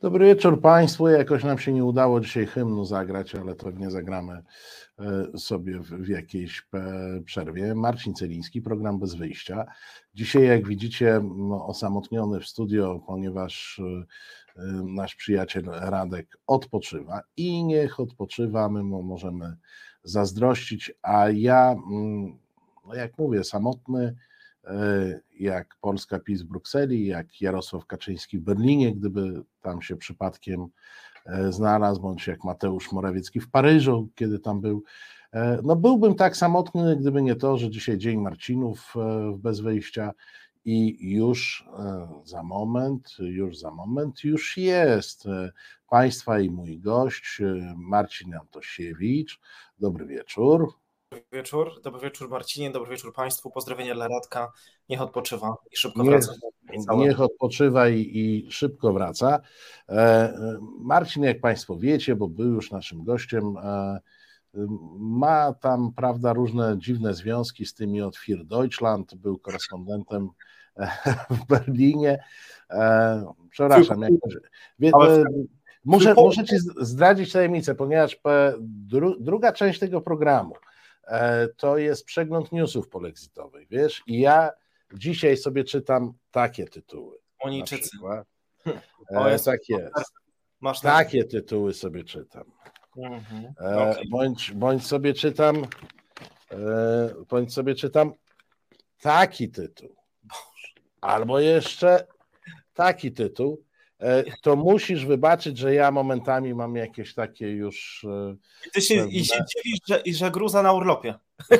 Dobry wieczór Państwu. Jakoś nam się nie udało dzisiaj hymnu zagrać, ale pewnie zagramy e, sobie w jakiejś przerwie. Marcin Celiński, program bez wyjścia. Dzisiaj, jak widzicie, osamotniony w studio, ponieważ e, e, nasz przyjaciel Radek odpoczywa i niech odpoczywa, my mu możemy zazdrościć, a ja, no jak mówię, samotny, E, jak Polska PiS w Brukseli, jak Jarosław Kaczyński w Berlinie, gdyby tam się przypadkiem e, znalazł, bądź jak Mateusz Morawiecki w Paryżu, kiedy tam był. E, no byłbym tak samotny, gdyby nie to, że dzisiaj Dzień Marcinów bez wyjścia i już za moment, już za moment, już jest Państwa i mój gość Marcin Antosiewicz. Dobry wieczór. Dobry wieczór, dobry wieczór Marcinie, dobry wieczór Państwu, pozdrowienia dla Radka, niech odpoczywa i szybko niech, wraca. Niech odpoczywa i, i szybko wraca. E, Marcin, jak Państwo wiecie, bo był już naszym gościem, e, ma tam, prawda, różne dziwne związki z tymi od Fir Deutschland, był korespondentem e, w Berlinie. Przepraszam, jak, wie, muszę, muszę Ci zdradzić tajemnicę, ponieważ druga część tego programu E, to jest przegląd newsów polexitowych, wiesz? I ja dzisiaj sobie czytam takie tytuły. Moniczycy. E, jest, tak jest. Masz takie tytuły sobie czytam. Mhm. E, okay. bądź, bądź sobie czytam e, bądź sobie czytam taki tytuł. Albo jeszcze taki tytuł. E, to musisz wybaczyć, że ja momentami mam jakieś takie już. E, I ty się, pewne... i się dziwisz, że, że gruza na urlopie.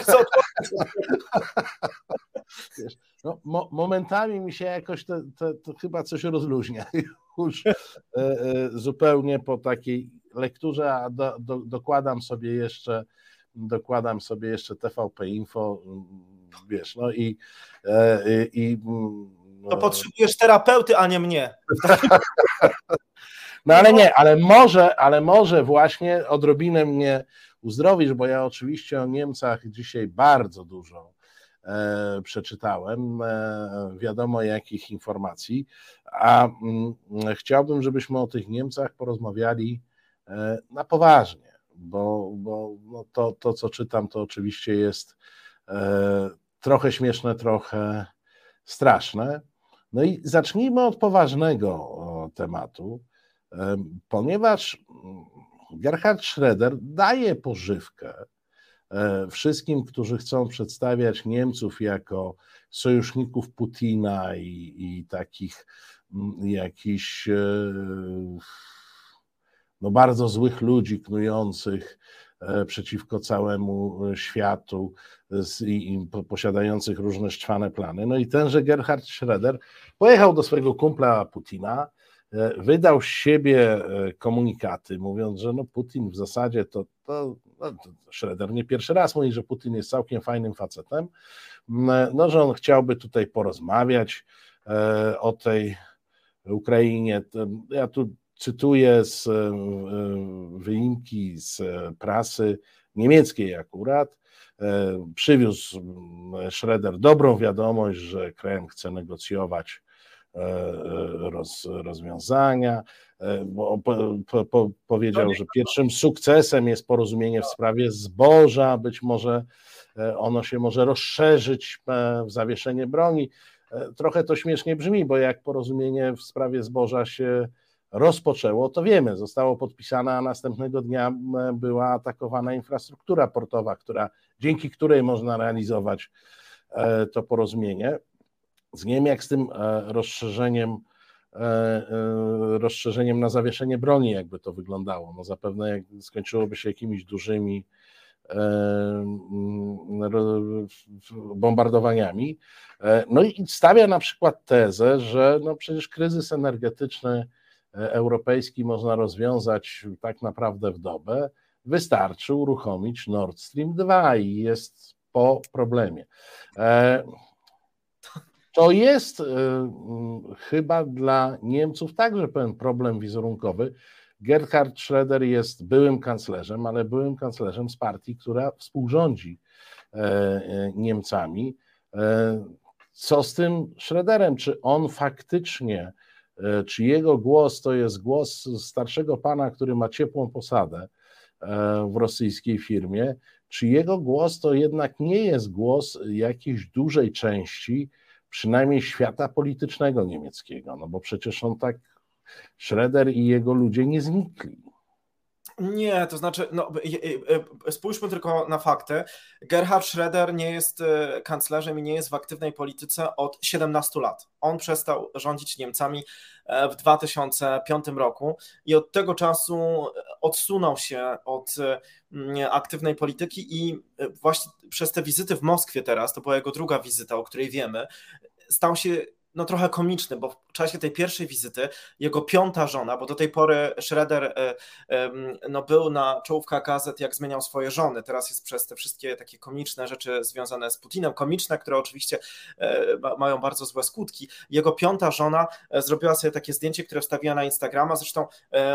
Wiesz, no, mo, momentami mi się jakoś to, to, to, chyba coś rozluźnia. Już e, e, zupełnie po takiej lekturze, a do, do, dokładam sobie jeszcze dokładam sobie jeszcze TVP Info, wiesz, no i, e, i to potrzebujesz terapeuty, a nie mnie. No ale nie, ale może, ale może właśnie odrobinę mnie uzdrowisz, bo ja oczywiście o Niemcach dzisiaj bardzo dużo e, przeczytałem, e, wiadomo jakich informacji, a mm, chciałbym, żebyśmy o tych Niemcach porozmawiali e, na poważnie, bo, bo no to, to, co czytam, to oczywiście jest e, trochę śmieszne, trochę straszne. No i zacznijmy od poważnego tematu, ponieważ mm, Gerhard Schroeder daje pożywkę e, wszystkim, którzy chcą przedstawiać Niemców jako sojuszników Putina i, i takich mm, jakichś e, no bardzo złych ludzi knujących przeciwko całemu e, światu i, i posiadających różne szczwane plany. No i tenże Gerhard Schroeder pojechał do swojego kumpla Putina, e, wydał z siebie komunikaty, mówiąc, że no Putin w zasadzie to, to, no, to Schroeder nie pierwszy raz mówi, że Putin jest całkiem fajnym facetem, no, że on chciałby tutaj porozmawiać o tej Ukrainie. Ja tu cytuję z e, e, wyimki z prasy niemieckiej akurat. E, przywiózł Schroeder dobrą wiadomość, że Kreml chce negocjować roz, rozwiązania, bo po, po, powiedział, że pierwszym sukcesem jest porozumienie w sprawie zboża, być może ono się może rozszerzyć w zawieszenie broni. Trochę to śmiesznie brzmi, bo jak porozumienie w sprawie zboża się rozpoczęło, to wiemy, zostało podpisane, a następnego dnia była atakowana infrastruktura portowa, która, dzięki której można realizować e, to porozumienie. Z nie wiem, jak z tym e, rozszerzeniem, e, rozszerzeniem na zawieszenie broni, jakby to wyglądało. No zapewne skończyłoby się jakimiś dużymi bombardowaniami. No i stawia na przykład tezę, że no przecież kryzys energetyczny europejski można rozwiązać tak naprawdę w dobę, wystarczy uruchomić Nord Stream 2 i jest po problemie. E, to jest e, chyba dla Niemców także pewien problem wizerunkowy. Gerhard Schroeder jest byłym kanclerzem, ale byłym kanclerzem z partii, która współrządzi Niemcami. Co z tym Schroederem? Czy on faktycznie czy jego głos to jest głos starszego pana, który ma ciepłą posadę w rosyjskiej firmie, czy jego głos to jednak nie jest głos jakiejś dużej części, przynajmniej świata politycznego niemieckiego, no bo przecież on tak, Schroeder i jego ludzie nie znikli. Nie, to znaczy, no, spójrzmy tylko na fakty. Gerhard Schroeder nie jest e, kanclerzem i nie jest w aktywnej polityce od 17 lat. On przestał rządzić Niemcami e, w 2005 roku i od tego czasu odsunął się od aktywnej polityki i e, właśnie przez te wizyty w Moskwie teraz, to była jego druga wizyta, o której wiemy, stał się no trochę komiczny, bo w czasie tej pierwszej wizyty jego piąta żona, bo do tej pory Schroeder e, no, był na czołówkach gazet, jak zmieniał swoje żony. Teraz jest przez te wszystkie takie komiczne rzeczy związane z Putinem, komiczne, które oczywiście e, mają bardzo złe skutki. Jego piąta żona e, zrobiła sobie takie zdjęcie, które wstawiła na Instagrama. Zresztą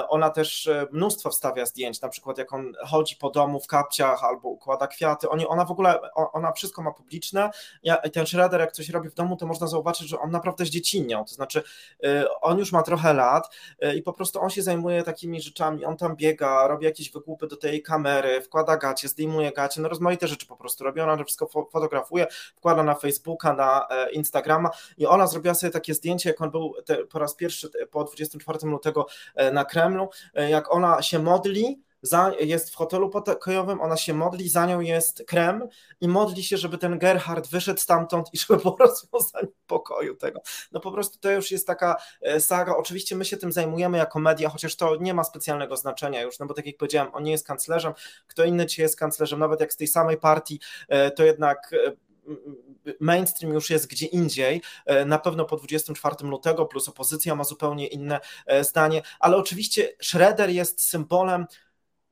ona też mnóstwo wstawia zdjęć, na przykład jak on chodzi po domu w kapciach albo układa kwiaty. Oni, ona w ogóle, ona wszystko ma publiczne. Ja, ten Schroeder, jak coś robi w domu, to można zauważyć, że on na naprawdę zdziecinniał, to znaczy y, on już ma trochę lat y, i po prostu on się zajmuje takimi rzeczami, on tam biega, robi jakieś wygłupy do tej kamery, wkłada gacie, zdejmuje gacie, no rozmaite rzeczy po prostu robi, ona wszystko fotografuje, wkłada na Facebooka, na e, Instagrama i ona zrobiła sobie takie zdjęcie, jak on był te, po raz pierwszy po 24 lutego e, na Kremlu, e, jak ona się modli, za, jest w hotelu pokojowym, ona się modli, za nią jest krem i modli się, żeby ten Gerhard wyszedł stamtąd i żeby po rozwiązaniu pokoju tego. No po prostu to już jest taka e, saga. Oczywiście my się tym zajmujemy jako media, chociaż to nie ma specjalnego znaczenia już, no bo tak jak powiedziałem, on nie jest kanclerzem, kto inny ci jest kanclerzem, nawet jak z tej samej partii, e, to jednak e, mainstream już jest gdzie indziej, na pewno po 24 lutego, plus opozycja ma zupełnie inne zdanie, ale oczywiście Schroeder jest symbolem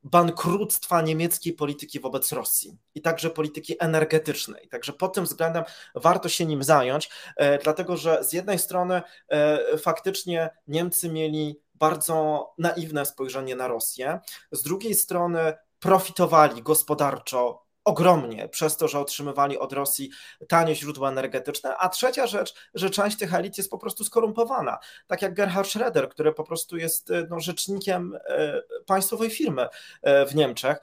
bankructwa niemieckiej polityki wobec Rosji i także polityki energetycznej. Także pod tym względem warto się nim zająć, e, dlatego że z jednej strony e, faktycznie Niemcy mieli bardzo naiwne spojrzenie na Rosję, z drugiej strony profitowali gospodarczo ogromnie przez to, że otrzymywali od Rosji tanie źródła energetyczne, a trzecia rzecz, że część tych elit jest po prostu skorumpowana, tak jak Gerhard Schroeder, który po prostu jest e, no, rzecznikiem e, państwowej firmy e, w Niemczech,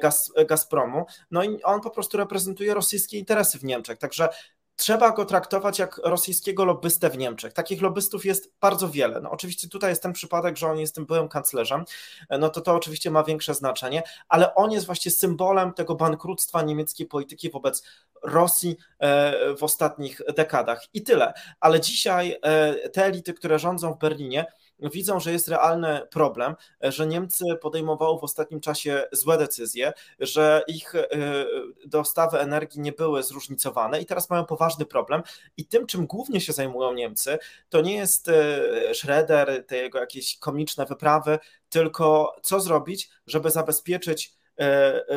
Gaz, Gazpromu, no i on po prostu reprezentuje rosyjskie interesy w Niemczech, także trzeba go traktować jak rosyjskiego lobbystę w Niemczech. Takich lobbystów jest bardzo wiele. No oczywiście tutaj jest ten przypadek, że on jest tym byłym kanclerzem, no to to oczywiście ma większe znaczenie, ale on jest właśnie symbolem tego bankructwa niemieckiej polityki wobec Rosji e, w ostatnich dekadach. I tyle. Ale dzisiaj e, te elity, które rządzą w Berlinie, widzą, że jest realny problem, że Niemcy podejmowały w ostatnim czasie złe decyzje, że ich e, dostawy energii nie były zróżnicowane i teraz mają poważny problem. I tym, czym głównie się zajmują Niemcy, to nie jest e, Schroeder, te jego jakieś komiczne wyprawy, tylko co zrobić, żeby zabezpieczyć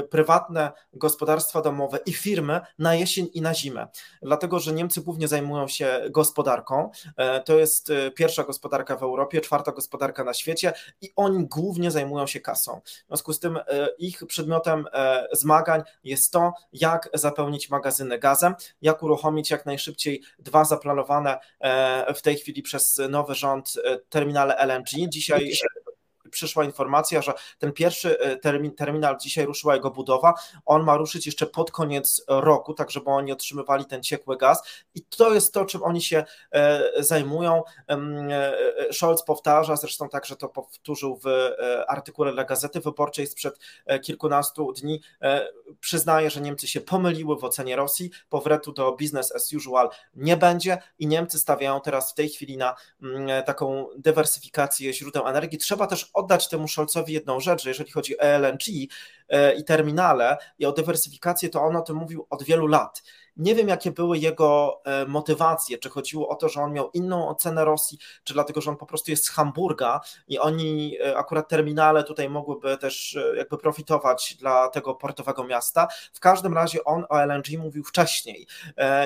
prywatne gospodarstwa domowe i firmy na jesień i na zimę. Dlatego, że Niemcy głównie zajmują się gospodarką. E, to jest pierwsza gospodarka w Europie, czwarta gospodarka na świecie i oni głównie zajmują się kasą. W związku z tym ich przedmiotem zmagań jest to, jak zapełnić magazyny gazem, jak uruchomić jak najszybciej dwa zaplanowane w tej chwili przez nowy rząd terminale LNG. Dzisiaj przyszła informacja, że ten pierwszy e, termin, terminal, dzisiaj ruszyła jego budowa, on ma ruszyć jeszcze pod koniec roku, tak żeby oni otrzymywali ten ciekły gaz i to jest to, czym oni się e, zajmują. E, Scholz powtarza, zresztą także to powtórzył w artykule dla Gazety Wyborczej sprzed kilkunastu dni, przyznaje, że Niemcy się pomyliły w ocenie Rosji, powrotu do business as usual nie będzie i Niemcy stawiają teraz w tej chwili na taką dywersyfikację źródeł energii. Trzeba też od oddać temu Scholzowi jedną rzecz, że jeżeli chodzi o LNG e, i terminale i o dywersyfikację, to on o tym mówił od wielu lat. Nie wiem, jakie były jego e, motywacje, czy chodziło o to, że on miał inną ocenę Rosji, czy dlatego, że on po prostu jest z Hamburga i oni e, akurat terminale tutaj mogłyby też e, jakby profitować dla tego portowego miasta. W każdym razie on o LNG mówił wcześniej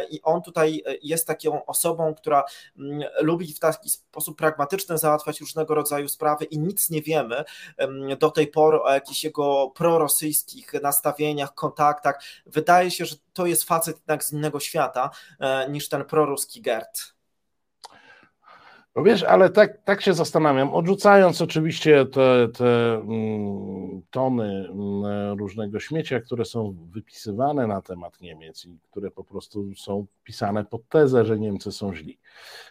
i on tutaj jest taką osobą, która mm, lubi w taki sposób pragmatyczny załatwiać różnego rodzaju sprawy i nic nie wiemy do tej pory o jakichś jego prorosyjskich nastawieniach, kontaktach. Wydaje się, że to jest facet jednak z innego świata e, niż ten proruski Gerd. No wiesz, ale tak, tak się zastanawiam, odrzucając oczywiście te, te mm, tony mm, różnego śmiecia, które są wypisywane na temat Niemiec i które po prostu są pisane pod tezę, że Niemcy są źli.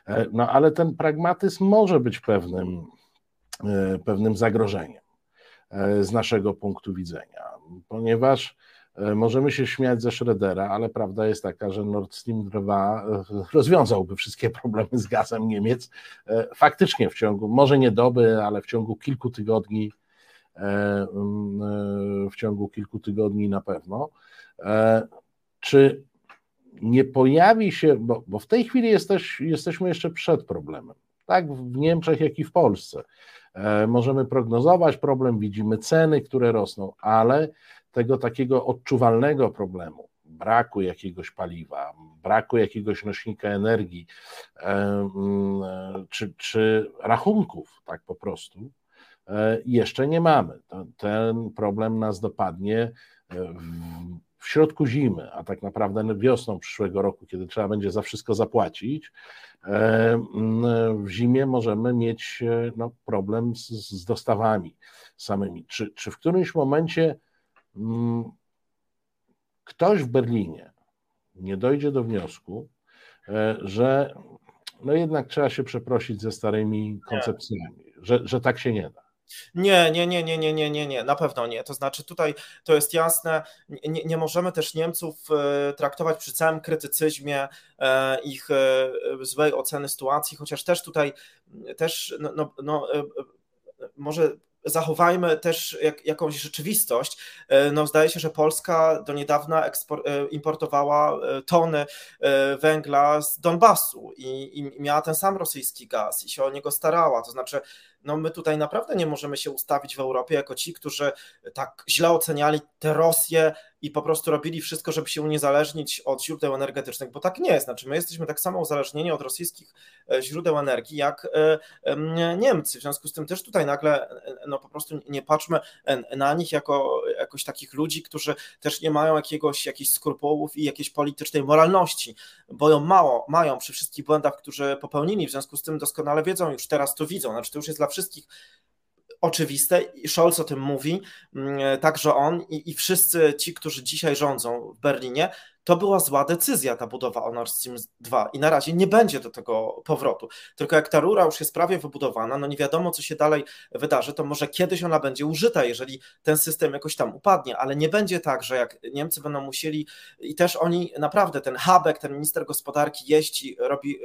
E, no ale ten pragmatyzm może być pewnym, e, pewnym zagrożeniem e, z naszego punktu widzenia, ponieważ E, możemy się śmiać ze Schroedera, ale prawda jest taka, że Nord Stream 2 e, rozwiązałby wszystkie problemy z gazem Niemiec e, faktycznie w ciągu, może nie doby, ale w ciągu kilku tygodni, w ciągu kilku tygodni na pewno. Czy nie pojawi się, bo, bo w tej chwili jesteś, jesteśmy jeszcze przed problemem, tak w Niemczech, jak i w Polsce. Możemy prognozować problem, widzimy ceny, które rosną, ale tego takiego odczuwalnego problemu, braku jakiegoś paliwa, braku jakiegoś nośnika energii, czy, czy rachunków, tak po prostu, e, jeszcze nie mamy. Ten problem nas dopadnie e, w środku zimy, a tak naprawdę wiosną przyszłego roku, kiedy trzeba będzie za wszystko zapłacić, e, w zimie możemy mieć no, problem z, z dostawami samymi. Czy, czy w którymś momencie ktoś w Berlinie nie dojdzie do wniosku, e, że no jednak trzeba się przeprosić ze starymi koncepcjami, że, że tak się nie da. Nie, nie, nie, nie, nie, nie, nie, nie, na pewno nie. To znaczy tutaj to jest jasne, nie, nie możemy też Niemców e, traktować przy całym krytycyzmie e, ich złej oceny sytuacji, chociaż też tutaj też no, no, no może zachowajmy też jak, jakąś rzeczywistość. E, no, zdaje się, że Polska do niedawna eksport, e, importowała e, tony węgla z Donbasu i, i miała ten sam rosyjski gaz i się o niego starała. To znaczy, no my tutaj naprawdę nie możemy się ustawić w Europie jako ci, którzy tak źle oceniali tę Rosję i po prostu robili wszystko, żeby się uniezależnić od źródeł energetycznych, bo tak nie jest. Znaczy, my jesteśmy tak samo uzależnieni od rosyjskich e, źródeł energii jak e, Niemcy. W związku z tym też tutaj nagle no po prostu nie patrzmy na nich jako jakoś takich ludzi, którzy też nie mają jakiegoś, jakichś skrupułów i jakiejś politycznej moralności, bo ją mało mają przy wszystkich błędach, które popełnili, w związku z tym doskonale wiedzą, już teraz to widzą. Znaczy, to już jest dla wszystkich oczywiste i Scholz o tym mówi, mm, także on i, i wszyscy ci, którzy dzisiaj rządzą w Berlinie, to była zła decyzja ta budowa o Nord Stream 2 i na razie nie będzie do tego powrotu. Tylko jak ta rura już jest prawie wybudowana, no nie wiadomo co się dalej wydarzy, to może kiedyś ona będzie użyta, jeżeli ten system jakoś tam upadnie, ale nie będzie tak, że jak Niemcy będą musieli i też oni naprawdę, ten Habeck, ten minister gospodarki jeździ, robi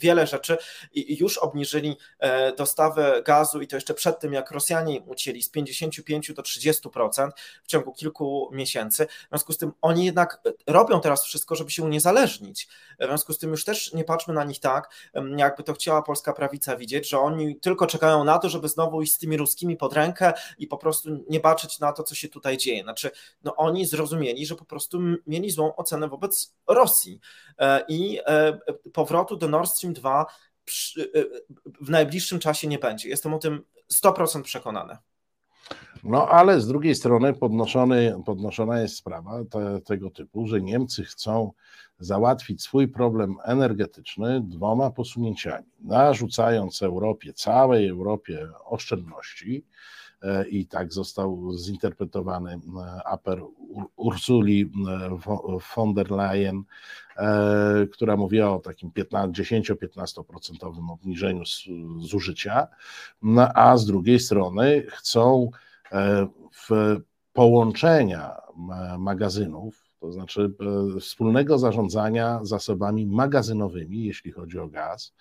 wiele rzeczy i już obniżyli e, dostawę gazu i to jeszcze przed tym, jak Rosjanie im ucięli z 55 do 30% w ciągu kilku miesięcy. W związku z tym oni jednak robią teraz wszystko, żeby się uniezależnić. W związku z tym już też nie patrzmy na nich tak, jakby to chciała polska prawica widzieć, że oni tylko czekają na to, żeby znowu iść z tymi ruskimi pod rękę i po prostu nie patrzeć na to, co się tutaj dzieje. Znaczy, no oni zrozumieli, że po prostu mieli złą ocenę wobec Rosji e, i e, powrotu do Nord Stream 2 e, w najbliższym czasie nie będzie. Jestem o tym 100% przekonany. No ale z drugiej strony podnoszony, podnoszona jest sprawa te, tego typu, że Niemcy chcą załatwić swój problem energetyczny dwoma posunięciami. Narzucając Europie, całej Europie oszczędności, i tak został zinterpretowany e, apel Ursuli e, von der Leyen, która mówiła o takim 10-15% obniżeniu zużycia, no, a z drugiej strony chcą E, w połączenia magazynów, to znaczy e, wspólnego zarządzania zasobami magazynowymi, jeśli chodzi o gaz.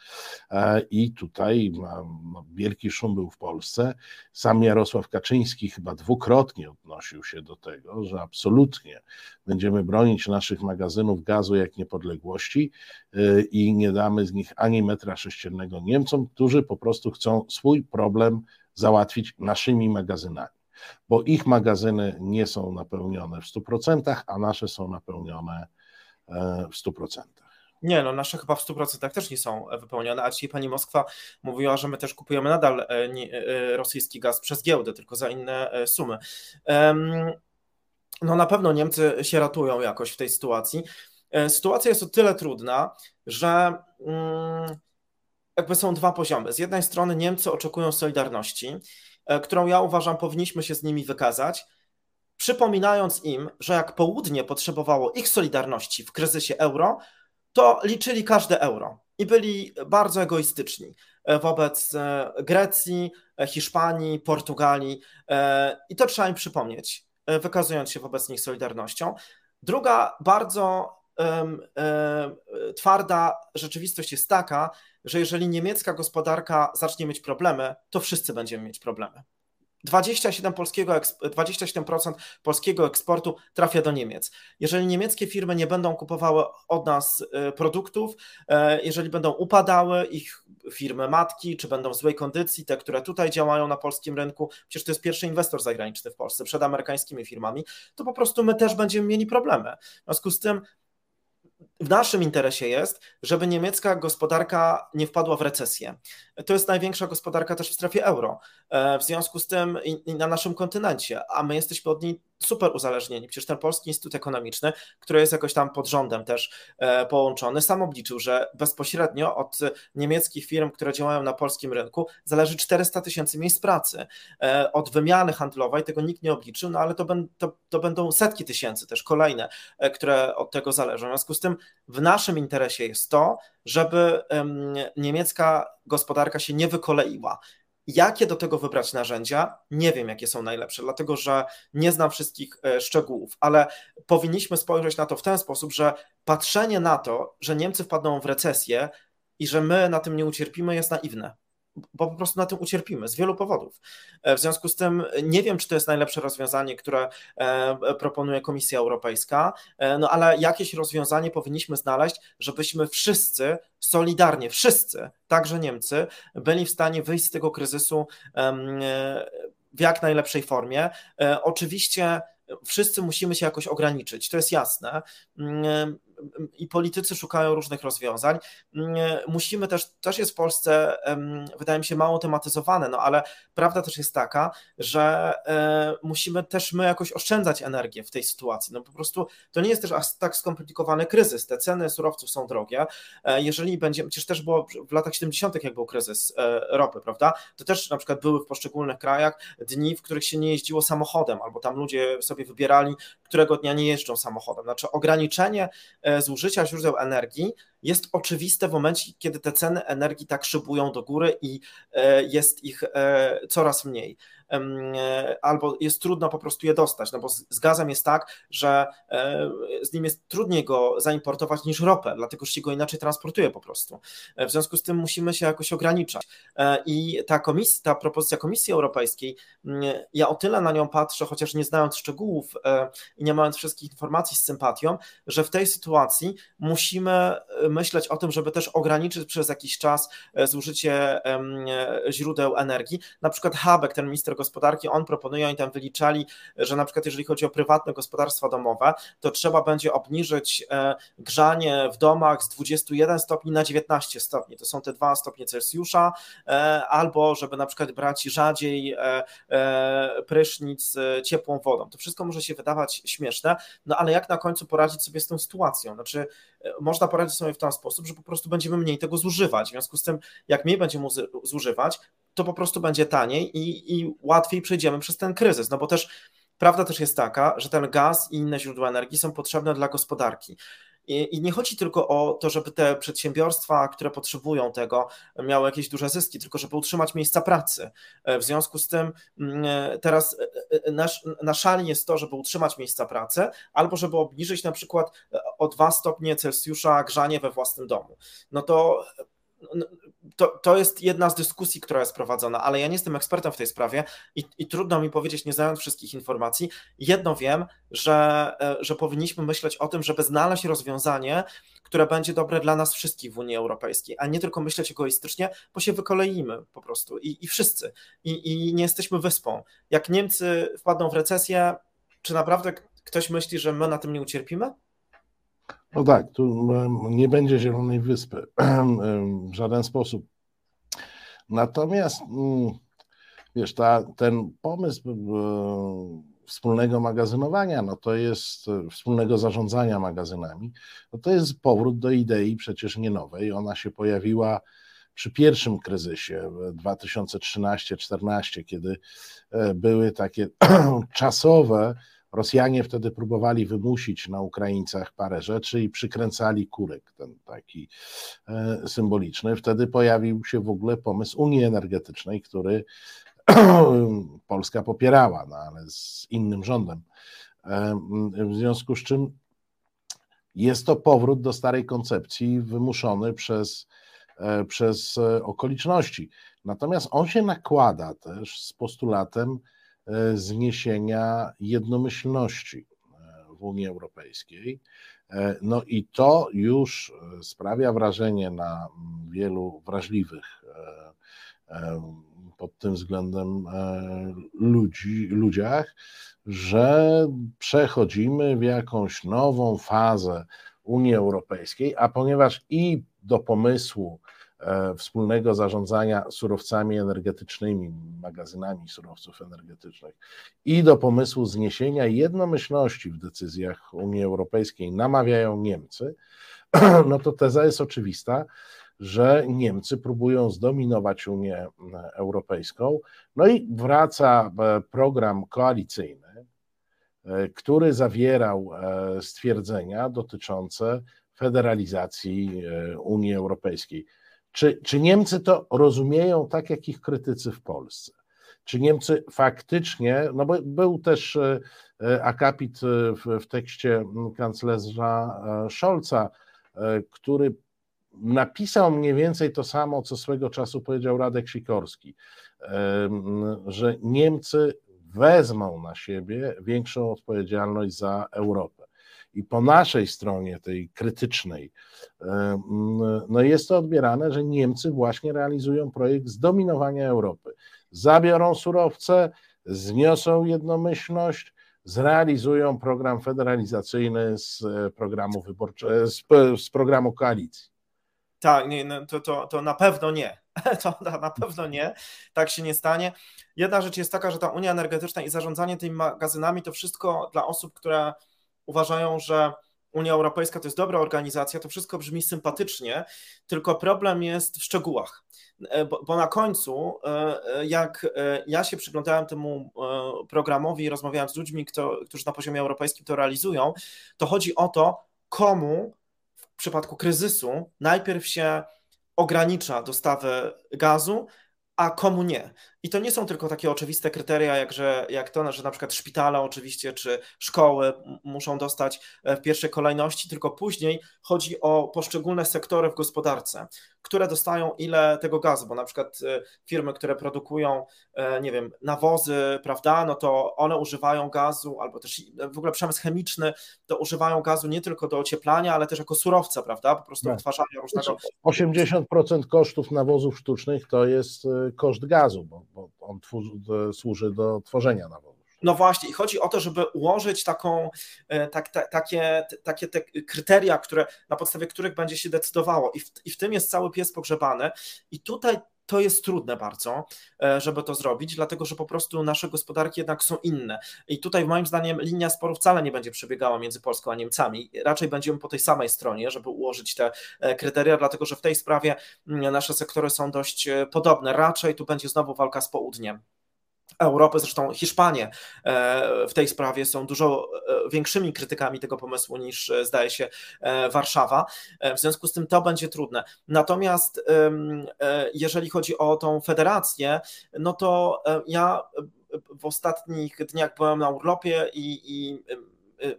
E, I tutaj no, wielki szum był w Polsce. Sam Jarosław Kaczyński chyba dwukrotnie odnosił się do tego, że absolutnie będziemy bronić naszych magazynów gazu jak niepodległości i nie damy z nich ani metra sześciennego Niemcom, którzy po prostu chcą swój problem załatwić naszymi magazynami bo ich magazyny nie są napełnione w 100%, a nasze są napełnione e, w 100%. Nie, no nasze chyba w 100% też nie są wypełnione, a dzisiaj pani Moskwa mówiła, że my też kupujemy nadal e, e, rosyjski gaz przez giełdę, tylko za inne sumy. No na pewno Niemcy się ratują jakoś w tej sytuacji. Sytuacja jest o tyle trudna, że mm, jakby są dwa poziomy. Z jednej strony Niemcy oczekują solidarności, e, którą ja uważam powinniśmy się z nimi wykazać, przypominając im, że jak południe potrzebowało ich solidarności w kryzysie euro, to liczyli każde euro i byli bardzo egoistyczni e, wobec e, Grecji, Hiszpanii, Portugalii i to trzeba im przypomnieć, wykazując się wobec nich solidarnością. Druga bardzo twarda rzeczywistość jest taka, że jeżeli niemiecka gospodarka zacznie mieć problemy, to wszyscy będziemy mieć problemy. 27%, polskiego, 27% polskiego eksportu trafia do Niemiec. Jeżeli niemieckie firmy nie będą kupowały od nas e, produktów, e, jeżeli będą upadały ich firmy matki, czy będą w złej kondycji, te, które tutaj działają na polskim rynku, przecież to jest pierwszy inwestor zagraniczny w Polsce przed amerykańskimi firmami, to po prostu my też będziemy mieli problemy. W związku z tym w naszym interesie jest, żeby niemiecka gospodarka nie wpadła w recesję. To jest największa gospodarka też w strefie euro. E, w związku z tym i na naszym kontynencie, a my jesteśmy od niej super uzależnieni. Przecież ten Polski Instytut Ekonomiczny, który jest jakoś tam pod rządem też e, połączony, sam obliczył, że bezpośrednio od niemieckich firm, które działają na polskim rynku, zależy 400 tysięcy miejsc pracy. E, od wymiany handlowej tego nikt nie obliczył, no ale to, to, to będą setki tysięcy też kolejne, które od tego zależą. W związku z tym w naszym interesie jest to, żeby niemiecka gospodarka się nie wykoleiła. Jakie do tego wybrać narzędzia? Nie wiem, jakie są najlepsze, dlatego że nie znam wszystkich e, szczegółów, ale powinniśmy spojrzeć na to w ten sposób, że patrzenie na to, że Niemcy wpadną w recesję i że my na tym nie ucierpimy, jest naiwne bo po prostu na tym ucierpimy z wielu powodów. E, w związku z tym nie wiem, czy to jest najlepsze rozwiązanie, które e, proponuje Komisja Europejska, e, no ale jakieś rozwiązanie powinniśmy znaleźć, żebyśmy wszyscy solidarnie, wszyscy, także Niemcy, byli w stanie wyjść z tego kryzysu w jak najlepszej formie. Oczywiście wszyscy musimy się jakoś ograniczyć, to jest jasne. I politycy szukają różnych rozwiązań. Mm, musimy też, też jest w Polsce, wydaje mi się, mało tematyzowane, no ale prawda też jest taka, że e, musimy też my jakoś oszczędzać energię w tej sytuacji. No po prostu to nie jest też aż tak skomplikowany kryzys. Te ceny surowców są drogie. E, jeżeli będzie, przecież też było w latach 70., jak był kryzys e, ropy, prawda? To też na przykład były w poszczególnych krajach dni, w których się nie jeździło samochodem, albo tam ludzie sobie wybierali, którego dnia nie jeżdżą samochodem. Znaczy ograniczenie zużycia źródeł energii jest oczywiste w momencie, kiedy te ceny energii tak szybują do góry i e, jest ich e, coraz mniej. E, albo jest trudno po prostu je dostać, no bo z gazem jest tak, że z nim jest trudniej go zaimportować niż ropę, dlatego że się go inaczej transportuje po prostu. W związku z tym musimy się jakoś ograniczać. I ta, komisja, ta propozycja Komisji Europejskiej, ja o tyle na nią patrzę, chociaż nie znając szczegółów i nie mając wszystkich informacji z sympatią, że w tej sytuacji musimy myśleć o tym, żeby też ograniczyć przez jakiś czas e, zużycie źródeł energii. Na przykład Habeck, ten minister gospodarki, on proponuje, oni tam wyliczali, że na przykład jeżeli chodzi o prywatne gospodarstwa domowe, to trzeba będzie obniżyć e, grzanie w domach z 21 stopni na 19 stopni. To są te 2 stopnie Celsjusza, e, albo żeby na przykład brać rzadziej prysznic ciepłą wodą. To wszystko może się wydawać śmieszne, no ale jak na końcu poradzić sobie z tą sytuacją? Znaczy, można poradzić sobie w ten sposób, że po prostu będziemy mniej tego zużywać. W związku z tym, jak mniej będziemy zużywać, to po prostu będzie taniej i, i łatwiej przejdziemy przez ten kryzys. No bo też prawda też jest taka, że ten gaz i inne źródła energii są potrzebne dla gospodarki. I, nie chodzi tylko o to, żeby te przedsiębiorstwa, które potrzebują tego, miały jakieś duże zyski, tylko żeby utrzymać miejsca pracy. W związku z tym mm, teraz e, e, nasz, na szali jest to, żeby utrzymać miejsca pracy, albo żeby obniżyć na przykład e, o 2 stopnie Celsjusza grzanie we własnym domu. No to to, to jest jedna z dyskusji, która jest prowadzona, ale ja nie jestem ekspertem w tej sprawie i, i, trudno mi powiedzieć, nie znając wszystkich informacji. Jedno wiem, że, e, że powinniśmy myśleć o tym, żeby znaleźć rozwiązanie, które będzie dobre dla nas wszystkich w Unii Europejskiej, a nie tylko myśleć egoistycznie, bo się wykoleimy po prostu i, i wszyscy. I, I nie jesteśmy wyspą. Jak Niemcy wpadną w recesję, czy naprawdę ktoś myśli, że my na tym nie ucierpimy? No tak, tu nie będzie Zielonej Wyspy w żaden sposób. Natomiast mm, wiesz, ta, ten pomysł e, wspólnego magazynowania, no to jest e, wspólnego zarządzania magazynami, no to jest powrót do idei przecież nie nowej. Ona się pojawiła przy pierwszym kryzysie 2013-14, kiedy były takie czasowe Rosjanie wtedy próbowali wymusić na Ukraińcach parę rzeczy i przykręcali kurek, ten taki e, symboliczny. Wtedy pojawił się w ogóle pomysł Unii Energetycznej, który Polska popierała, no ale z innym rządem. E, w związku z czym jest to powrót do starej koncepcji wymuszony przez, e, przez okoliczności. Natomiast on się nakłada też z postulatem, zniesienia jednomyślności e, w Unii Europejskiej. E, no i to już sprawia wrażenie na wielu wrażliwych pod tym względem ludzi, ludziach, że przechodzimy w jakąś nową fazę Unii Europejskiej, a ponieważ i do pomysłu E, wspólnego zarządzania surowcami energetycznymi, magazynami surowców energetycznych i do pomysłu zniesienia jednomyślności w decyzjach Unii Europejskiej namawiają Niemcy, no to teza jest oczywista, że Niemcy próbują zdominować Unię Europejską. No i wraca e, program koalicyjny, e, który zawierał stwierdzenia dotyczące federalizacji Unii Europejskiej. Czy, czy Niemcy to rozumieją tak, jak ich krytycy w Polsce? Czy Niemcy faktycznie, no bo był też e, e, akapit e, w, w tekście kanclerza Scholza, który napisał mniej więcej to samo, co swego czasu powiedział Radek Sikorski, że Niemcy wezmą na siebie większą odpowiedzialność za Europę i po naszej stronie, tej krytycznej, e, no jest to odbierane, że Niemcy właśnie realizują projekt zdominowania Europy. Zabiorą surowce, zniosą jednomyślność, zrealizują program federalizacyjny z e, programu wyborczego, z, z programu koalicji. Tak, nie, no to, to, to na pewno nie. To na pewno nie. Tak się nie stanie. Jedna rzecz jest taka, że ta Unia Energetyczna i zarządzanie tymi magazynami to wszystko dla osób, które uważają, że Unia Europejska to jest dobra organizacja, to wszystko brzmi sympatycznie, tylko problem jest w szczegółach. E, bo, bo, na końcu, e, e, jak ja się przyglądałem temu programowi i rozmawiałem z ludźmi, kto, którzy na poziomie europejskim to realizują, to chodzi o to, komu w przypadku kryzysu najpierw się ogranicza dostawę gazu, a komu nie. I to nie są tylko takie oczywiste kryteria, jak, że, jak to, że na przykład szpitale oczywiście, czy szkoły muszą dostać e, w pierwszej kolejności, tylko później chodzi o poszczególne sektory w gospodarce, które dostają ile tego gazu, bo na przykład e, firmy, które produkują, e, nie wiem, nawozy, prawda, no to one używają gazu, albo też w ogóle przemysł chemiczny, to używają gazu nie tylko do ocieplania, ale też jako surowca, prawda, po prostu tak. wytwarzania różnego... 80% kosztów nawozów sztucznych to jest koszt gazu, bo bo on służy do tworzenia nawozu. No właśnie, i chodzi o to, żeby ułożyć taką, e, tak, ta, takie, takie te kryteria, które, na podstawie których będzie się decydowało. I w, I w tym jest cały pies pogrzebany. I tutaj to jest trudne bardzo, e, żeby to zrobić, dlatego że po prostu nasze gospodarki jednak są inne. I tutaj moim zdaniem linia sporu wcale nie będzie przebiegała między Polską a Niemcami. Raczej będziemy po tej samej stronie, żeby ułożyć te e, kryteria, dlatego że w tej sprawie nasze sektory są dość e, podobne. Raczej tu będzie znowu walka z południem. Europy, zresztą Hiszpanie e, w tej sprawie są dużo e, większymi krytykami tego pomysłu niż e, zdaje się Warszawa. W związku z tym to będzie trudne. Natomiast jeżeli chodzi o tą federację, no to ja w ostatnich dniach byłem na urlopie i, i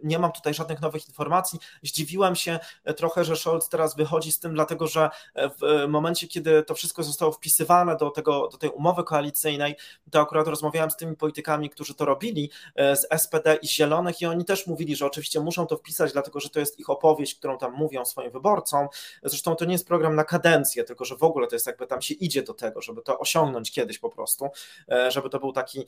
nie mam tutaj żadnych nowych informacji. Zdziwiłem się e, trochę, że Scholz teraz wychodzi z tym, dlatego że e, w e, momencie, kiedy to wszystko zostało wpisywane do, tego, do tej umowy koalicyjnej, to akurat rozmawiałem z tymi politykami, którzy to robili, z SPD i Zielonych i oni też mówili, że oczywiście muszą to wpisać, dlatego że to jest ich opowieść, którą tam mówią swoim wyborcom. Zresztą to nie jest program na kadencję, tylko że w ogóle to jest jakby tam się idzie do tego, żeby to osiągnąć kiedyś po prostu, żeby to był taki,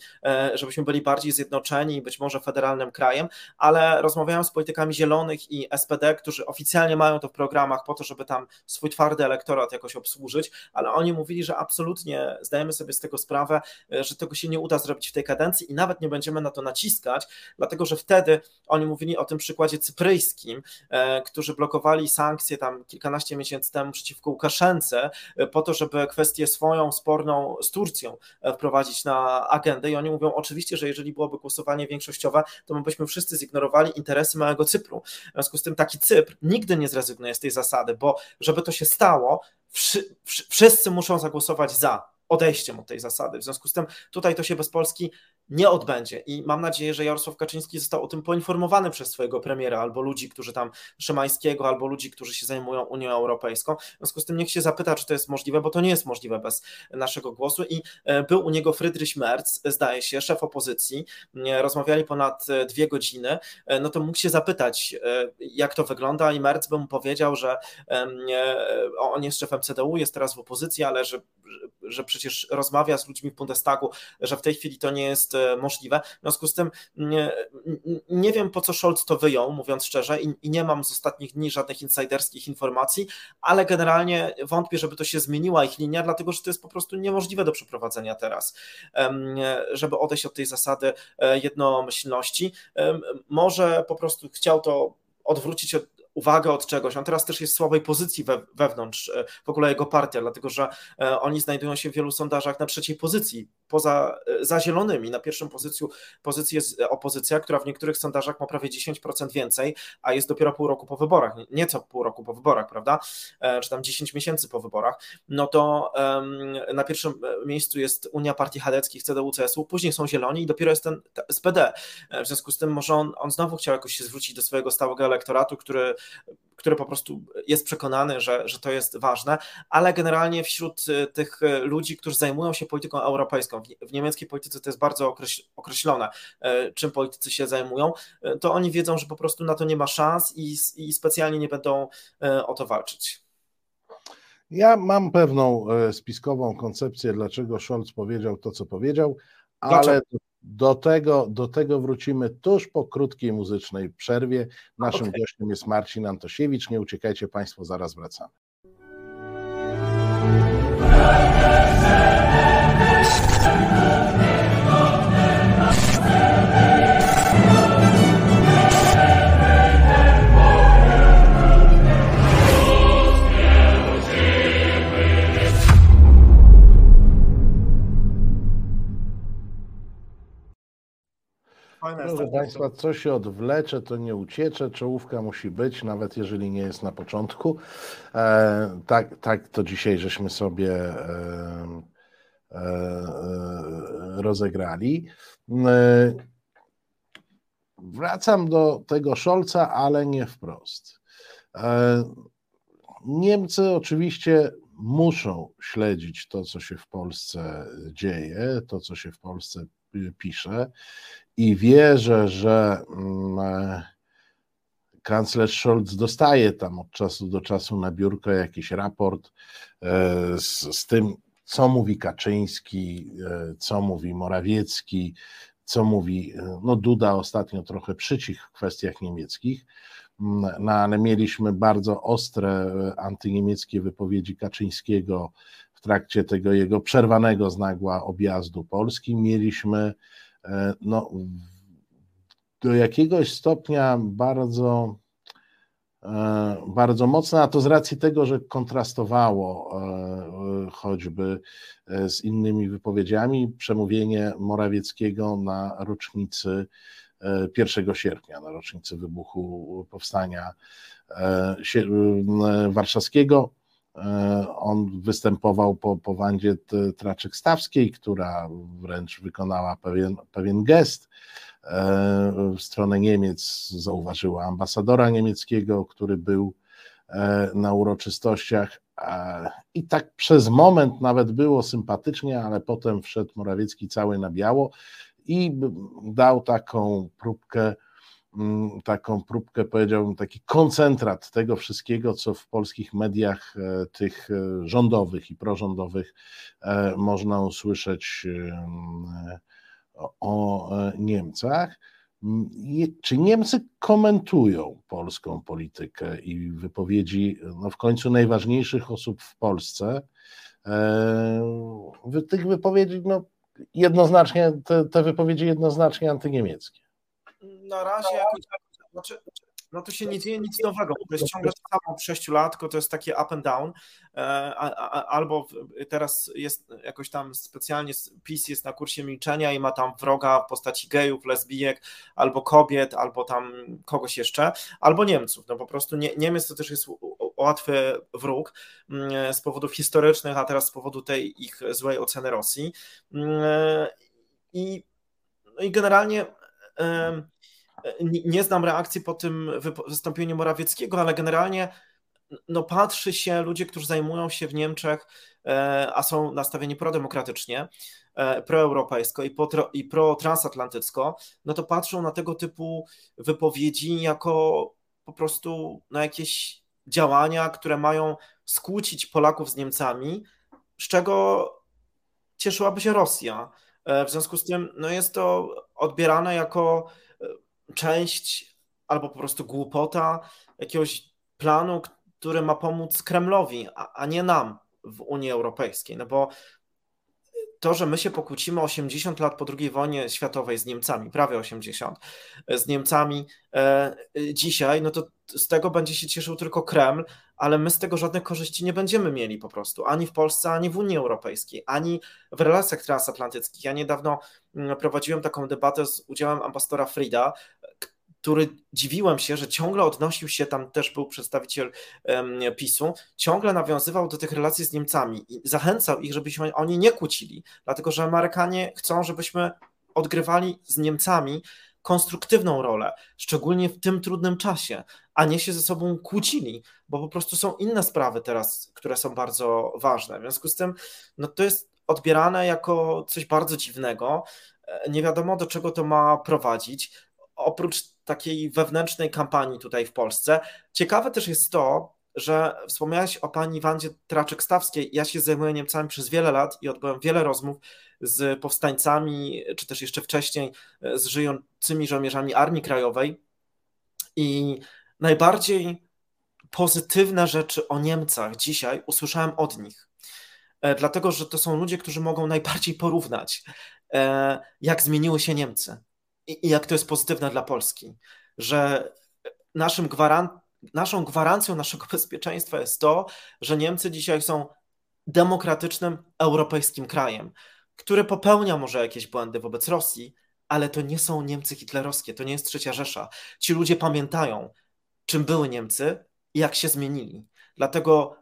żebyśmy byli bardziej zjednoczeni i być może federalnym krajem, ale ale rozmawiałem z politykami zielonych i SPD, którzy oficjalnie mają to w programach po to, żeby tam swój twardy elektorat jakoś obsłużyć, ale oni mówili, że absolutnie zdajemy sobie z tego sprawę, że tego się nie uda zrobić w tej kadencji i nawet nie będziemy na to naciskać, dlatego że wtedy oni mówili o tym przykładzie cypryjskim, którzy blokowali sankcje tam kilkanaście miesięcy temu przeciwko Łukaszence po to, żeby kwestię swoją sporną z Turcją wprowadzić na agendę. I oni mówią oczywiście, że jeżeli byłoby głosowanie większościowe, to my byśmy wszyscy zignorowali interesy małego Cypru. W związku z tym taki Cypr nigdy nie zrezygnuje z tej zasady, bo żeby to się stało, wszyscy muszą zagłosować za odejściem od tej zasady. W związku z tym tutaj to się bez Polski nie odbędzie i mam nadzieję, że Jarosław Kaczyński został o tym poinformowany przez swojego premiera albo ludzi, którzy tam Szymańskiego, albo ludzi, którzy się zajmują Unią Europejską. W związku z tym niech się zapyta, czy to jest możliwe, bo to nie jest możliwe bez naszego głosu i e, był u niego Friedrich Merz, zdaje się, szef opozycji, rozmawiali ponad e, dwie godziny, e, no to mógł się zapytać, jak to wygląda i Merz by mu powiedział, że on jest szefem CDU, jest teraz w opozycji, ale że, że przecież rozmawia z ludźmi w Bundestagu, że w tej chwili to nie jest e, możliwe. W związku z tym nie, nie wiem, po co Scholz to wyjął, mówiąc szczerze, i, i, nie mam z ostatnich dni żadnych insiderskich informacji, ale generalnie wątpię, żeby to się zmieniła ich linia, dlatego że to jest po prostu niemożliwe do przeprowadzenia teraz, żeby odejść od tej zasady e, jednomyślności. Może po prostu chciał to odwrócić od, uwagę od czegoś. On teraz też jest w słabej pozycji we, wewnątrz e, w ogóle jego partia, dlatego że e, oni znajdują się w wielu sondażach na trzeciej pozycji, poza e, za zielonymi. Na pierwszym pozycji, pozycji jest opozycja, która w niektórych sondażach ma prawie 10% więcej, a jest dopiero pół roku po wyborach, nieco pół roku po wyborach, prawda? Czy tam 10 miesięcy po wyborach. No to na pierwszym miejscu jest Unia Partii Chadeckich, CDU, CSU, później są zieloni i dopiero jest ten SPD. W związku z tym może on, on znowu chciał jakoś się zwrócić do swojego stałego elektoratu, który który po prostu jest przekonany, że, że to jest ważne, ale generalnie wśród y, tych y, ludzi, którzy zajmują się polityką europejską, w niemieckiej polityce to jest bardzo określone, y, czym politycy się zajmują, to oni wiedzą, że po prostu na to nie ma szans i, i specjalnie nie będą o to walczyć. Ja mam pewną spiskową koncepcję, dlaczego Scholz powiedział to, co powiedział, ale dlaczego? Do tego, do tego wrócimy tuż po krótkiej muzycznej przerwie. Naszym okay. gościem jest Marcin Antosiewicz. Nie uciekajcie Państwo, zaraz wracamy. Proszę Państwa, co się odwlecze, to nie uciecze, czołówka musi być, nawet jeżeli nie jest na początku. E, tak, tak to dzisiaj żeśmy sobie e, e, rozegrali. E, wracam do tego Scholza, ale nie wprost. E, Niemcy oczywiście muszą śledzić to, co się w Polsce dzieje, to, co się w Polsce pisze i wierzę, że mm, e, kanclerz Scholz dostaje tam od czasu do czasu na biurko jakiś raport e, z, z tym, co mówi Kaczyński, e, co mówi Morawiecki, co mówi, no Duda ostatnio trochę przycich w kwestiach niemieckich, mm, no ale mieliśmy bardzo ostre antyniemieckie wypowiedzi Kaczyńskiego w trakcie tego jego przerwanego z nagła objazdu Polski. Mieliśmy no, do jakiegoś stopnia bardzo, e, bardzo mocne, a to z racji tego, że kontrastowało e, choćby z innymi wypowiedziami przemówienie Morawieckiego na rocznicy 1 sierpnia, na rocznicy wybuchu powstania warszawskiego. E, on występował po, po Wandzie Traczek-Stawskiej, która wręcz wykonała pewien, pewien gest e, w stronę Niemiec, zauważyła ambasadora niemieckiego, który był e, na uroczystościach. I tak przez moment nawet było sympatycznie, ale potem wszedł Morawiecki cały na biało i dał taką próbkę taką próbkę, powiedziałbym, taki koncentrat tego wszystkiego, co w polskich mediach e, tych e, rządowych i prorządowych e, można usłyszeć o Niemcach. Czy Niemcy komentują polską politykę i wypowiedzi no w końcu najważniejszych osób w Polsce? Tych wypowiedzi, no jednoznacznie, te, te wypowiedzi jednoznacznie antyniemieckie. Na razie jakoś, znaczy, no to się nie dzieje nic nowego, to jest ciągle to samo od 6 lat, to jest takie up and down, e, albo teraz jest jakoś tam specjalnie PiS jest na kursie milczenia i ma tam wroga w postaci gejów, lesbijek, albo kobiet, albo tam kogoś jeszcze, albo Niemców, no po prostu Niemiec to też jest łatwy wróg mm, z powodów historycznych, a teraz z powodu tej ich złej oceny Rosji. Mm, i, no i generalnie nie znam reakcji po tym wystąpieniu Morawieckiego, ale generalnie no, patrzy się ludzie, którzy zajmują się w Niemczech, e, a są nastawieni prodemokratycznie, e, proeuropejsko i, pro, i protransatlantycko, no to patrzą na tego typu wypowiedzi jako po prostu na jakieś działania, które mają skłócić Polaków z Niemcami, z czego cieszyłaby się Rosja. E, w związku z tym no jest to odbierane jako część albo po prostu głupota jakiegoś planu, który ma pomóc Kremlowi, a, a nie nam w Unii Europejskiej. No bo to, że my się pokłócimy 80 lat po II wojnie światowej z Niemcami, prawie 80, z Niemcami e, dzisiaj, no to z tego będzie się cieszył tylko Kreml, ale my z tego żadnych korzyści nie będziemy mieli po prostu, ani w Polsce, ani w Unii Europejskiej, ani w relacjach transatlantyckich. Ja niedawno mm, prowadziłem taką debatę z udziałem ambasadora Frida, który dziwiłem się, że ciągle odnosił się, tam też był przedstawiciel um, PiSu, ciągle nawiązywał do tych relacji z Niemcami i zachęcał ich, żebyśmy oni nie kłócili, dlatego że Amerykanie chcą, żebyśmy odgrywali z Niemcami konstruktywną rolę, szczególnie w tym trudnym czasie, a nie się ze sobą kłócili, bo po prostu są inne sprawy teraz, które są bardzo ważne. W związku z tym, no to jest odbierane jako coś bardzo dziwnego. E, nie wiadomo, do czego to ma prowadzić. Oprócz takiej wewnętrznej kampanii tutaj w Polsce. Ciekawe też jest to, że wspomniałeś o pani Wandzie Traczek-Stawskiej. Ja się zajmuję Niemcami przez wiele lat i odbyłem wiele rozmów z powstańcami, czy też jeszcze wcześniej z żyjącymi żołnierzami Armii Krajowej. I najbardziej pozytywne rzeczy o Niemcach dzisiaj usłyszałem od nich. E, dlatego, że to są ludzie, którzy mogą najbardziej porównać, e, jak zmieniły się Niemcy i, jak to jest pozytywne dla Polski, że naszym gwarant, naszą gwarancją naszego bezpieczeństwa jest to, że Niemcy dzisiaj są demokratycznym europejskim krajem, który popełnia może jakieś błędy wobec Rosji, ale to nie są Niemcy hitlerowskie, to nie jest trzecia Rzesza. Ci ludzie pamiętają, czym były Niemcy i jak się zmienili. Dlatego,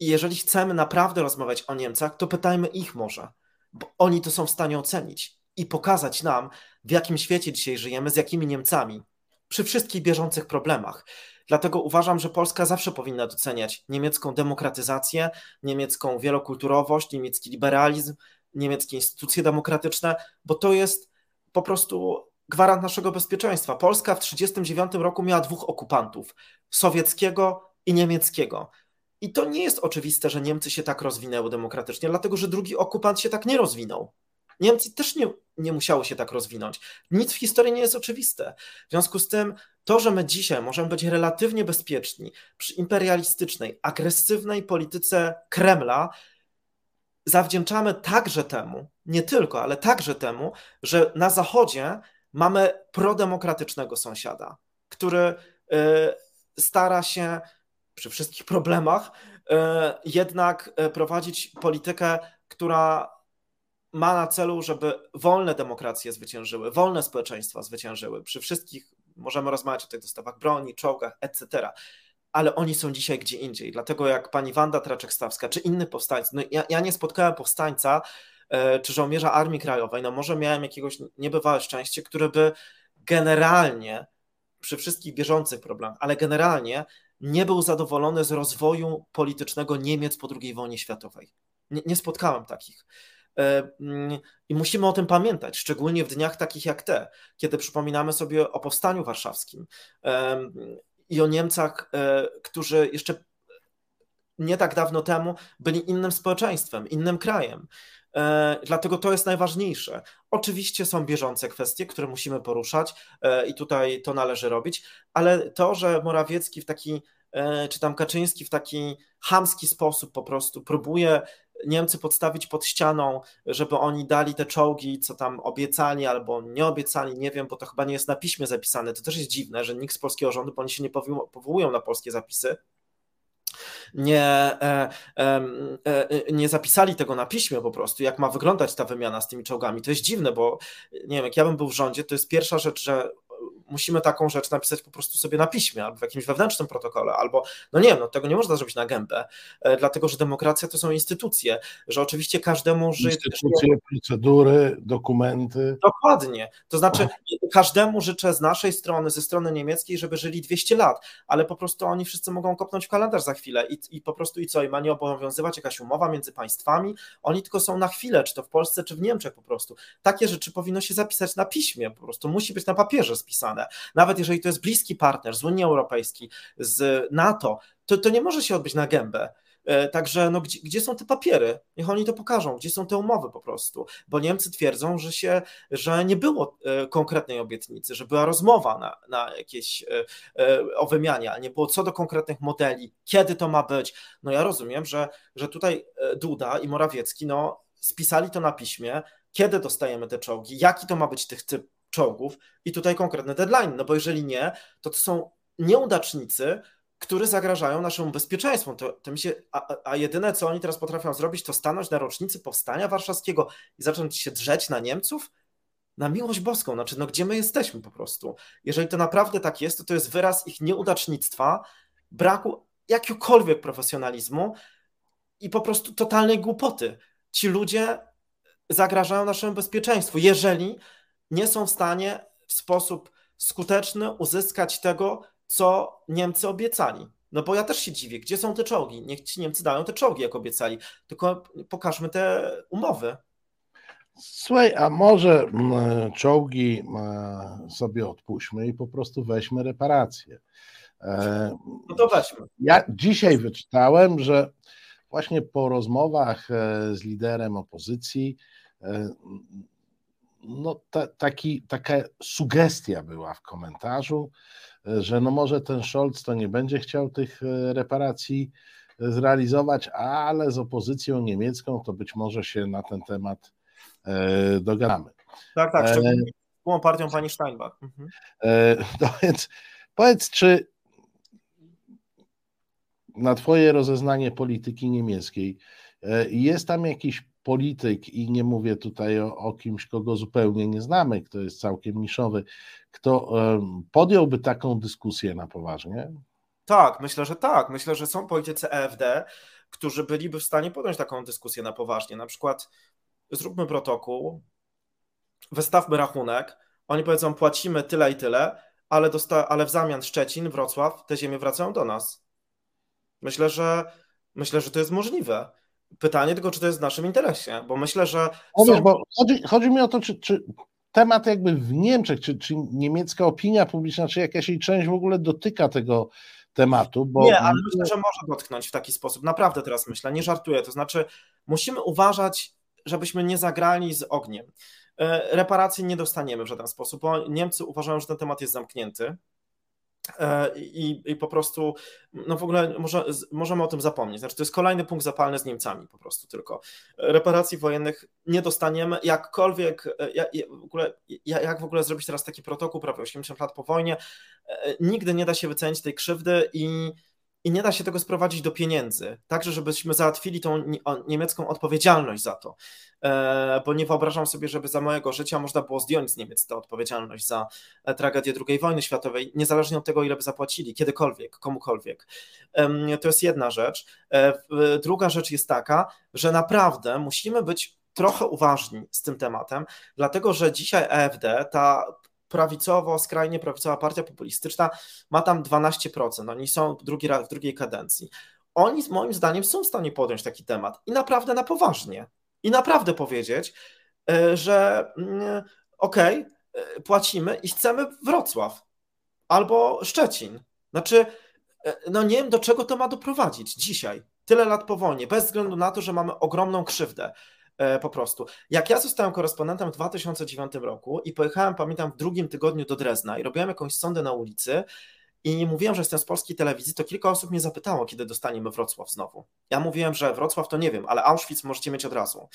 jeżeli chcemy naprawdę rozmawiać o Niemcach, to pytajmy ich może, bo oni to są w stanie ocenić i pokazać nam, w jakim świecie dzisiaj żyjemy, z jakimi Niemcami, przy wszystkich bieżących problemach. Dlatego uważam, że Polska zawsze powinna doceniać niemiecką demokratyzację, niemiecką wielokulturowość, niemiecki liberalizm, niemieckie instytucje demokratyczne, bo to jest po prostu gwarant naszego bezpieczeństwa. Polska w 1939 roku miała dwóch okupantów sowieckiego i niemieckiego. I to nie jest oczywiste, że Niemcy się tak rozwinęły demokratycznie, dlatego że drugi okupant się tak nie rozwinął. Niemcy też nie, nie musiały się tak rozwinąć. Nic w historii nie jest oczywiste. W związku z tym, to, że my dzisiaj możemy być relatywnie bezpieczni przy imperialistycznej, agresywnej polityce Kremla, zawdzięczamy także temu, nie tylko, ale także temu, że na Zachodzie mamy prodemokratycznego sąsiada, który y, stara się przy wszystkich problemach y, jednak y, prowadzić politykę, która ma na celu, żeby wolne demokracje zwyciężyły, wolne społeczeństwa zwyciężyły. Przy wszystkich możemy rozmawiać o tych dostawach broni, czołgach, etc. Ale oni są dzisiaj gdzie indziej. Dlatego jak pani Wanda Traczek-Stawska, czy inny powstańcy, no ja, ja nie spotkałem powstańca, e, czy żołnierza Armii Krajowej, no może miałem jakiegoś niebywałe szczęście, który by generalnie, przy wszystkich bieżących problemach, ale generalnie nie był zadowolony z rozwoju politycznego Niemiec po II wojnie światowej. Nie, nie spotkałem takich. E, mm, I musimy o tym pamiętać, szczególnie w dniach takich jak te, kiedy przypominamy sobie o powstaniu warszawskim i o Niemcach, e, którzy jeszcze nie tak dawno temu byli innym społeczeństwem, innym krajem. Dlatego to jest najważniejsze. Oczywiście są bieżące kwestie, które musimy poruszać i tutaj to należy robić, ale to, że Morawiecki w taki, czy tam Kaczyński w taki chamski sposób po prostu próbuje Niemcy podstawić pod ścianą, żeby oni dali te czołgi, co tam obiecali albo nie obiecali, nie wiem, bo to chyba nie jest na piśmie zapisane. To też jest dziwne, że nikt z polskiego rządu, bo oni się nie powołują na polskie zapisy, nie, e, e, e, nie zapisali tego na piśmie po prostu, jak ma wyglądać ta wymiana z tymi czołgami. To jest dziwne, bo nie wiem, jak ja bym był w rządzie, to jest pierwsza rzecz, że musimy taką rzecz napisać po prostu sobie na piśmie, albo w jakimś wewnętrznym protokole, albo, no nie wiem, no tego nie można zrobić na gębę, e, dlatego, że demokracja to są instytucje, że oczywiście każdemu żyje... Instytucje, procedury, dokumenty. Dokładnie, to znaczy każdemu życzę z naszej strony, ze strony niemieckiej, żeby żyli 200 lat, ale po prostu oni wszyscy mogą kopnąć w kalendarz za chwilę i, i po prostu i co, i ma nie obowiązywać jakaś umowa między państwami, oni tylko są na chwilę, czy to w Polsce, czy w Niemczech po prostu. Takie rzeczy powinno się zapisać na piśmie, po prostu musi być na papierze spisane nawet jeżeli to jest bliski partner z Unii Europejskiej, z NATO, to, to nie może się odbyć na gębę. E, także no, gdzie, gdzie, są te papiery? Niech oni to pokażą, gdzie są te umowy po prostu, bo Niemcy twierdzą, że, się, że nie było e, konkretnej obietnicy, że była rozmowa na, na jakieś e, o wymianie, ale nie było co do konkretnych modeli, kiedy to ma być. No ja rozumiem, że, że tutaj Duda i Morawiecki no, spisali to na piśmie, kiedy dostajemy te czołgi, jaki to ma być tych typ czołgów i tutaj konkretny deadline, no bo jeżeli nie, to to są nieudacznicy, którzy zagrażają naszemu bezpieczeństwu. To, to mi się, a, a jedyne, co oni teraz potrafią zrobić, to stanąć na rocznicy Powstania Warszawskiego i zacząć się drzeć na Niemców? Na miłość boską, znaczy, no gdzie my jesteśmy po prostu? Jeżeli to naprawdę tak jest, to to jest wyraz ich nieudacznictwa, braku jakiegokolwiek profesjonalizmu i po prostu totalnej głupoty. Ci ludzie zagrażają naszemu bezpieczeństwu, jeżeli nie są w stanie w sposób skuteczny uzyskać tego, co Niemcy obiecali. No bo ja też się dziwię, gdzie są te czołgi? Niech ci Niemcy dają te czołgi, jak obiecali, tylko pokażmy te umowy. Słuchaj, a może mm, czołgi mm, sobie odpuśćmy i po prostu weźmy reparacje. E, no to weźmy. Ja dzisiaj wyczytałem, że właśnie po rozmowach e, z liderem opozycji e, no, ta, taki, taka sugestia była w komentarzu, że no może ten Scholz to nie będzie chciał tych e, reparacji e, zrealizować, ale z opozycją niemiecką to być może się na ten temat e, dogadamy. Tak, tak, szczególnie z partią pani Steinbach. Mhm. No więc powiedz, czy na twoje rozeznanie polityki niemieckiej jest tam jakiś polityk, i nie mówię tutaj o, o, kimś, kogo zupełnie nie znamy, kto jest całkiem niszowy, kto podjąłby taką dyskusję na poważnie? Tak, myślę, że tak. Myślę, że są politycy EFD, którzy byliby w stanie podjąć taką dyskusję na poważnie. Na przykład zróbmy protokół, wystawmy rachunek, oni powiedzą płacimy tyle i tyle, ale, dosta- ale w zamian Szczecin, Wrocław, te ziemie wracają do nas. Myślę, że myślę, że to jest możliwe. Pytanie tylko, czy to jest w naszym interesie, bo myślę, że. Są... Wiesz, bo chodzi, chodzi, mi o to, czy, czy temat jakby w Niemczech, czy, czy niemiecka opinia publiczna, czy jakaś jej część w ogóle dotyka tego tematu. Bo... Nie, ale myślę, że może dotknąć w taki sposób. Naprawdę teraz myślę, nie żartuję. To znaczy, musimy uważać, żebyśmy nie zagrali z ogniem. E, reparacji nie dostaniemy w żaden sposób, bo Niemcy uważają, że ten temat jest zamknięty. E, I, I, po prostu, no w ogóle może, możemy o tym zapomnieć. Znaczy, to jest kolejny punkt zapalny z Niemcami, po prostu tylko. Reparacji wojennych nie dostaniemy, jakkolwiek, e, jak, w ogóle, jak w ogóle zrobić teraz taki protokół prawie 80 lat po wojnie, e, nigdy nie da się wycenić tej krzywdy i i nie da się tego sprowadzić do pieniędzy, także żebyśmy załatwili tą niemiecką odpowiedzialność za to, e, bo nie wyobrażam sobie, żeby za mojego życia można było zdjąć z Niemiec tę odpowiedzialność za e, tragedię II wojny światowej, niezależnie od tego, ile by zapłacili, kiedykolwiek, komukolwiek. To jest jedna rzecz. E, druga rzecz jest taka, że naprawdę musimy być trochę uważni z tym tematem, dlatego że dzisiaj EFD, ta prawicowo, skrajnie prawicowa partia populistyczna ma tam 12%. Oni są drugi raz w drugiej kadencji. Oni moim zdaniem są w stanie podjąć taki temat i naprawdę na poważnie. I naprawdę powiedzieć, e, że mm, okej, okay, płacimy i chcemy Wrocław albo Szczecin. Znaczy, e, no nie wiem, do czego to ma doprowadzić dzisiaj, tyle lat po wojnie, bez względu na to, że mamy ogromną krzywdę. Po prostu. Jak ja zostałem korespondentem w 2009 roku i pojechałem, pamiętam, w drugim tygodniu do Drezna i robiłem jakąś sondę na ulicy, i mówiłem, że jestem z polskiej telewizji, to kilka osób mnie zapytało, kiedy dostaniemy Wrocław znowu. Ja mówiłem, że Wrocław to nie wiem, ale Auschwitz możecie mieć od razu.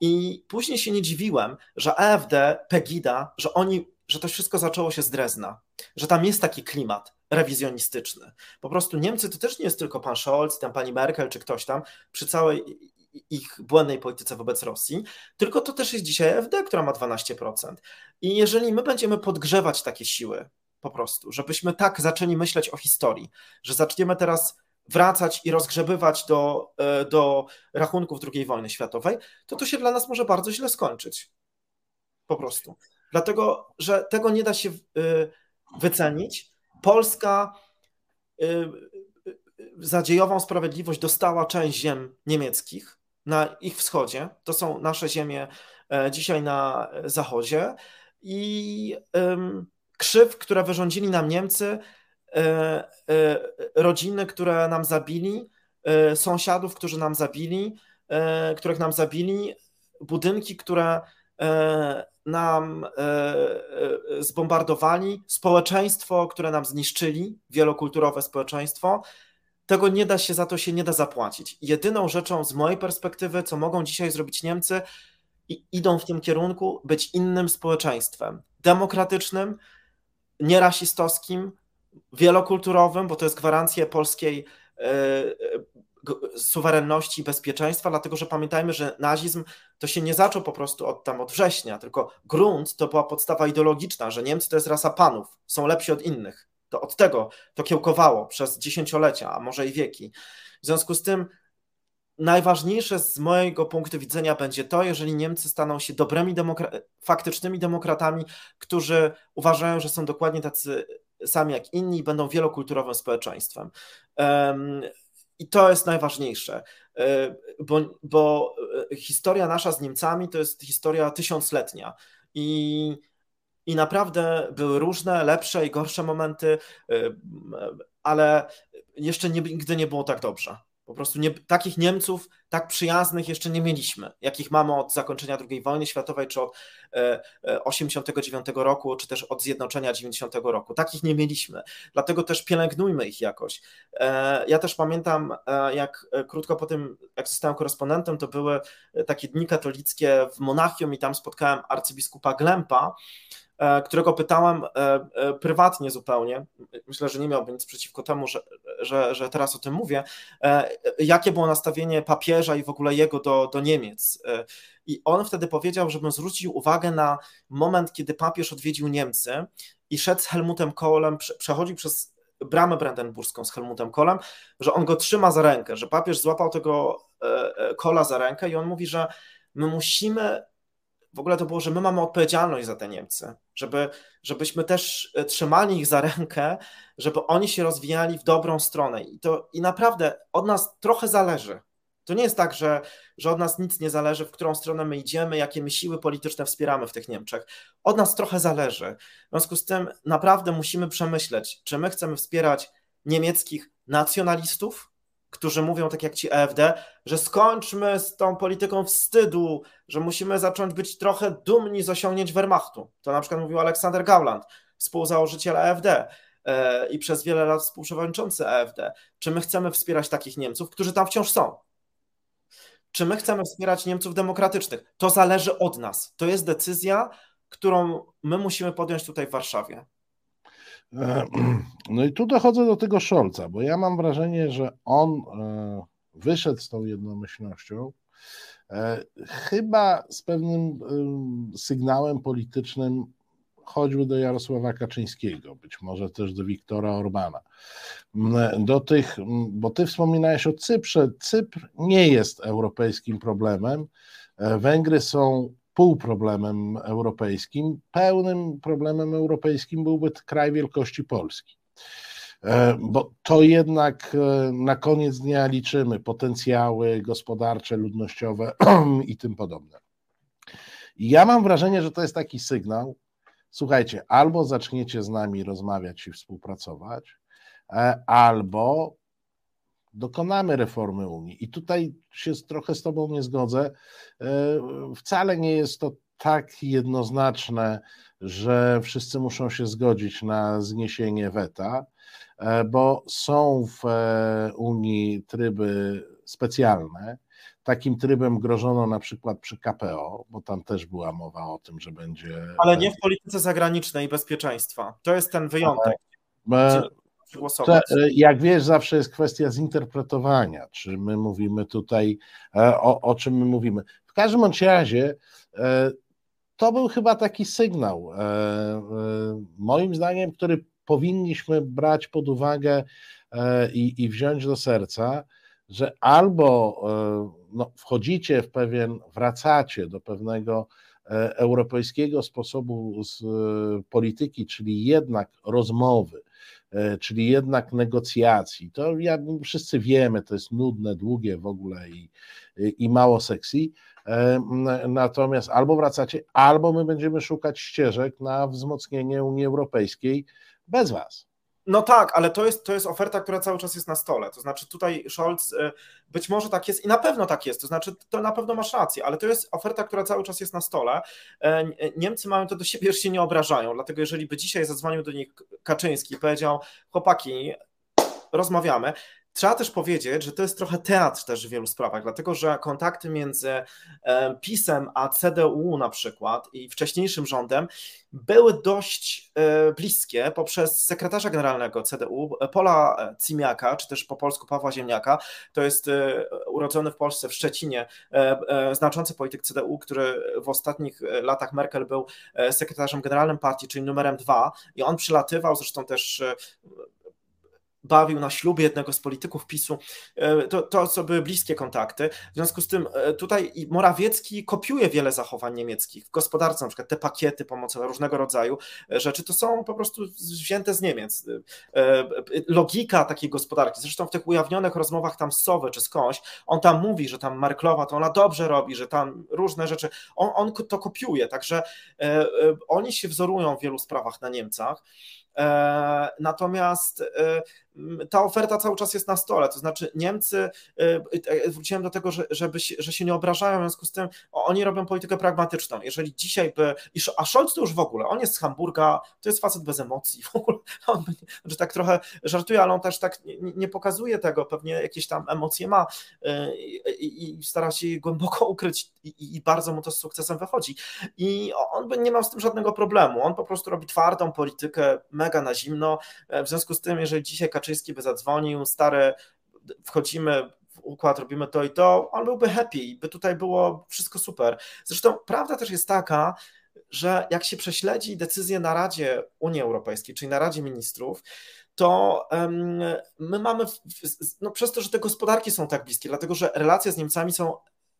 I później się nie dziwiłem, że AfD, Pegida, że oni, że to wszystko zaczęło się z Drezna, że tam jest taki klimat rewizjonistyczny. Po prostu Niemcy to też nie jest tylko pan Scholz, tam pani Merkel czy ktoś tam, przy całej ich błędnej polityce wobec Rosji, tylko to też jest dzisiaj AfD, która ma 12%. I jeżeli my będziemy podgrzewać takie siły, po prostu, żebyśmy tak zaczęli myśleć o historii, że zaczniemy teraz wracać i rozgrzebywać do, e, do rachunków II wojny światowej, to to się dla nas może bardzo źle skończyć. Po prostu. Dlatego, że tego nie da się e, wycenić. Polska e, za dziejową sprawiedliwość dostała część ziem niemieckich na ich wschodzie. To są nasze ziemie dzisiaj na zachodzie. I krzyw, które wyrządzili nam Niemcy, e, e, rodziny, które nam zabili, e, sąsiadów, którzy nam zabili, których nam zabili, budynki, które nam zbombardowali, społeczeństwo, które nam zniszczyli, wielokulturowe społeczeństwo. Tego nie da się, za to się nie da zapłacić. Jedyną rzeczą z mojej perspektywy, co mogą dzisiaj zrobić Niemcy, i idą w tym kierunku, być innym społeczeństwem, demokratycznym, nierasistowskim, wielokulturowym, bo to jest gwarancja polskiej e, suwerenności i bezpieczeństwa, dlatego że pamiętajmy, że nazizm to się nie zaczął po prostu od tam od września, tylko grunt to była podstawa ideologiczna, że Niemcy to jest rasa panów, są lepsi od innych. To od tego to kiełkowało przez dziesięciolecia, a może i wieki. W związku z tym najważniejsze z mojego punktu widzenia będzie to, jeżeli Niemcy staną się dobrymi, demokra- faktycznymi demokratami, którzy uważają, że są dokładnie tacy sami jak inni i będą wielokulturowym społeczeństwem. Um, i to jest najważniejsze, e, bo, bo e, historia nasza z Niemcami to jest historia tysiącletnia. I, I naprawdę były różne, lepsze i gorsze momenty, e, ale jeszcze nigdy nie było tak dobrze. Po prostu nie, takich Niemców tak przyjaznych jeszcze nie mieliśmy, jakich mamy od zakończenia II wojny światowej, czy od e, 89 e, roku, czy też od zjednoczenia 90 roku. Takich nie mieliśmy. Dlatego też pielęgnujmy ich jakoś. E, ja też pamiętam, e, jak e, krótko po tym, jak zostałem korespondentem, to były takie dni katolickie w Monachium i tam spotkałem arcybiskupa Glempa, którego pytałem e, e, prywatnie zupełnie, myślę, że nie miałby nic przeciwko temu, że, że, że teraz o tym mówię, jakie było nastawienie papieża i w ogóle jego do, do Niemiec. I on wtedy powiedział, żebym zwrócił uwagę na moment, kiedy papież odwiedził Niemcy i szedł z Helmutem Kohlem, przechodził przez bramę brandenburską z Helmutem Kohlem, że on go trzyma za rękę, że papież złapał tego Kola za rękę i on mówi, że my musimy w ogóle to było, że my mamy odpowiedzialność za te Niemcy, żeby, żebyśmy też e, trzymali ich za rękę, żeby oni się rozwijali w dobrą stronę. I, to, i naprawdę od nas trochę zależy. To nie jest tak, że, że od nas nic nie zależy, w którą stronę my idziemy, jakie my siły polityczne wspieramy w tych Niemczech. Od nas trochę zależy. W związku z tym naprawdę musimy przemyśleć, czy my chcemy wspierać niemieckich nacjonalistów, którzy mówią, tak jak ci EFD, że skończmy z tą polityką wstydu, że musimy zacząć być trochę dumni z osiągnięć Wehrmachtu. To na przykład mówił Aleksander Gauland, współzałożyciel EFD e, i przez wiele lat współprzewodniczący EFD. Czy my chcemy wspierać takich Niemców, którzy tam wciąż są? Czy my chcemy wspierać Niemców demokratycznych? To zależy od nas. To jest decyzja, którą my musimy podjąć tutaj w Warszawie. E, no i tu dochodzę do tego Scholza, bo ja mam wrażenie, że on e, wyszedł z tą jednomyślnością e, chyba z pewnym sygnałem politycznym choćby do Jarosława Kaczyńskiego, być może też do Wiktora Orbana. Do tych, bo ty wspominałeś o Cyprze. Cypr nie jest europejskim problemem. Węgry są półproblemem europejskim. Pełnym problemem europejskim byłby kraj wielkości Polski. E, bo to jednak e, na koniec dnia liczymy potencjały gospodarcze, ludnościowe i tym podobne. ja mam wrażenie, że to jest taki sygnał. Słuchajcie, albo zaczniecie z nami rozmawiać i współpracować, e, albo dokonamy reformy Unii. I tutaj się trochę z Tobą nie zgodzę. Wcale nie jest to tak jednoznaczne, że wszyscy muszą się zgodzić na zniesienie weta, bo są w Unii tryby specjalne, Takim trybem grożono na przykład przy KPO, bo tam też była mowa o tym, że będzie. Ale nie w polityce zagranicznej i bezpieczeństwa. To jest ten wyjątek. To, jak wiesz, zawsze jest kwestia zinterpretowania, czy my mówimy tutaj, e, o, o czym my mówimy. W każdym bądź razie e, to był chyba taki sygnał, e, moim zdaniem, który powinniśmy brać pod uwagę i, i wziąć do serca, że albo no, wchodzicie w pewien, wracacie do pewnego e, europejskiego sposobu z e, polityki, czyli jednak rozmowy, e, czyli jednak negocjacji. To ja, wszyscy wiemy, to jest nudne, długie w ogóle i, i mało sexy. Natomiast albo wracacie, albo my będziemy szukać ścieżek na wzmocnienie Unii Europejskiej bez Was. No tak, ale to jest, to jest oferta, która cały czas jest na stole. To znaczy tutaj Scholz y, być może tak jest i na pewno tak jest, to znaczy to na pewno masz rację, ale to jest oferta, która cały czas jest na stole. E, Niemcy mają to do siebie, że się nie obrażają, dlatego jeżeli by dzisiaj zadzwonił do nich Kaczyński i powiedział, chłopaki, rozmawiamy, Trzeba też powiedzieć, że to jest trochę teatr też w wielu sprawach, dlatego że kontakty między e, PiSem a CDU na przykład i wcześniejszym rządem były dość e, bliskie poprzez sekretarza generalnego CDU, Pola Cimiaka, czy też po polsku Pawła Ziemniaka. To jest e, urodzony w Polsce w Szczecinie znaczący polityk CDU, który w ostatnich latach Merkel był sekretarzem generalnym partii, czyli numerem dwa i on przylatywał, zresztą też bawił na ślubie jednego z polityków PiSu, e, to, to co były bliskie kontakty. W związku z tym e, tutaj Morawiecki kopiuje wiele zachowań niemieckich w gospodarce, na przykład te pakiety pomocowe, różnego rodzaju e, rzeczy, to są po prostu wzięte z Niemiec. Logika takiej gospodarki, zresztą w tych ujawnionych rozmowach tam z Sowy czy skądś, on tam mówi, że tam Marklowa to ona dobrze robi, że tam różne rzeczy, on, on to kopiuje, także oni się wzorują w wielu sprawach na Niemcach. Natomiast ta oferta cały czas jest na stole, to znaczy Niemcy, y, wróciłem do tego, że, żeby że się nie obrażają, w związku z tym oni robią politykę pragmatyczną. Jeżeli dzisiaj by, a Scholz to już w ogóle, on jest z Hamburga, to jest facet bez emocji, w ogóle, on że tak trochę żartuje, ale on też tak nie, nie pokazuje tego, pewnie jakieś tam emocje ma y, i, i stara się je głęboko ukryć i, i, bardzo mu to z sukcesem wychodzi. I on by nie miał z tym żadnego problemu, on po prostu robi twardą politykę, mega na zimno, e, w związku z tym, jeżeli dzisiaj Kaczyński by zadzwonił, stare, wchodzimy w układ, robimy to i to, on byłby happy, by tutaj było wszystko super. Zresztą prawda też jest taka, że jak się prześledzi decyzję na Radzie Unii Europejskiej, czyli na Radzie Ministrów, to my mamy, no przez to, że te gospodarki są tak bliskie, dlatego że relacje z Niemcami są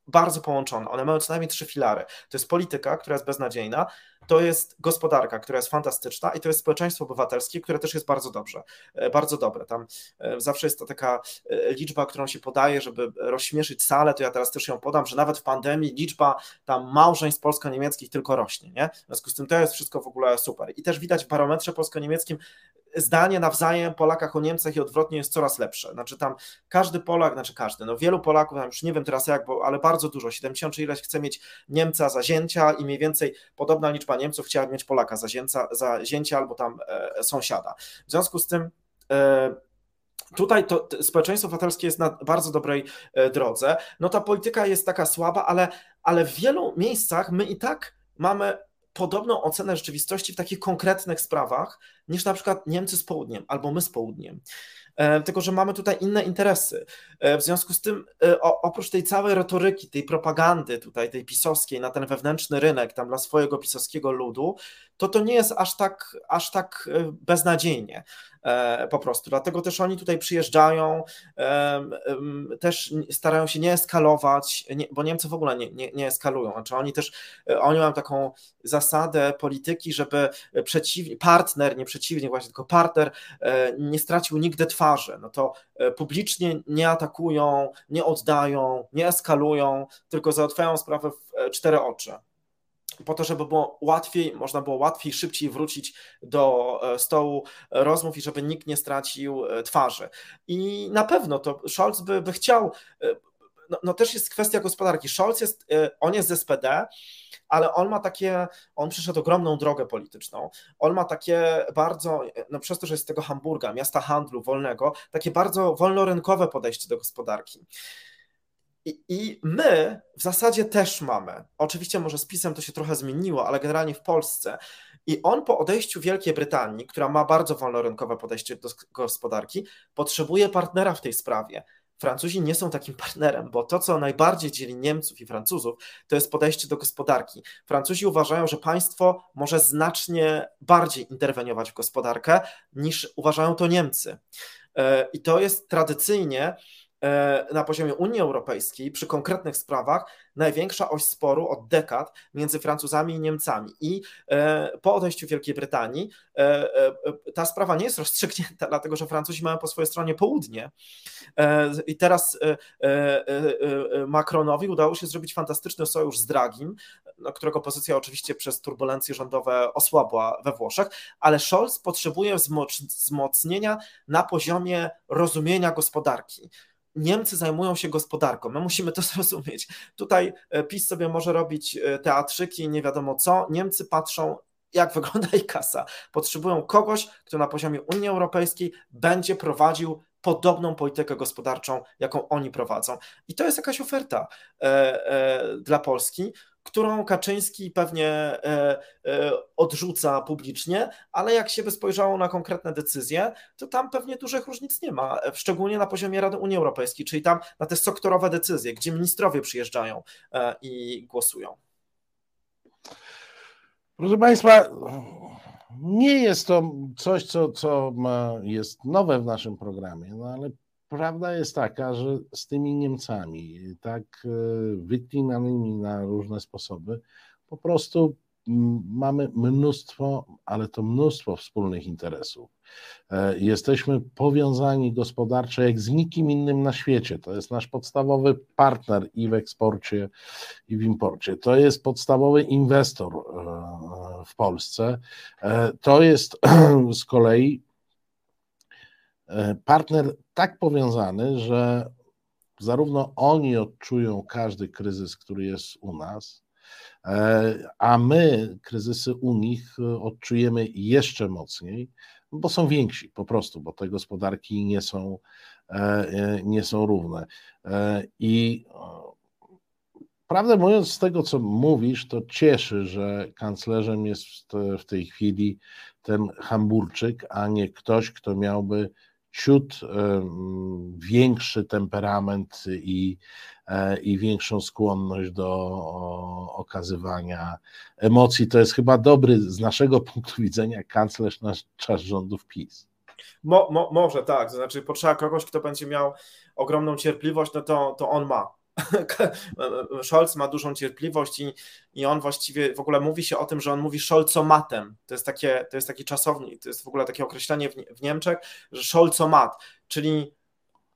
bardzo połączone. One mają co najmniej trzy filary. To jest polityka, która jest beznadziejna, to jest gospodarka, która jest fantastyczna i to jest społeczeństwo obywatelskie, które też jest bardzo dobrze, e, bardzo dobre. Tam e, zawsze jest to taka e, liczba, którą się podaje, żeby rozśmieszyć salę, to ja teraz też ją podam, że nawet w pandemii liczba tam małżeństw polsko-niemieckich tylko rośnie, nie? W związku z tym to jest wszystko w ogóle super. I też widać w barometrze polsko-niemieckim zdanie nawzajem Polakach o Niemcach i odwrotnie jest coraz lepsze. Znaczy tam każdy Polak, znaczy każdy, no wielu Polaków, już nie wiem teraz jak, bo, ale bardzo dużo, 70 czy ileś chce mieć Niemca za zięcia i mniej więcej podobna liczba Niemców chciałaby mieć Polaka za, zięca, za zięcia albo tam e, sąsiada. W związku z tym e, Tutaj to społeczeństwo obywatelskie jest na bardzo dobrej e, drodze. No ta polityka jest taka słaba, ale, ale w wielu miejscach my i tak mamy podobną ocenę rzeczywistości w takich konkretnych sprawach niż na przykład Niemcy z południem albo my z południem. E, tylko, że mamy tutaj inne interesy. E, w związku z tym, e, oprócz tej całej retoryki, tej propagandy tutaj, tej pisowskiej na ten wewnętrzny rynek, tam dla swojego pisowskiego ludu, to to nie jest aż tak, aż tak beznadziejnie. Po prostu. Dlatego też oni tutaj przyjeżdżają, też starają się nie eskalować, bo Niemcy w ogóle nie, nie, nie eskalują. Znaczy oni też, oni mają taką zasadę polityki, żeby przeciwnik, partner, nie przeciwnik właśnie, tylko partner e, nie stracił nigdy twarzy. No to publicznie nie atakują, nie oddają, nie eskalują, tylko załatwiają sprawę w cztery oczy. po to, żeby było łatwiej, można było łatwiej, szybciej wrócić do e, stołu rozmów i żeby nikt nie stracił e, twarzy. I na pewno to Scholz by, by chciał, e, no, no też jest kwestia gospodarki. Scholz jest, on jest z SPD, ale on ma takie, on przyszedł ogromną drogę polityczną. On ma takie bardzo, no przez to, że jest z tego Hamburga, miasta handlu wolnego, takie bardzo wolnorynkowe podejście do gospodarki. I, I, my w zasadzie też mamy. Oczywiście, może z pisem to się trochę zmieniło, ale generalnie w Polsce. I on po odejściu Wielkiej Brytanii, która ma bardzo wolnorynkowe podejście do gospodarki, potrzebuje partnera w tej sprawie. Francuzi nie są takim partnerem, bo to, co najbardziej dzieli Niemców i Francuzów, to jest podejście do gospodarki. Francuzi uważają, że państwo może znacznie bardziej interweniować w gospodarkę niż uważają to Niemcy. E, I to jest tradycyjnie na poziomie Unii Europejskiej przy konkretnych sprawach największa oś sporu od dekad między Francuzami i Niemcami. I e, po odejściu Wielkiej Brytanii e, ta sprawa nie jest rozstrzygnięta, dlatego że Francuzi mają po swojej stronie południe. I teraz Macronowi udało się zrobić fantastyczny sojusz z Dragim, no, którego pozycja oczywiście przez turbulencje rządowe osłabła we Włoszech, ale Scholz potrzebuje wzmocnienia na poziomie rozumienia gospodarki. Niemcy zajmują się gospodarką. My musimy to zrozumieć. Tutaj e, PiS sobie może robić e, teatrzyki, nie wiadomo co. Niemcy patrzą, jak wygląda ich kasa. Potrzebują kogoś, kto na poziomie Unii Europejskiej będzie prowadził podobną politykę gospodarczą, jaką oni prowadzą. I to jest jakaś oferta e, dla Polski którą Kaczyński pewnie e, e, odrzuca publicznie, ale jak się by spojrzało na konkretne decyzje, to tam pewnie dużych różnic nie ma, szczególnie na poziomie Rady Unii Europejskiej, czyli tam na te sektorowe decyzje, gdzie ministrowie przyjeżdżają e, i głosują. Proszę Państwa, nie jest to coś, co, co jest nowe w naszym programie, no ale prawda jest taka, że z tymi Niemcami, tak e, wyklinanymi na różne sposoby, po prostu mamy mnóstwo, ale to mnóstwo wspólnych interesów. E, jesteśmy powiązani gospodarczo jak z nikim innym na świecie. To jest nasz podstawowy partner i w eksporcie, i w imporcie. To jest podstawowy inwestor e, w Polsce. To jest z kolei partner tak powiązany, że zarówno oni odczują każdy kryzys, który jest u nas, e, a my kryzysy u nich odczujemy jeszcze mocniej, bo są więksi po prostu, bo te gospodarki nie są, e, e, nie są równe. I prawdę mówiąc, z tego co mówisz, to cieszy, że kanclerzem jest w tej chwili ten Hamburczyk, a nie ktoś, kto miałby ciut większy temperament i, e, i większą skłonność do okazywania emocji. To jest chyba dobry z naszego punktu widzenia kanclerz na czas rządów PiS. Mo, mo, może tak, to znaczy potrzeba kogoś, kto będzie miał ogromną cierpliwość, no to, to on ma. Scholz ma dużą cierpliwość i, i on właściwie w ogóle mówi się o tym, że on mówi Scholzomatem. To jest, takie, to jest taki czasownik, to jest w ogóle takie określenie w, w Niemczech, że Scholzomat, czyli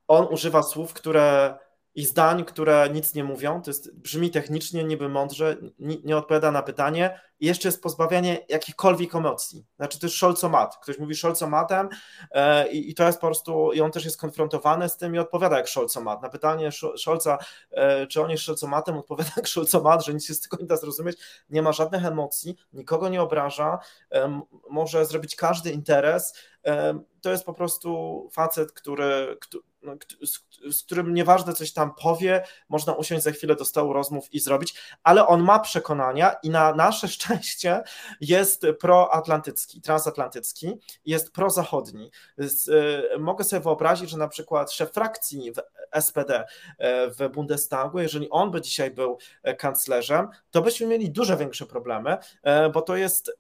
on używa słów, które i zdań, które nic nie mówią. To jest, brzmi technicznie, niby mądrze, nie, odpowiada na pytanie i jeszcze jest pozbawianie jakichkolwiek emocji. Znaczy to jest szolcomat. Ktoś mówi szolcomatem e, i, i, to jest po prostu, i on też jest konfrontowany z tym i odpowiada jak szolcomat. Na pytanie Szolca, e, czy on jest szolcomatem, odpowiada jak szolcomat, że nic się z tego nie da zrozumieć, nie ma żadnych emocji, nikogo nie obraża, e, może zrobić każdy interes. To jest po prostu facet, który, no, z, którym nieważne coś tam powie, można usiąść za chwilę do stołu rozmów i zrobić, ale on ma przekonania i na nasze szczęście jest proatlantycki, transatlantycki, jest prozachodni. Y, mogę sobie wyobrazić, że na przykład szef frakcji w SPD e, w Bundestagu, jeżeli on by dzisiaj był e, kanclerzem, to byśmy mieli dużo większe problemy, bo to jest,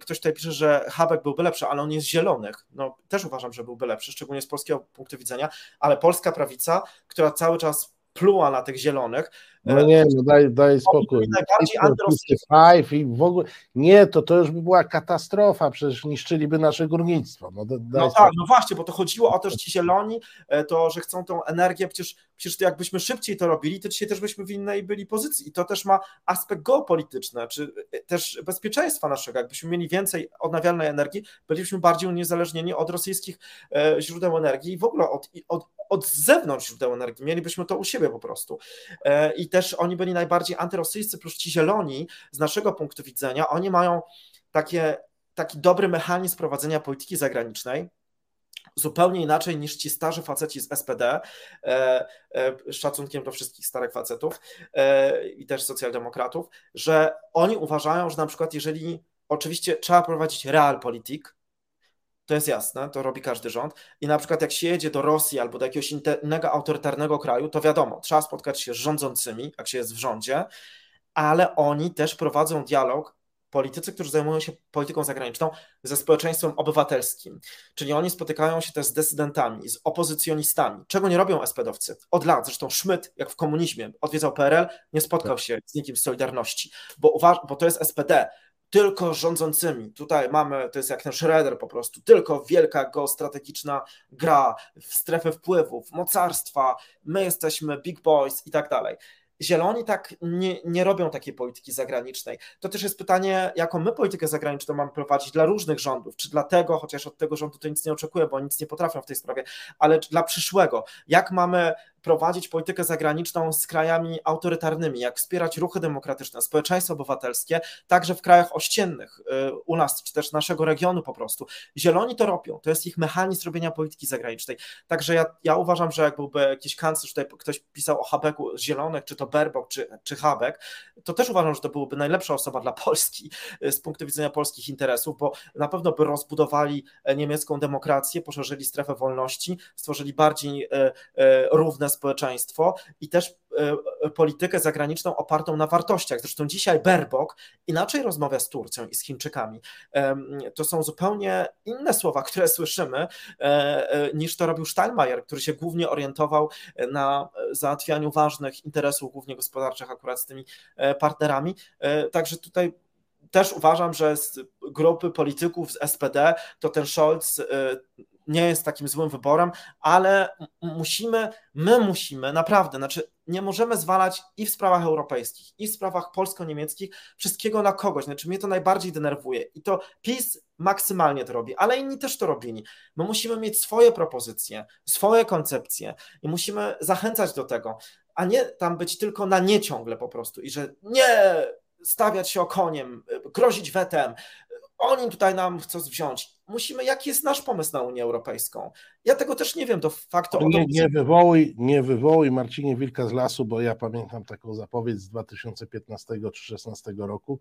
ktoś tutaj pisze, że Habek byłby lepszy, ale on jest zielonych. No, też uważam, że byłby lepszy, szczególnie z polskiego punktu widzenia, ale polska prawica, która cały czas pluła na tych zielonych, No nie, no daj, daj spokój. Five i w ogóle. Nie, to to już by była katastrofa, przecież niszczyliby nasze górnictwo. No, no tak, no właśnie, bo to chodziło o to, że ci zieloni, e, to, że chcą tą energię, przecież, przecież to jakbyśmy szybciej to robili, to dzisiaj też byśmy w innej byli pozycji. I to też ma aspekt geopolityczny, czy e, też bezpieczeństwa naszego. Jakbyśmy mieli więcej odnawialnej energii, bylibyśmy bardziej uniezależnieni od rosyjskich e, źródeł energii i w ogóle od, od, od zewnątrz źródeł energii. Mielibyśmy to u siebie po prostu. I też oni byli najbardziej antyrosyjscy, plus ci zieloni, z naszego punktu widzenia, oni mają takie, taki dobry mechanizm prowadzenia polityki zagranicznej, zupełnie inaczej niż ci starzy faceci z SPD, e, e, szacunkiem do wszystkich starych facetów e, i też socjaldemokratów, że oni uważają, że na przykład jeżeli oczywiście trzeba prowadzić realpolitik, to jest jasne, to robi każdy rząd. I na przykład jak się jedzie do Rosji albo do jakiegoś innego autorytarnego kraju, to wiadomo, trzeba spotkać się z rządzącymi, jak się jest w rządzie, ale oni też prowadzą dialog, politycy, którzy zajmują się polityką zagraniczną, ze społeczeństwem obywatelskim. Czyli oni spotykają się też z dysydentami, z opozycjonistami, czego nie robią SPD-owcy. Od lat, zresztą Szmyt, jak w komunizmie, odwiedzał PRL, nie spotkał tak. się z nikim z Solidarności, bo, bo to jest SPD tylko rządzącymi. Tutaj mamy, to jest jak ten Schroeder po prostu, tylko wielka geostrategiczna gra w strefę wpływów, mocarstwa, my jesteśmy big boys i tak dalej. Zieloni tak nie, nie robią takiej polityki zagranicznej. To też jest pytanie, jaką my politykę zagraniczną mamy prowadzić dla różnych rządów, czy dlatego, chociaż od tego rządu to nic nie oczekuję, bo nic nie potrafią w tej sprawie, ale dla przyszłego. Jak mamy prowadzić politykę zagraniczną z krajami autorytarnymi, jak wspierać ruchy demokratyczne, społeczeństwo obywatelskie, także w krajach ościennych, y, u nas, czy też naszego regionu po prostu. Zieloni to robią, to jest ich mechanizm robienia polityki zagranicznej. Także ja, ja uważam, że jak byłby jakiś kanclerz, tutaj ktoś pisał o Habeku Zielonych, czy to Berbok, czy, czy Habek, to też uważam, że to byłaby najlepsza osoba dla Polski y, z punktu widzenia polskich interesów, bo na pewno by rozbudowali e, niemiecką demokrację, poszerzyli strefę wolności, stworzyli bardziej e, równe społeczeństwo i też e, politykę zagraniczną opartą na wartościach. Zresztą dzisiaj Berbok inaczej rozmawia z Turcją i z Chińczykami. To są zupełnie inne słowa, które słyszymy, e, e, niż to robił Steinmeier, który się głównie orientował na załatwianiu ważnych interesów, głównie gospodarczych, akurat z tymi partnerami. Także tutaj też uważam, że z grupy polityków z SPD to ten Scholz nie jest takim złym wyborem, ale musimy, my musimy naprawdę, znaczy nie możemy zwalać i w sprawach europejskich, i w sprawach polsko-niemieckich wszystkiego na kogoś. Znaczy mnie to najbardziej denerwuje i to PiS maksymalnie to robi, ale inni też to robili. My musimy mieć swoje propozycje, swoje koncepcje i musimy zachęcać do tego, a nie tam być tylko na nie ciągle po prostu i że nie stawiać się okoniem, grozić wetem, oni tutaj nam chcą wziąć. Musimy, jaki jest nasz pomysł na Unię Europejską? Ja tego też nie wiem, to faktu. Nie, nie, wywołuj, nie wywołuj Marcinie Wilka z lasu, bo ja pamiętam taką zapowiedź z 2015 czy 2016 roku,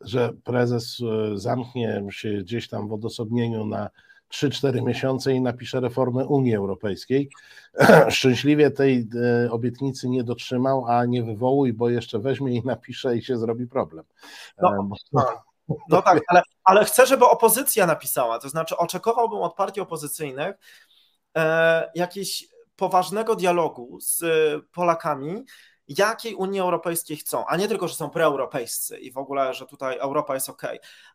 że prezes e, zamknie się gdzieś tam w odosobnieniu na 3-4 miesiące i napisze reformę Unii Europejskiej. Szczęśliwie tej e, obietnicy nie dotrzymał, a nie wywołuj, bo jeszcze weźmie i napisze i się zrobi problem. No, no. No tak, ale, ale chcę, żeby opozycja napisała. To znaczy, oczekowałbym od partii opozycyjnych e, jakiegoś poważnego dialogu z Polakami, jakiej Unii Europejskiej chcą, a nie tylko, że są preeuropejscy i w ogóle, że tutaj Europa jest ok,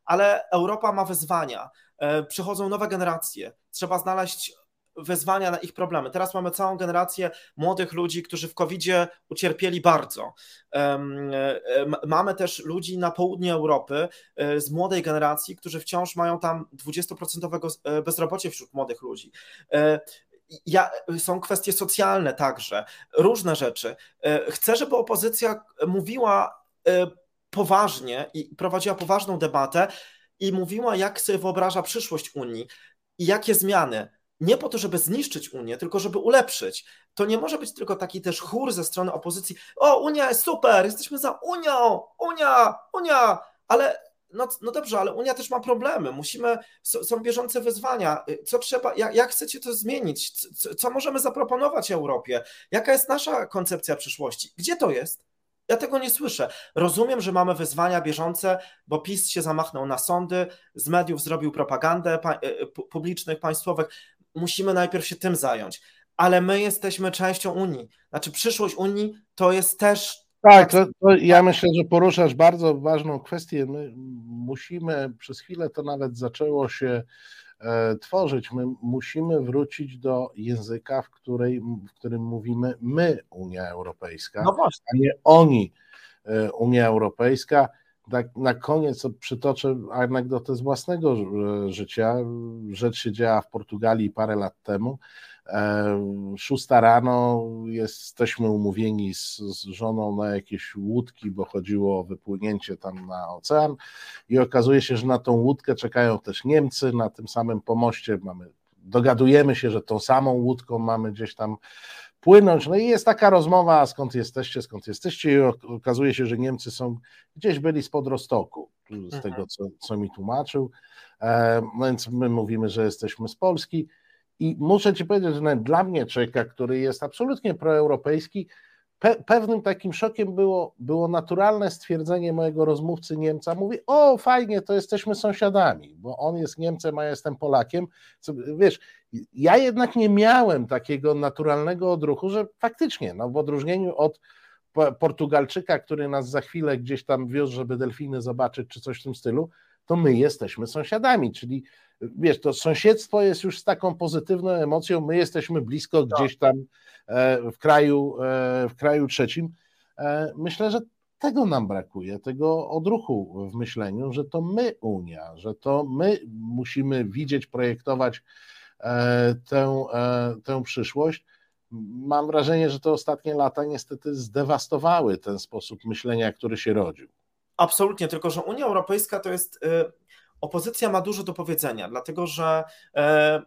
ale Europa ma wyzwania, e, przychodzą nowe generacje, trzeba znaleźć wezwania na ich problemy. Teraz mamy całą generację młodych ludzi, którzy w covid ucierpieli bardzo. E, mamy też ludzi na południu Europy e, z młodej generacji, którzy wciąż mają tam 20% e, bezrobocie wśród młodych ludzi. Ja, są kwestie socjalne także, różne rzeczy. Chcę, żeby opozycja mówiła poważnie i prowadziła poważną debatę i mówiła, jak sobie wyobraża przyszłość Unii i jakie zmiany nie po to, żeby zniszczyć Unię, tylko żeby ulepszyć. To nie może być tylko taki też chór ze strony opozycji. O, Unia jest super, jesteśmy za Unią, Unia, Unia, ale no, no dobrze, ale Unia też ma problemy. Musimy, są bieżące wyzwania. Co trzeba, jak, jak chcecie to zmienić? Co, co możemy zaproponować Europie? Jaka jest nasza koncepcja przyszłości? Gdzie to jest? Ja tego nie słyszę. Rozumiem, że mamy wyzwania bieżące, bo PiS się zamachnął na sądy, z mediów zrobił propagandę pa e, publicznych, państwowych musimy najpierw się tym zająć. Ale my jesteśmy częścią Unii. Znaczy, przyszłość Unii to jest też Tak, to, to ja myślę, że poruszasz bardzo ważną kwestię. My musimy, przez chwilę to nawet zaczęło się e, tworzyć, my musimy wrócić do języka, w, której, w którym mówimy my, Unia Europejska, no a nie oni, e, Unia Europejska. Tak na koniec przytoczę anegdotę z własnego e, życia. Rzecz się działa w Portugalii parę lat temu. Szósta rano jesteśmy umówieni z, z, żoną na jakieś łódki, bo chodziło o wypłynięcie tam na ocean i okazuje się, że na tą łódkę czekają też Niemcy, na tym samym pomoście mamy, dogadujemy się, że tą samą łódką mamy gdzieś tam płynąć. No i jest taka rozmowa, skąd jesteście, skąd jesteście i okazuje się, że Niemcy są, gdzieś byli spod Rostoku, z mhm. tego co, co mi tłumaczył, no więc my mówimy, że jesteśmy z Polski i muszę Ci powiedzieć, że dla mnie człowieka, który jest absolutnie proeuropejski, pe pewnym takim szokiem było, było naturalne stwierdzenie mojego rozmówcy Niemca. Mówi, o fajnie, to jesteśmy sąsiadami, bo on jest Niemcem, a ja jestem Polakiem. Wiesz, ja jednak nie miałem takiego naturalnego odruchu, że faktycznie, no w odróżnieniu od Portugalczyka, który nas za chwilę gdzieś tam wiózł, żeby delfiny zobaczyć, czy coś w tym stylu, to my jesteśmy sąsiadami, czyli wiesz, to sąsiedztwo jest już z taką pozytywną emocją, my jesteśmy blisko tak. gdzieś tam e, w kraju, e, w kraju trzecim. E, myślę, że tego nam brakuje, tego odruchu w myśleniu, że to my Unia, że to my musimy widzieć, projektować tę, tę przyszłość. Mam wrażenie, że te ostatnie lata niestety zdewastowały ten sposób myślenia, który się rodził. Absolutnie, tylko że Unia Europejska to jest opozycja ma dużo do powiedzenia, dlatego że e,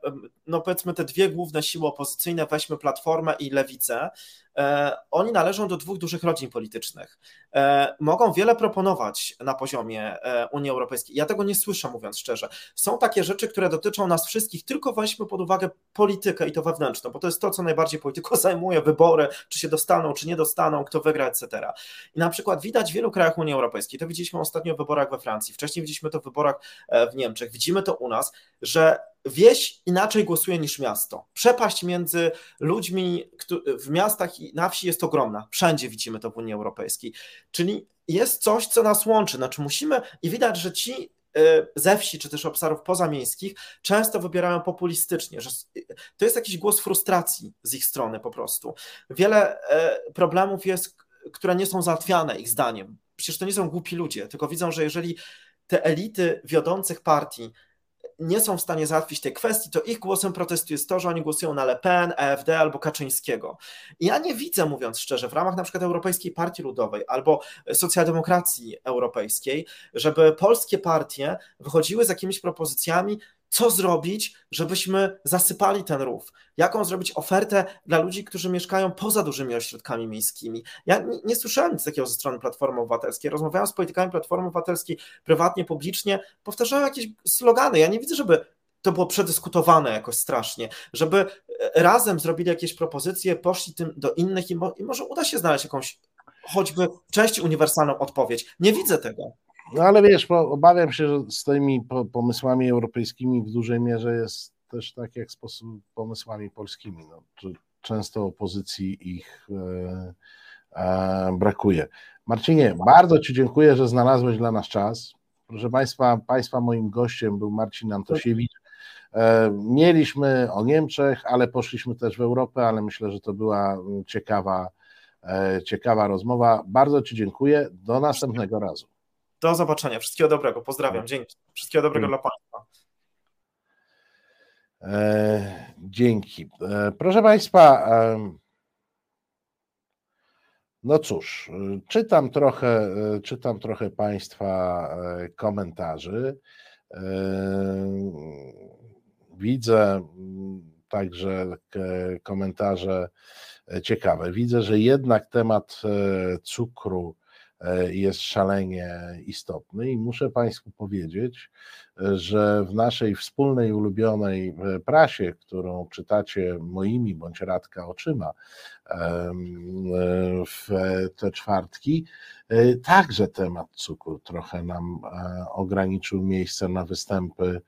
no powiedzmy te dwie główne siły opozycyjne, weźmy Platformę i Lewicę, oni należą do dwóch dużych rodzin politycznych. E, mogą wiele proponować na poziomie e, Unii Europejskiej. Ja tego nie słyszę, mówiąc szczerze. Są takie rzeczy, które dotyczą nas wszystkich, tylko weźmy pod uwagę politykę i to wewnętrzną, bo to jest to, co najbardziej polityko zajmuje, wybory, czy się dostaną, czy nie dostaną, kto wygra, etc. I na przykład widać w wielu krajach Unii Europejskiej, to widzieliśmy ostatnio w wyborach we Francji, wcześniej widzieliśmy to w wyborach w Niemczech, widzimy to u nas, że wieś inaczej głosuje niż miasto. Przepaść między ludźmi w miastach i na wsi jest ogromna. Wszędzie widzimy to w Unii Europejskiej. Czyli jest coś, co nas łączy. Znaczy musimy i widać, że ci e, ze wsi czy też obszarów pozamiejskich często wybierają populistycznie, że to jest jakiś głos frustracji z ich strony po prostu. Wiele e, problemów jest, które nie są załatwiane ich zdaniem. Przecież to nie są głupi ludzie, tylko widzą, że jeżeli te elity wiodących partii nie są w stanie załatwić tej kwestii, to ich głosem protestu jest to, że oni głosują na Le Pen, AfD albo Kaczyńskiego. Ja nie widzę, mówiąc szczerze, w ramach na przykład Europejskiej Partii Ludowej albo socjaldemokracji europejskiej, żeby polskie partie wychodziły z jakimiś propozycjami, co zrobić, żebyśmy zasypali ten rów, jaką zrobić ofertę dla ludzi, którzy mieszkają poza dużymi ośrodkami miejskimi. Ja nie, nie słyszałem nic takiego ze strony Platformy Obywatelskiej. Rozmawiałem z politykami Platformy Obywatelskiej prywatnie, publicznie, powtarzałem jakieś slogany. Ja nie widzę, żeby to było przedyskutowane jakoś strasznie, żeby razem zrobili jakieś propozycje, poszli tym do innych i, mo i może uda się znaleźć jakąś choćby część uniwersalną odpowiedź. Nie widzę tego. No ale wiesz, obawiam się, że z tymi pomysłami europejskimi w dużej mierze jest też tak jak z pomysłami polskimi. No, często opozycji ich e, e, brakuje. Marcinie, bardzo Ci dziękuję, że znalazłeś dla nas czas. Proszę Państwa, Państwa moim gościem był Marcin Antosiewicz. E, mieliśmy o Niemczech, ale poszliśmy też w Europę, ale myślę, że to była ciekawa, e, ciekawa rozmowa. Bardzo Ci dziękuję. Do następnego razu. Do zobaczenia. Wszystkiego dobrego. Pozdrawiam. Dzięki. Wszystkiego dobrego dla Państwa. E, dzięki. E, proszę Państwa, e, no cóż, czytam trochę, e, czytam trochę Państwa e, komentarzy. E, widzę także komentarze ciekawe. Widzę, że jednak temat cukru E, jest szalenie istotny. I muszę Państwu powiedzieć, że w naszej wspólnej ulubionej e, prasie, którą czytacie moimi bądź Radka oczyma e, w te czwartki, także temat cukru trochę nam ograniczył miejsce na występy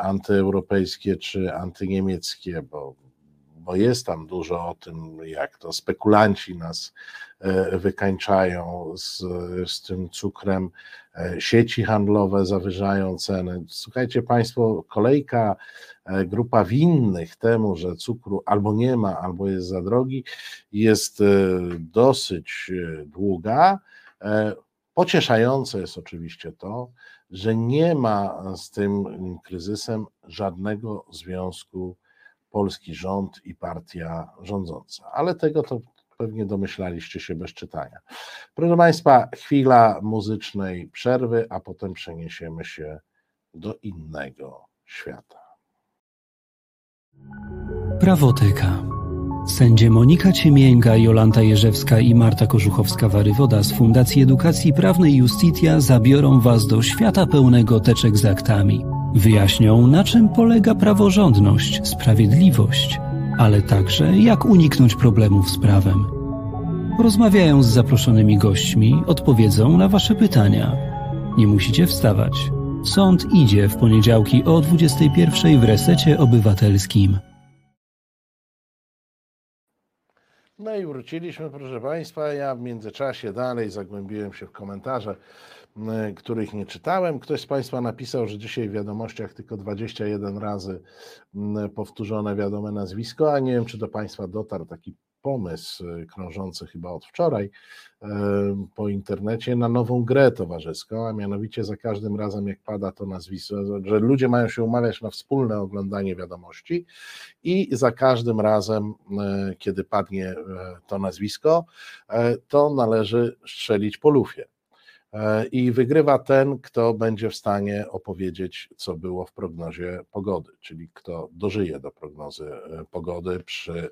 antyeuropejskie czy antyniemieckie, bo bo jest tam dużo o tym, jak to spekulanci nas wykańczają z, z tym cukrem, sieci handlowe zawyżają ceny. Słuchajcie Państwo, kolejka, grupa winnych temu, że cukru albo nie ma, albo jest za drogi, jest dosyć długa. Pocieszające jest oczywiście to, że nie ma z tym kryzysem żadnego związku polski rząd i partia rządząca, ale tego to pewnie domyślaliście się bez czytania. Proszę Państwa, chwila muzycznej przerwy, a potem przeniesiemy się do innego świata. Prawoteka. Sędzie Monika Ciemięga, Jolanta Jerzewska i Marta Korzuchowska-Warywoda z Fundacji Edukacji Prawnej Justitia zabiorą Was do świata pełnego teczek z aktami. Wyjaśnią, na czym polega praworządność, sprawiedliwość, ale także jak uniknąć problemów z prawem. Rozmawiają z zaproszonymi gośćmi, odpowiedzą na Wasze pytania. Nie musicie wstawać. Sąd idzie w poniedziałki o 21 w resecie obywatelskim. No i wróciliśmy, proszę Państwa. Ja w międzyczasie dalej zagłębiłem się w komentarze, których nie czytałem. Ktoś z Państwa napisał, że dzisiaj w wiadomościach tylko 21 razy powtórzone wiadome nazwisko, a nie wiem, czy do Państwa dotarł taki pomysł y, krążący chyba od wczoraj po internecie na nową grę towarzyską, a mianowicie za każdym razem, jak pada to nazwisko, że ludzie mają się umawiać na wspólne oglądanie wiadomości i za każdym razem, kiedy padnie to nazwisko, to należy strzelić po lufie. E, i wygrywa ten, kto będzie w stanie opowiedzieć, co było w prognozie pogody, czyli kto dożyje do prognozy e, pogody przy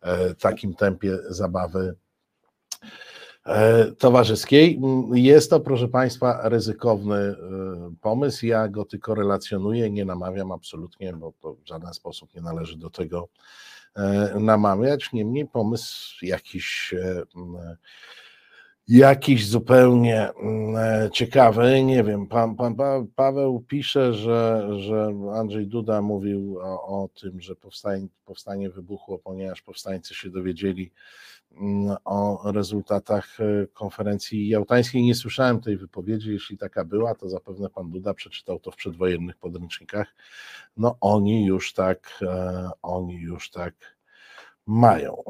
e, takim tempie zabawy towarzyskiej. Jest to, proszę Państwa, ryzykowny pomysł. Ja go tylko relacjonuję, nie namawiam absolutnie, bo to w żaden sposób nie należy do tego namawiać. Niemniej pomysł jakiś jakiś zupełnie mm, e, ciekawy. Nie wiem, pan, pan Paweł pisze, że, że Andrzej Duda mówił o, o tym, że powstanie, powstanie wybuchło, ponieważ powstańcy się dowiedzieli mm, o rezultatach e, konferencji jałtańskiej. Nie słyszałem tej wypowiedzi. Jeśli taka była, to zapewne pan Duda przeczytał to w przedwojennych podręcznikach. No oni już tak, e, oni już tak mają.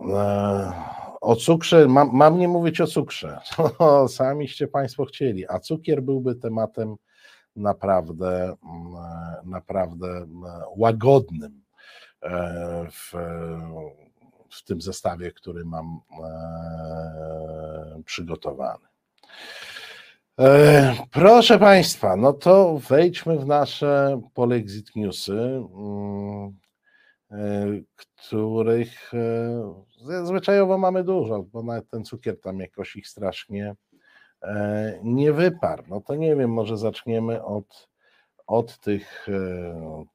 E, o cukrze, mam, mam nie mówić o cukrze, no, samiście Państwo chcieli, a cukier byłby tematem naprawdę, mm, naprawdę mm, łagodnym e, w, w tym zestawie, który mam e, przygotowany. Proszę Państwa, no to wejdźmy w nasze Polexit Newsy. Mm, E, których e, zwyczajowo mamy dużo, bo nawet ten cukier tam jakoś ich strasznie e, nie wyparł. No to nie wiem, może zaczniemy od, od tych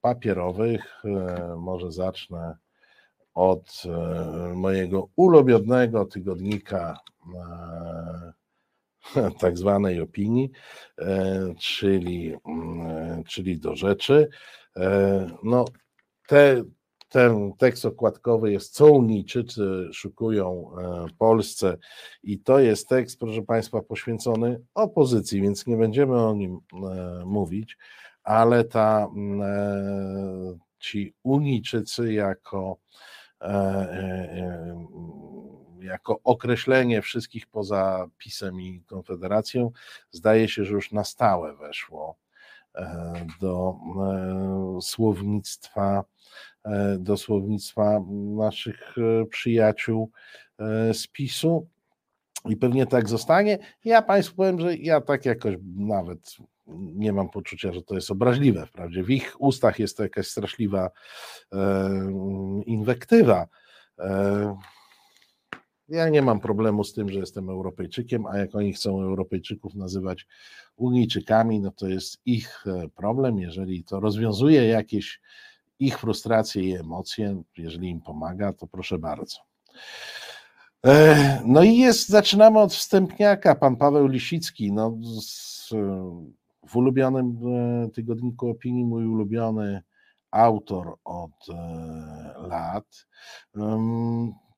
papierowych, może zacznę od mojego ulubionego tygodnika tak zwanej opinii, czyli, czyli do rzeczy. No, te, ten tekst okładkowy jest Co Unijczycy szukują e, Polsce. I to jest tekst, proszę Państwa, poświęcony opozycji, więc nie będziemy o nim e, mówić, ale ta, e, ci Unijczycy jako jako określenie wszystkich poza PiSem i Konfederacją, zdaje się, że już na stałe weszło do słownictwa do słownictwa naszych e, przyjaciół e, z PiSu i pewnie tak zostanie. Ja Państwu powiem, że ja tak jakoś nawet nie mam poczucia, że to jest obraźliwe. Wprawdzie w ich ustach jest to jakaś straszliwa inwektywa. Ja nie mam problemu z tym, że jestem Europejczykiem, a jak oni chcą Europejczyków nazywać Unijczykami, no to jest ich problem. Jeżeli to rozwiązuje jakieś ich frustracje i emocje, jeżeli im pomaga, to proszę bardzo. E, no i jest, zaczynamy od wstępniaka, pan Paweł Lisicki, no, z, w ulubionym e, tygodniku opinii, mój ulubiony autor od lat,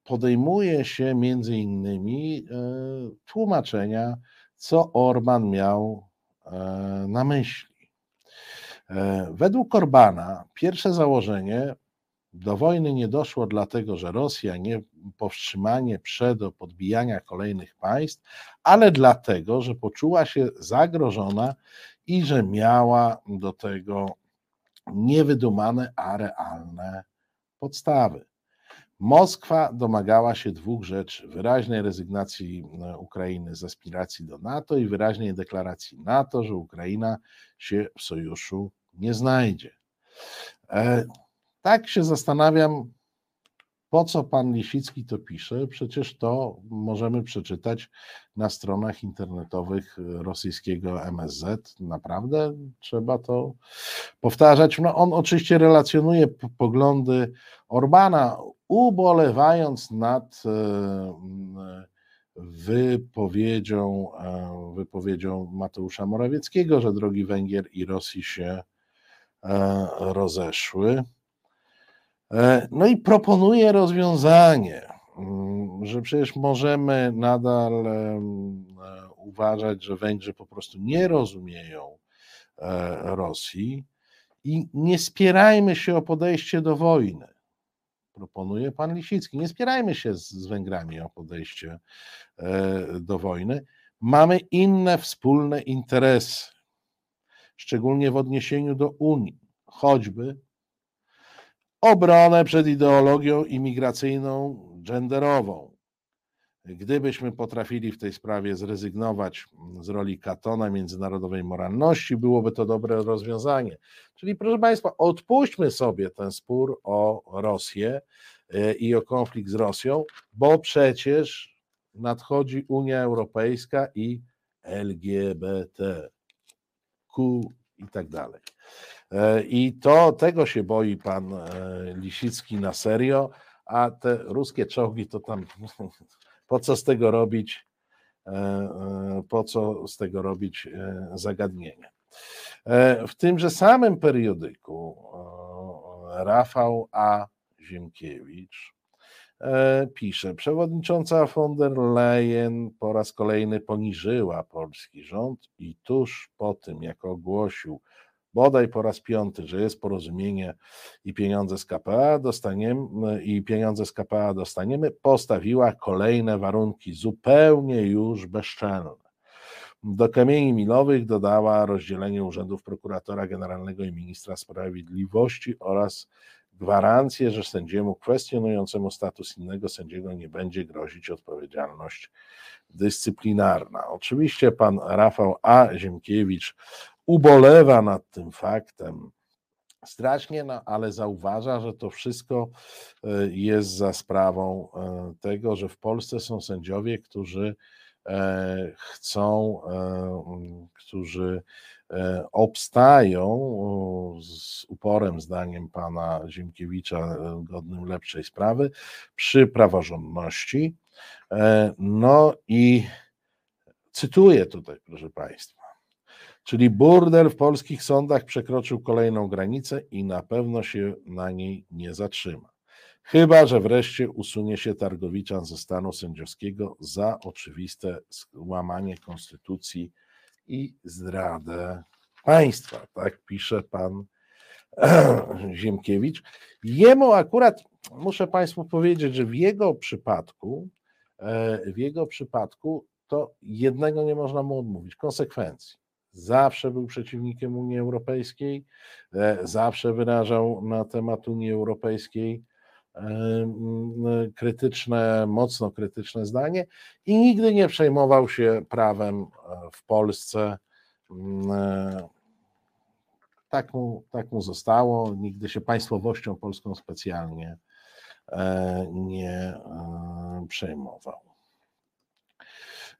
podejmuje się między innymi tłumaczenia, co Orban miał na myśli. Według Orbana pierwsze założenie do wojny nie doszło dlatego, że Rosja nie powstrzymanie przed podbijania kolejnych państw, ale dlatego, że poczuła się zagrożona i że miała do tego niewydumane, a realne podstawy. Moskwa domagała się dwóch rzeczy: wyraźnej rezygnacji e, Ukrainy z aspiracji do NATO i wyraźnej deklaracji NATO, że Ukraina się w sojuszu nie znajdzie. E, tak się zastanawiam, po co pan Lisicki to pisze? Przecież to możemy przeczytać na stronach internetowych rosyjskiego MSZ. Naprawdę trzeba to powtarzać. No on oczywiście relacjonuje poglądy Orbana, ubolewając nad e, wypowiedzią, e, wypowiedzią Mateusza Morawieckiego, że drogi Węgier i Rosji się rozeszły. E, no i proponuje rozwiązanie, mm, że przecież możemy nadal e, uważać, że Węgrzy po prostu nie rozumieją e, Rosji i nie spierajmy się o podejście do wojny. Proponuje pan Lisicki. Nie spierajmy się z Węgrami o podejście do wojny. Mamy inne wspólne interesy, szczególnie w odniesieniu do Unii, choćby obronę przed ideologią imigracyjną, genderową. Gdybyśmy potrafili w tej sprawie zrezygnować z roli katona międzynarodowej moralności, byłoby to dobre rozwiązanie. Czyli, proszę Państwa, odpuśćmy sobie ten spór o Rosję e, i o konflikt z Rosją, bo przecież nadchodzi Unia Europejska i LGBT, I tak dalej. E, I to tego się boi pan e, Lisicki na serio, a te ruskie czołgi to tam po co z tego robić, e, po co z tego robić zagadnienie. W tymże samym periodyku Rafał A. Ziemkiewicz pisze, przewodnicząca von der Leyen po raz kolejny poniżyła polski rząd i tuż po tym, jak ogłosił bodaj po raz piąty, że jest porozumienie i pieniądze z KPA dostaniemy i pieniądze z KPA dostaniemy, postawiła kolejne warunki zupełnie już bezczelne. Do kamieni milowych dodała rozdzielenie urzędów prokuratora generalnego i ministra sprawiedliwości oraz gwarancję, że sędziemu kwestionującemu status innego sędziego nie będzie grozić odpowiedzialność dyscyplinarna. Oczywiście pan Rafał A. Ziemkiewicz ubolewa nad tym faktem strasznie, no, ale zauważa, że to wszystko e, jest za sprawą e, tego, że w Polsce są sędziowie, którzy e, chcą, którzy obstają z uporem, zdaniem pana Ziemkiewicza, godnym lepszej sprawy, przy praworządności. No i cytuję tutaj, proszę Państwa. Czyli burdel w polskich sądach przekroczył kolejną granicę i na pewno się na niej nie zatrzyma. Chyba, że wreszcie usunie się Targowiczan ze stanu sędziowskiego za oczywiste łamanie konstytucji i zdradę państwa. Tak pisze pan Ziemkiewicz. Jemu akurat muszę Państwu powiedzieć, że w jego przypadku, e, w jego przypadku to jednego nie można mu odmówić konsekwencji zawsze był przeciwnikiem Unii Europejskiej, e, zawsze wyrażał na temat Unii Europejskiej krytyczne, mocno krytyczne zdanie i nigdy nie przejmował się prawem e, w Polsce. Tak mu, tak mu zostało, nigdy się państwowością polską specjalnie nie przejmował.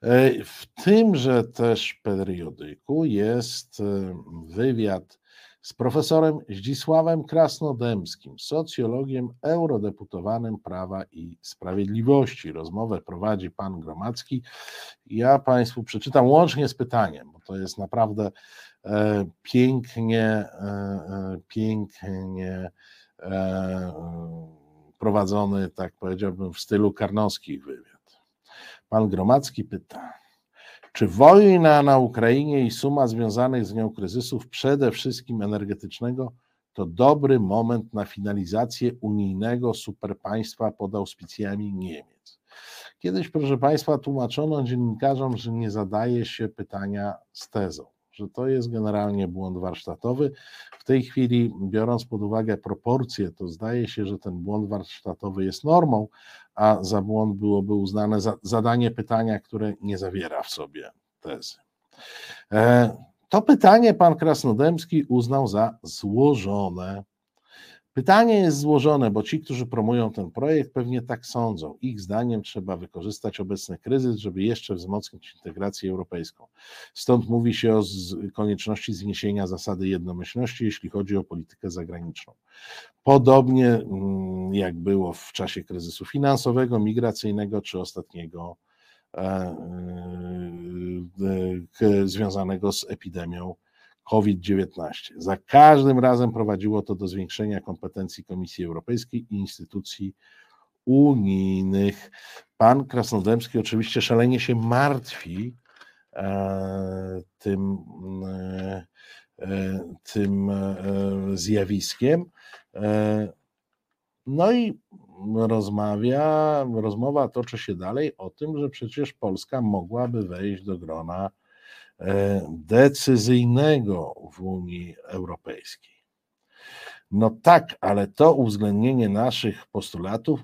E, w tymże też periodyku jest e, wywiad z profesorem Zdzisławem Krasnodębskim, socjologiem eurodeputowanym Prawa i Sprawiedliwości. Rozmowę prowadzi pan Gromacki. Ja Państwu przeczytam łącznie z pytaniem, bo to jest naprawdę pięknie, pięknie prowadzony, tak powiedziałbym, w stylu karnowskich wywiad. Pan Gromacki pyta, czy wojna na Ukrainie i suma związanych z nią kryzysów, przede wszystkim energetycznego, to dobry moment na finalizację unijnego superpaństwa pod auspicjami Niemiec? Kiedyś, proszę Państwa, tłumaczono dziennikarzom, że nie zadaje się pytania z tezą że to jest generalnie błąd warsztatowy. W tej chwili, biorąc pod uwagę proporcje, to zdaje się, że ten błąd warsztatowy jest normą, a za błąd byłoby uznane za, zadanie pytania, które nie zawiera w sobie tezy. E, to pytanie pan Krasnodębski uznał za złożone. Pytanie jest złożone, bo ci, którzy promują ten projekt, pewnie tak sądzą. Ich zdaniem trzeba wykorzystać obecny kryzys, żeby jeszcze wzmocnić integrację europejską. Stąd mówi się o konieczności zniesienia zasady jednomyślności, jeśli chodzi o politykę zagraniczną. Podobnie mm, jak było w czasie kryzysu finansowego, migracyjnego czy ostatniego e, e, e, związanego z epidemią COVID-19. Za każdym razem prowadziło to do zwiększenia kompetencji Komisji Europejskiej i instytucji unijnych. Pan Krasnodębski oczywiście szalenie się martwi e, tym, e, e, tym zjawiskiem. No i rozmawia, rozmowa toczy się dalej o tym, że przecież Polska mogłaby wejść do grona E, decyzyjnego w Unii Europejskiej. No tak, ale to uwzględnienie naszych postulatów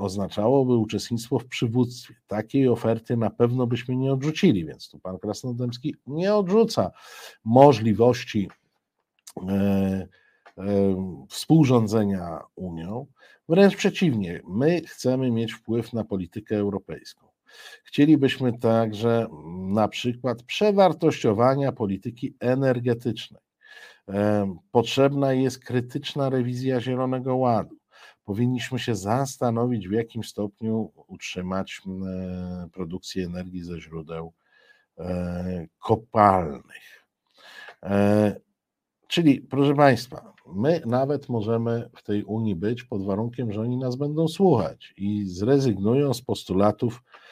oznaczałoby uczestnictwo w przywództwie. Takiej oferty na pewno byśmy nie odrzucili, więc tu pan Krasnodębski nie odrzuca możliwości e, e, współrządzenia Unią. Wręcz przeciwnie, my chcemy mieć wpływ na politykę europejską. Chcielibyśmy także na przykład przewartościowania polityki energetycznej. Potrzebna jest krytyczna rewizja Zielonego Ładu. Powinniśmy się zastanowić, w jakim stopniu utrzymać produkcję energii ze źródeł e, kopalnych. E, czyli, proszę Państwa, my nawet możemy w tej Unii być pod warunkiem, że oni nas będą słuchać i zrezygnują z postulatów E,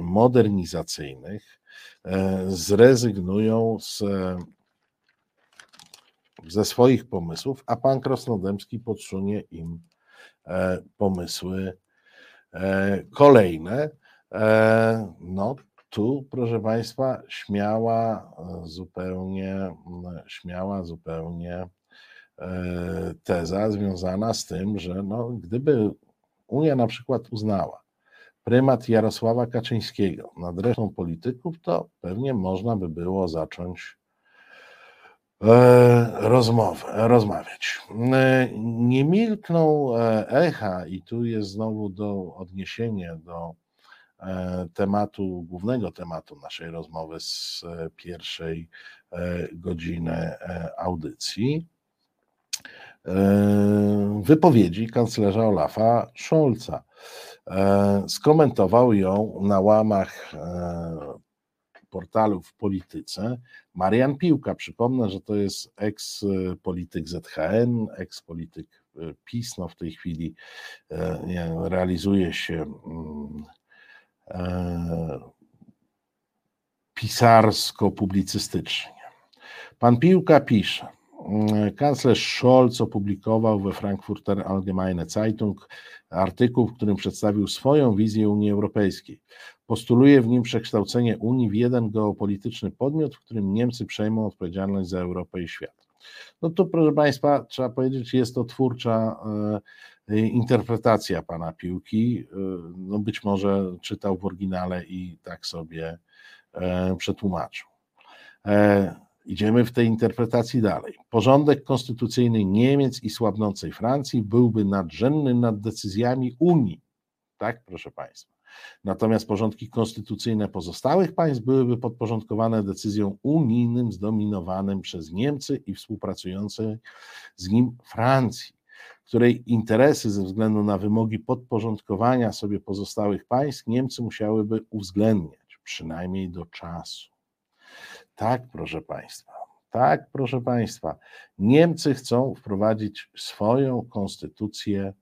modernizacyjnych e, zrezygnują z, ze swoich pomysłów, a pan Krasnodębski podsunie im e, pomysły kolejne. No, tu, proszę Państwa, śmiała zupełnie, śmiała zupełnie teza związana z tym, że no, gdyby Unia na przykład uznała, prymat Jarosława Kaczyńskiego nad resztą polityków, to pewnie można by było zacząć e, rozmowę, rozmawiać. E, nie milkną e, echa, i tu jest znowu do odniesienie do tematu, głównego tematu naszej rozmowy z pierwszej godziny audycji, wypowiedzi kanclerza Olafa Scholza. E, skomentował ją na łamach e, portalu w polityce Marian Piłka. Przypomnę, że to jest eks-polityk ZHN, eks-polityk e, PiS. No w tej chwili realizuje się mm, pisarsko-publicystycznie. Pan Piłka pisze. Kanclerz Scholz opublikował we Frankfurter Allgemeine Zeitung artykuł, w którym przedstawił swoją wizję Unii Europejskiej. Postuluje w nim przekształcenie Unii w jeden geopolityczny podmiot, w którym Niemcy przejmą odpowiedzialność za Europę i świat. No to, proszę Państwa, trzeba powiedzieć, jest to twórcza e, interpretacja pana piłki. E, no być może czytał w oryginale i tak sobie e, przetłumaczył. Idziemy w tej interpretacji dalej. Porządek konstytucyjny Niemiec i słabnącej Francji byłby nadrzędny nad decyzjami Unii. Tak, proszę Państwa. Natomiast porządki konstytucyjne pozostałych państw byłyby podporządkowane decyzjom unijnym zdominowanym przez Niemcy i współpracującej z nim Francji, której interesy ze względu na wymogi podporządkowania sobie pozostałych państw Niemcy musiałyby uwzględniać, przynajmniej do czasu. Tak, proszę Państwa, Tak, proszę Państwa, Niemcy chcą wprowadzić swoją konstytucję,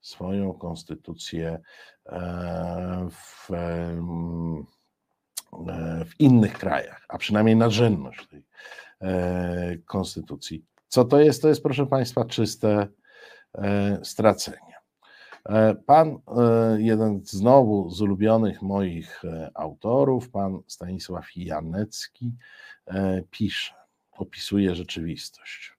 swoją konstytucję e, w, e, w innych krajach, a przynajmniej nadrzędność tej e, konstytucji. Co to jest? To jest, proszę Państwa, czyste stracenie. Pan, jeden znowu z ulubionych moich autorów, pan Stanisław Janecki, pisze, opisuje rzeczywistość.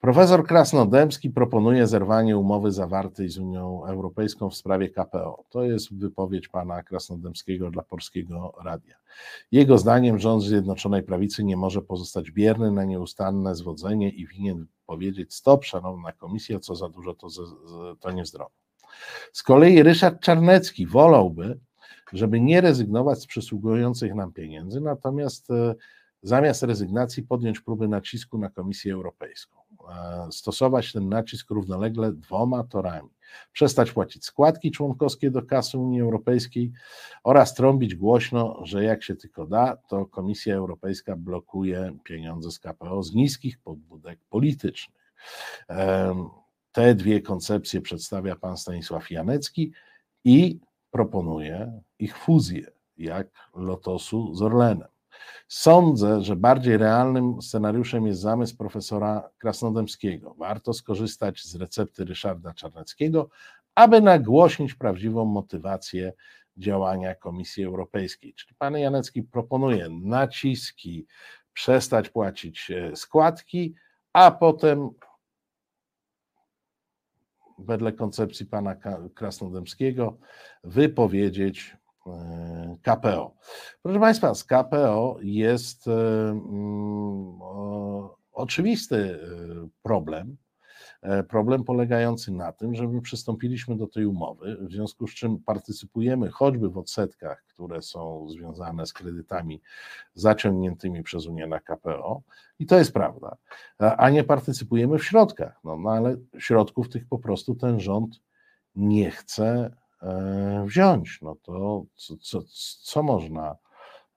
Profesor Krasnodębski proponuje zerwanie umowy zawartej z Unią Europejską w sprawie KPO. To jest wypowiedź pana Krasnodębskiego dla Polskiego Radia. Jego zdaniem rząd Zjednoczonej Prawicy nie może pozostać bierny na nieustanne zwodzenie i winien powiedzieć stop, szanowna komisja, co za dużo to, to niezdrowo. Z kolei Ryszard Czarnecki wolałby, żeby nie rezygnować z przysługujących nam pieniędzy, natomiast e, zamiast rezygnacji podjąć próby nacisku na Komisję Europejską. E, stosować ten nacisk równolegle dwoma torami. Przestać płacić składki członkowskie do kasy Unii Europejskiej oraz trąbić głośno, że jak się tylko da, to Komisja Europejska blokuje pieniądze z KPO z niskich pobudek politycznych. E, te dwie koncepcje przedstawia pan Stanisław Janecki i proponuje ich fuzję, jak Lotosu z Orlenem. Sądzę, że bardziej realnym scenariuszem jest zamysł profesora Krasnodębskiego. Warto skorzystać z recepty Ryszarda Czarneckiego, aby nagłośnić prawdziwą motywację działania Komisji Europejskiej. Czyli pan Janecki proponuje naciski, przestać płacić e, składki, a potem wedle koncepcji pana Krasnodębskiego wypowiedzieć E, KPO. Proszę Państwa, z KPO jest e, mm, oczywisty e, problem. Problem polegający na tym, że my przystąpiliśmy do tej umowy, w związku z czym partycypujemy choćby w odsetkach, które są związane z kredytami zaciągniętymi przez Unię na KPO, i to jest prawda, a nie partycypujemy w środkach. No, no ale środków tych po prostu ten rząd nie chce E, wziąć, no to co, co, co można,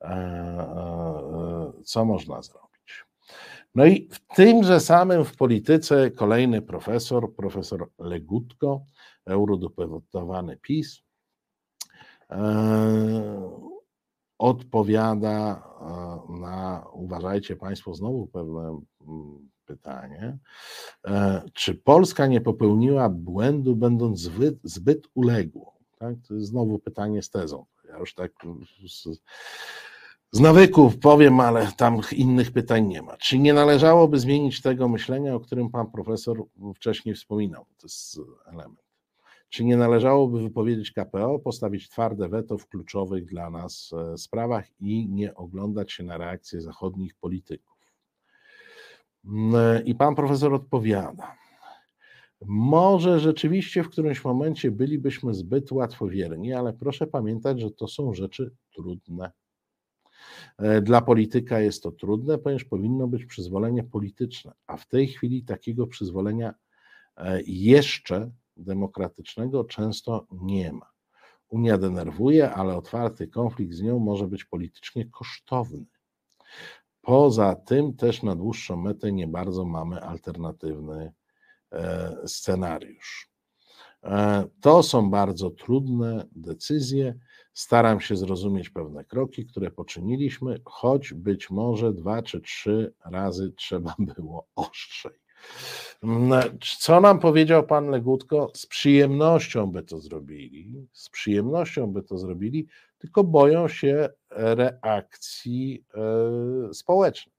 e, e, co można zrobić? No i w tymże samym w polityce kolejny profesor, profesor Legutko, eurodeputowany PiS, odpowiada na, uważajcie Państwo, znowu pewne mm, pytanie, czy Polska nie popełniła błędu, będąc zbyt, zbyt uległą? Tak? To jest znowu pytanie z tezą. Ja już tak z, nawyków powiem, ale tam innych pytań nie ma. Czy nie należałoby zmienić tego myślenia, o którym pan profesor wcześniej wspominał? To jest element. Czy nie należałoby wypowiedzieć KPO, postawić twarde weto w kluczowych dla nas e, sprawach i nie oglądać się na reakcje zachodnich polityków? I pan profesor odpowiada. Może rzeczywiście w którymś momencie bylibyśmy zbyt łatwowierni, ale proszę pamiętać, że to są rzeczy trudne. E, dla polityka jest to trudne, ponieważ powinno być przyzwolenie polityczne, a w tej chwili takiego przyzwolenia e, jeszcze demokratycznego często nie ma. Unia denerwuje, ale otwarty konflikt z nią może być politycznie kosztowny. Poza tym też na dłuższą metę nie bardzo mamy alternatywny E, scenariusz. To są bardzo trudne decyzje. Staram się zrozumieć pewne kroki, które poczyniliśmy, choć być może dwa czy trzy razy trzeba było ostrzej. Mm, co nam powiedział pan Legutko? Z przyjemnością by to zrobili, z przyjemnością by to zrobili, tylko boją się reakcji e, społecznej.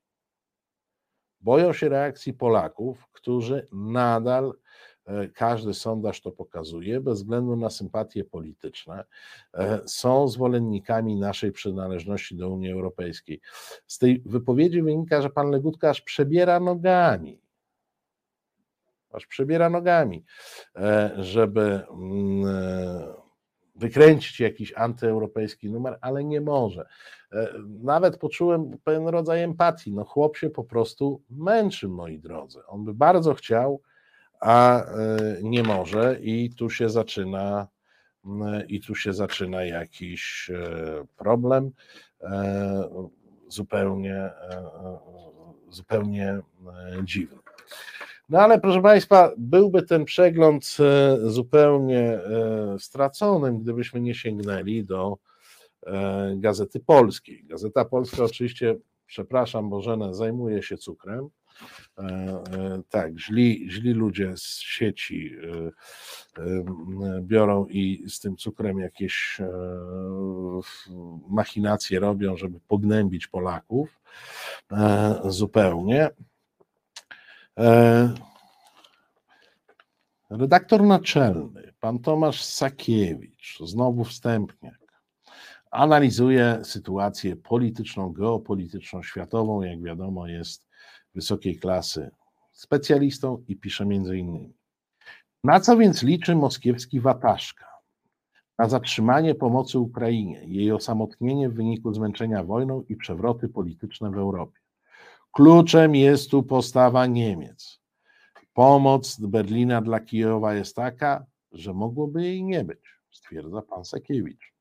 Boją się reakcji Polaków, którzy nadal, e, każdy sondaż to pokazuje, bez względu na sympatie polityczne, e, są zwolennikami naszej przynależności do Unii Europejskiej. Z tej wypowiedzi wynika, że pan Legutka aż przebiera nogami. Aż przebiera nogami, e, żeby mm, wykręcić jakiś antyeuropejski numer, ale nie może. E, nawet poczułem pewien rodzaj empatii. No chłop się po prostu męczy, moi drodzy. On by bardzo chciał, a e, nie może i tu się zaczyna i tu się zaczyna jakiś e, problem zupełnie zupełnie dziwny. No ale proszę Państwa, byłby ten przegląd zupełnie straconym, gdybyśmy nie sięgnęli do Gazety Polskiej. Gazeta Polska oczywiście, przepraszam Bożenę, zajmuje się cukrem, E, e, tak, źli, źli ludzie z sieci e, biorą i z tym cukrem jakieś machinacje robią, żeby pognębić Polaków zupełnie. Redaktor naczelny, pan Tomasz Sakiewicz, znowu wstępniak, analizuje sytuację polityczną, geopolityczną, światową. Jak wiadomo, jest wysokiej klasy specjalistą i pisze między innymi. Na co więc liczy moskiewski wataszka? Na zatrzymanie pomocy Ukrainie, jej osamotnienie w wyniku zmęczenia wojną i przewroty polityczne w Europie. Kluczem jest tu postawa Niemiec. Pomoc Berlina dla Kijowa jest taka, że mogłoby jej nie być, stwierdza pan Sakiewicz.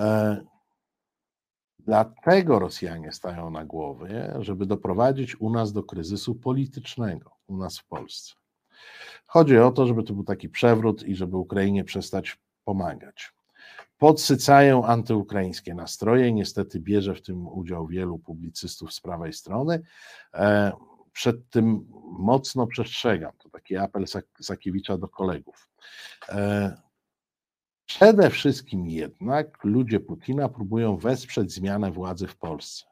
E, Dlatego Rosjanie stają na głowie, żeby doprowadzić u nas do kryzysu politycznego, u nas w Polsce. Chodzi o to, żeby to był taki przewrót i żeby Ukrainie przestać pomagać. Podsycają antyukraińskie nastroje, niestety bierze w tym udział wielu publicystów z prawej strony. E, przed tym mocno przestrzegam. To taki apel Sakiewicza do kolegów. Przede wszystkim jednak ludzie Putina próbują wesprzeć zmianę władzy w Polsce.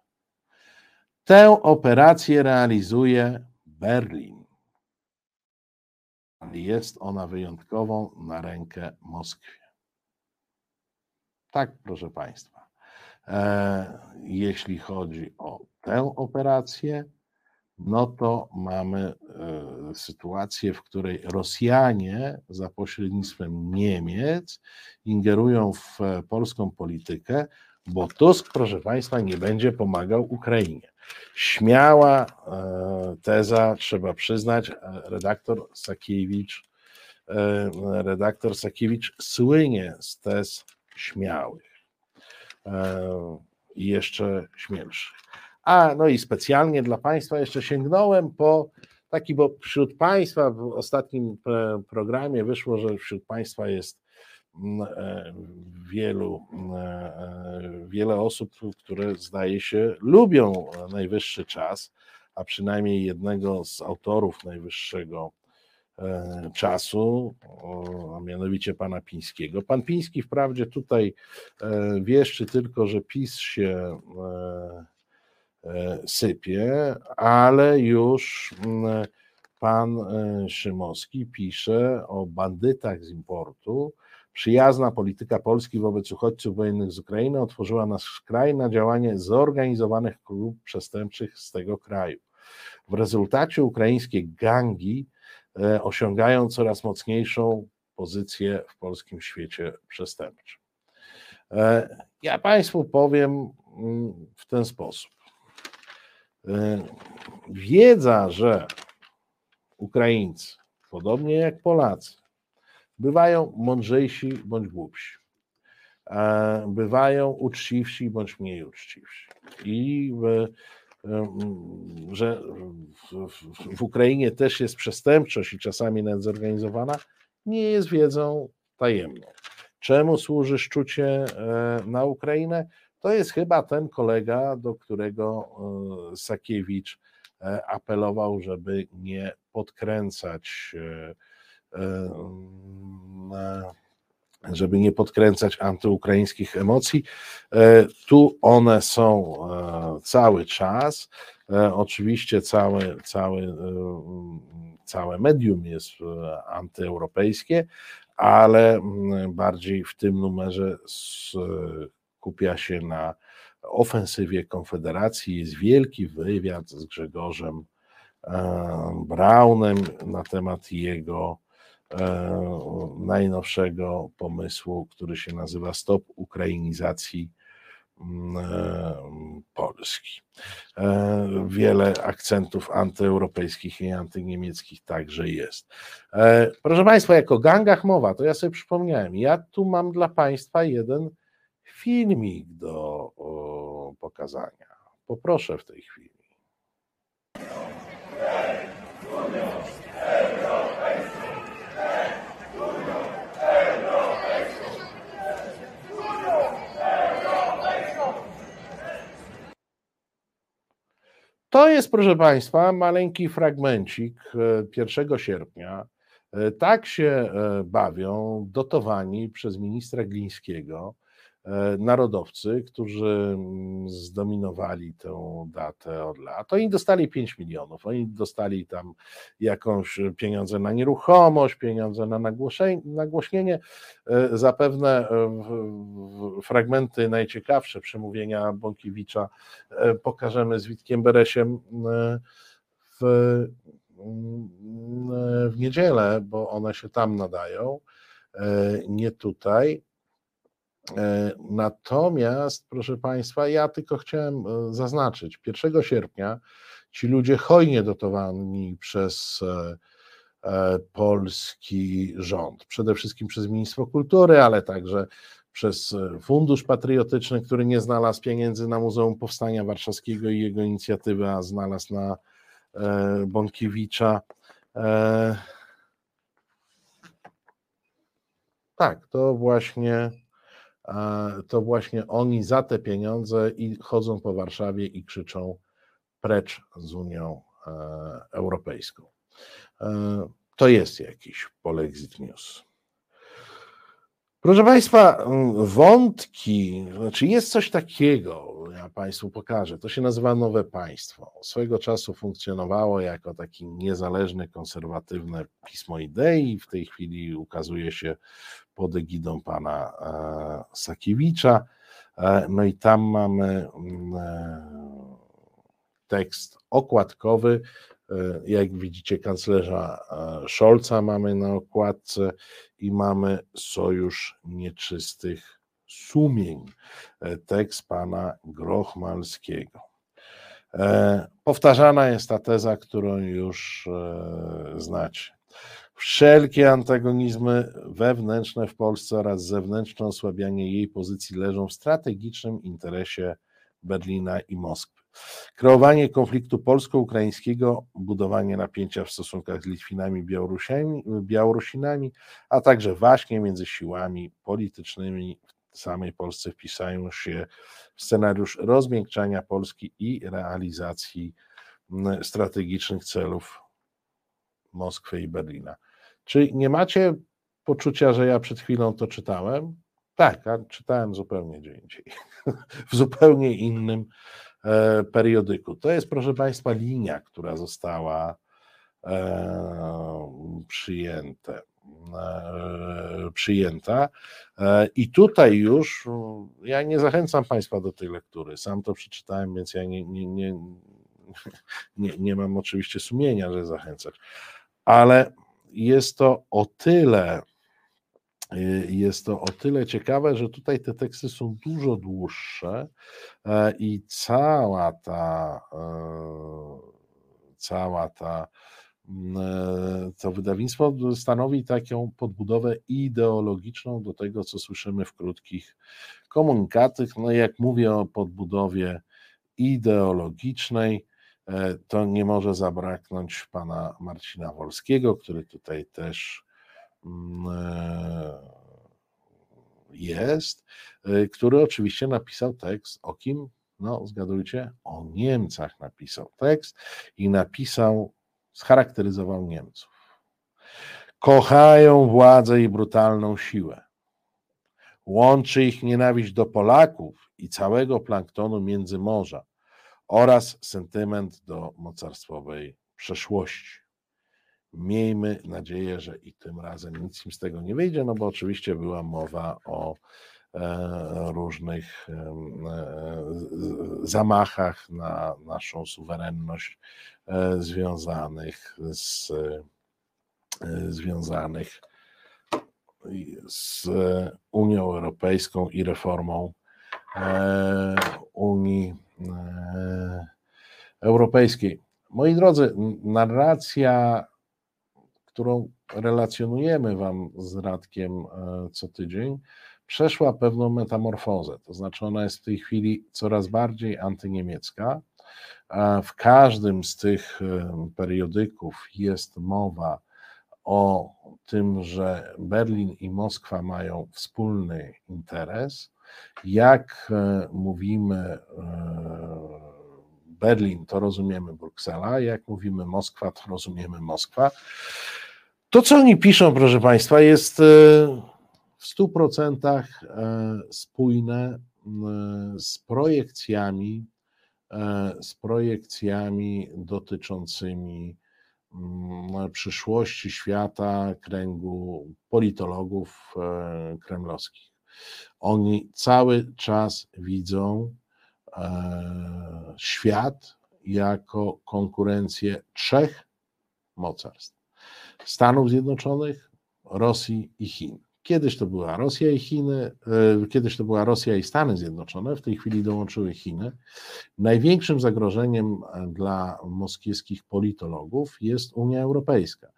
Tę operację realizuje Berlin. Jest ona wyjątkową na rękę Moskwie. Tak, proszę Państwa. E, jeśli chodzi o tę operację, no to mamy e, sytuację, w której Rosjanie za pośrednictwem Niemiec ingerują w e, polską politykę, bo Tusk, proszę Państwa, nie będzie pomagał Ukrainie. Śmiała e, teza, trzeba przyznać, redaktor Sakiewicz, redaktor Sakiewicz słynie z tez śmiałych i jeszcze śmielszych. A no i specjalnie dla Państwa jeszcze sięgnąłem po taki, bo wśród Państwa w ostatnim programie wyszło, że wśród Państwa jest mm, e, wielu, mm, e, wiele osób, które zdaje się lubią najwyższy czas, a przynajmniej jednego z autorów najwyższego e, czasu, a mianowicie pana Pińskiego. Pan Piński wprawdzie tutaj wieszczy tylko, że PiS się E, sypie, ale już mm, pan e, Szymowski pisze o bandytach z importu. Przyjazna polityka Polski wobec uchodźców wojennych z Ukrainy otworzyła nasz kraj na działanie zorganizowanych klubów przestępczych z tego kraju. W rezultacie ukraińskie gangi e, osiągają coraz mocniejszą pozycję w polskim świecie przestępczym. Ja Państwu powiem mm, w ten sposób. E, wiedza, że Ukraińcy, podobnie jak Polacy, bywają mądrzejsi bądź głupsi, bywają uczciwsi bądź mniej uczciwsi. I że w Ukrainie też jest przestępczość i czasami nawet zorganizowana, nie jest wiedzą tajemną. Czemu służy szczucie e, na Ukrainę? To jest chyba ten kolega, do którego e, Sakiewicz e, apelował, żeby nie podkręcać e, żeby nie podkręcać antyukraińskich emocji. Tu one są cały czas. Oczywiście całe, całe, całe medium jest antyeuropejskie, ale bardziej w tym numerze skupia się na ofensywie Konfederacji. Jest wielki wywiad z Grzegorzem e, Braunem na temat jego e, najnowszego pomysłu, który się nazywa Stop Ukrainizacji mm, e, Polski. Wiele akcentów antyeuropejskich i antyniemieckich także jest. Proszę Państwa, jako gangach mowa, to ja sobie przypomniałem, ja tu mam dla Państwa jeden filmik do pokazania. Poproszę w tej chwili. To jest, proszę Państwa, maleńki fragmencik 1 e, sierpnia. E, tak się e, bawią dotowani przez ministra Glińskiego narodowcy, którzy mm, zdominowali tę datę od lat. Oni dostali 5 milionów, oni dostali tam jakąś pieniądze na nieruchomość, pieniądze na nagłośnienie. E, zapewne e, fragmenty najciekawsze przemówienia Bąkiewicza pokażemy z Witkiem Beresiem w, w niedzielę, bo one się tam nadają, nie tutaj. E, natomiast, proszę Państwa, ja tylko chciałem e, zaznaczyć, 1 sierpnia ci ludzie hojnie dotowani przez e, polski rząd, przede wszystkim przez Ministerstwo Kultury, ale także przez Fundusz Patriotyczny, który nie znalazł pieniędzy na Muzeum Powstania Warszawskiego i jego inicjatywę, a znalazł na Bąkiewicza. Tak, to właśnie to właśnie oni za te pieniądze i chodzą po Warszawie i krzyczą precz z Unią e, Europejską. E, to jest jakiś polexit news. Proszę Państwa, wątki, znaczy jest coś takiego, ja Państwu pokażę, to się nazywa Nowe Państwo. Swojego czasu funkcjonowało jako taki niezależne, konserwatywne pismo idei, w tej chwili ukazuje się pod egidą pana e, Sakiewicza. E, no i tam mamy mm, e, tekst okładkowy. Jak widzicie, kanclerza Scholza mamy na okładce i mamy Sojusz Nieczystych Sumień. Tekst pana Grochmalskiego. Powtarzana jest ta teza, którą już znacie. Wszelkie antagonizmy wewnętrzne w Polsce oraz zewnętrzne osłabianie jej pozycji leżą w strategicznym interesie Berlina i Moskwy. Kreowanie konfliktu polsko-ukraińskiego, budowanie napięcia w stosunkach z Litwinami, Białorusinami, Białorusinami, a także właśnie między siłami politycznymi w samej Polsce wpisają się w scenariusz rozmiękczania Polski i realizacji strategicznych celów Moskwy i Berlina. Czy nie macie poczucia, że ja przed chwilą to czytałem? Tak, a czytałem zupełnie gdzie indziej, w zupełnie innym e, periodyku. To jest, proszę Państwa, linia, która została e, przyjęte, e, przyjęta. E, I tutaj już ja nie zachęcam Państwa do tej lektury. Sam to przeczytałem, więc ja nie, nie, nie, nie, nie mam oczywiście sumienia, że zachęcać. Ale jest to o tyle y, jest to o tyle ciekawe, że tutaj te teksty są dużo dłuższe e, i cała ta e, cała ta mm, e, to wydawnictwo stanowi taką podbudowę ideologiczną do tego, co słyszymy w krótkich komunikatach. No jak mówię o podbudowie ideologicznej, to nie może zabraknąć pana Marcina Wolskiego, który tutaj też mm, e, jest, e, który oczywiście napisał tekst o kim? No, zgadujcie, o Niemcach napisał tekst i napisał, scharakteryzował Niemców. Kochają władzę i brutalną siłę. Łączy ich nienawiść do Polaków i całego planktonu międzymorza oraz sentyment do mocarstwowej przeszłości. Miejmy nadzieję, że i tym razem nic im z tego nie wyjdzie, no bo oczywiście była mowa o e, różnych e, zamachach na naszą suwerenność e, związanych z związanych z Unią Europejską i reformą Unii europejskiej. Moi drodzy, narracja, którą relacjonujemy Wam z Radkiem e, co tydzień, przeszła pewną metamorfozę. To znaczy, ona jest w tej chwili coraz bardziej antyniemiecka, W każdym z tych periodyków jest mowa o tym, że Berlin i Moskwa mają wspólny interes. Jak e, mówimy e, Berlin, to rozumiemy Bruksela, jak mówimy Moskwa, to rozumiemy Moskwa. To, co oni piszą, proszę Państwa, jest e, w 100% spójne z projekcjami, z projekcjami dotyczącymi Mm, przyszłości świata kręgu politologów kremlowskich. Oni cały czas widzą e, świat jako konkurencję trzech mocarstw: Stanów Zjednoczonych, Rosji i Chin. Kiedyś to była Rosja i Chiny, e, kiedyś to była Rosja i Stany Zjednoczone, w tej chwili dołączyły Chiny. Największym zagrożeniem e, dla moskiewskich politologów jest Unia Europejska.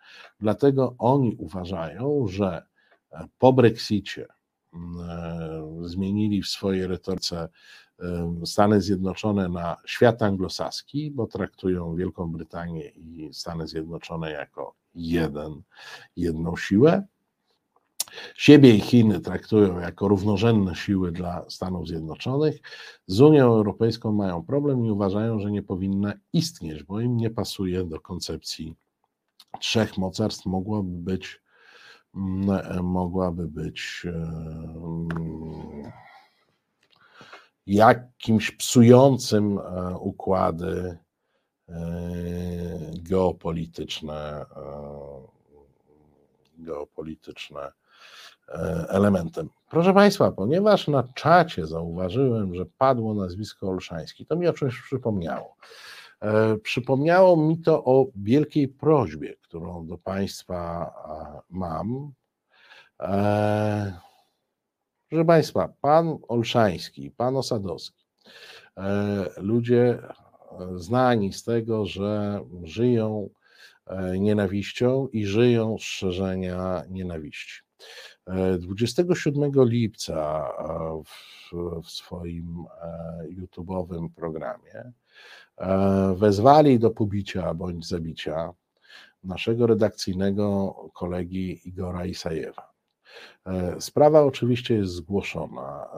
Dlatego oni uważają, że po Brexicie zmienili w swojej retoryce Stany Zjednoczone na świat anglosaski, bo traktują Wielką Brytanię i Stany Zjednoczone jako jeden, jedną siłę Siebie i Chiny traktują jako równorzędne siły dla Stanów Zjednoczonych. Z Unią Europejską mają problem i uważają, że nie powinna istnieć, bo im nie pasuje do koncepcji trzech mocarstw. Mogłaby być, mogłaby być mm, jakimś psującym e, układy e, geopolityczne, e, geopolityczne E, elementem. Proszę Państwa, ponieważ na czacie zauważyłem, że padło nazwisko Olszański, to mi o czymś przypomniało. E, przypomniało mi to o wielkiej prośbie, którą do Państwa mam. E, proszę Państwa, pan Olszański, pan Osadowski, ludzie znani z tego, że żyją nienawiścią i żyją z szerzenia nienawiści. 27 lipca w, w swoim e, YouTube'owym programie e, wezwali do pobicia bądź zabicia naszego redakcyjnego kolegi Igora Isajewa. E, sprawa oczywiście jest zgłoszona.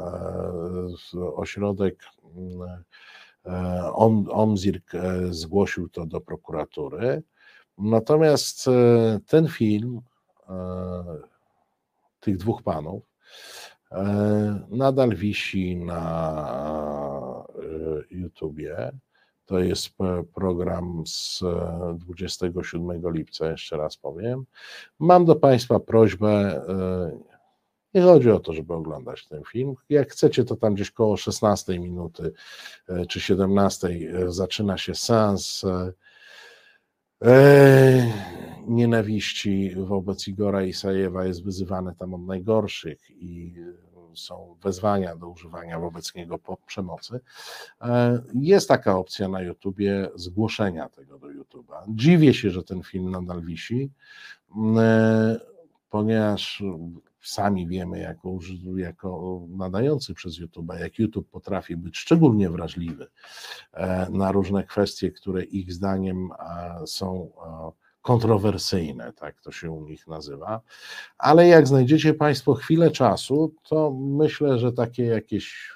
Ośrodek OMZIRK zgłosił to do prokuratury. Natomiast ten film tych dwóch panów e, nadal wisi na e, YouTubie. To jest program z 27 e, lipca, jeszcze raz powiem. Mam do Państwa prośbę, nie chodzi o to, żeby oglądać ten film. Jak chcecie, to tam gdzieś koło 16 minuty czy 17 zaczyna się sens nienawiści wobec Igora Isajewa jest wyzywany tam od najgorszych i są wezwania do używania wobec niego przemocy. E, jest taka opcja na YouTubie zgłoszenia tego do YouTuba. Dziwię się, że ten film nadal wisi, e, ponieważ sami wiemy, jako, jako nadający przez YouTube, jak YouTube potrafi być szczególnie wrażliwy e, na różne kwestie, które ich zdaniem są kontrowersyjne, tak to się u nich nazywa. Ale jak znajdziecie Państwo chwilę czasu, to myślę, że takie jakieś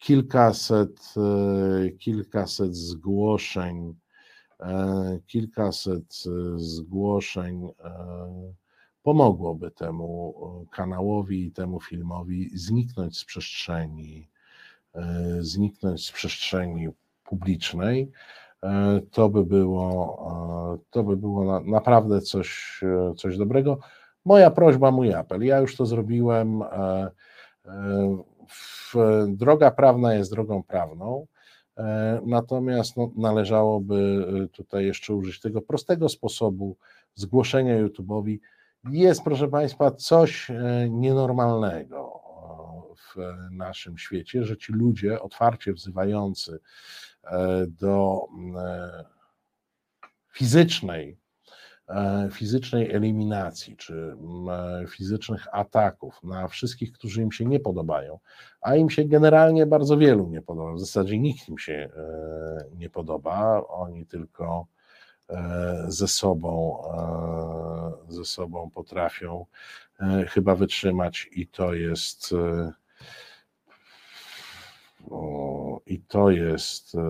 kilkaset, e, kilkaset zgłoszeń, e, kilkaset zgłoszeń e, pomogłoby temu kanałowi i temu filmowi zniknąć z przestrzeni, zniknąć z przestrzeni publicznej. E, to by było, e, to by było naprawdę coś, e, coś dobrego. Moja prośba, mój apel. Ja już to zrobiłem. Droga prawna jest drogą prawną. Natomiast no, należałoby tutaj jeszcze użyć tego prostego sposobu zgłoszenia YouTube'owi. Jest, proszę Państwa, coś nienormalnego w naszym świecie, że ci ludzie otwarcie wzywający do e, fizycznej fizycznej eliminacji czy fizycznych ataków na wszystkich, którzy im się nie podobają, a im się generalnie bardzo wielu nie podoba. W zasadzie nikt im się nie podoba, oni tylko ze sobą, ze sobą potrafią chyba wytrzymać i to jest i to jest e,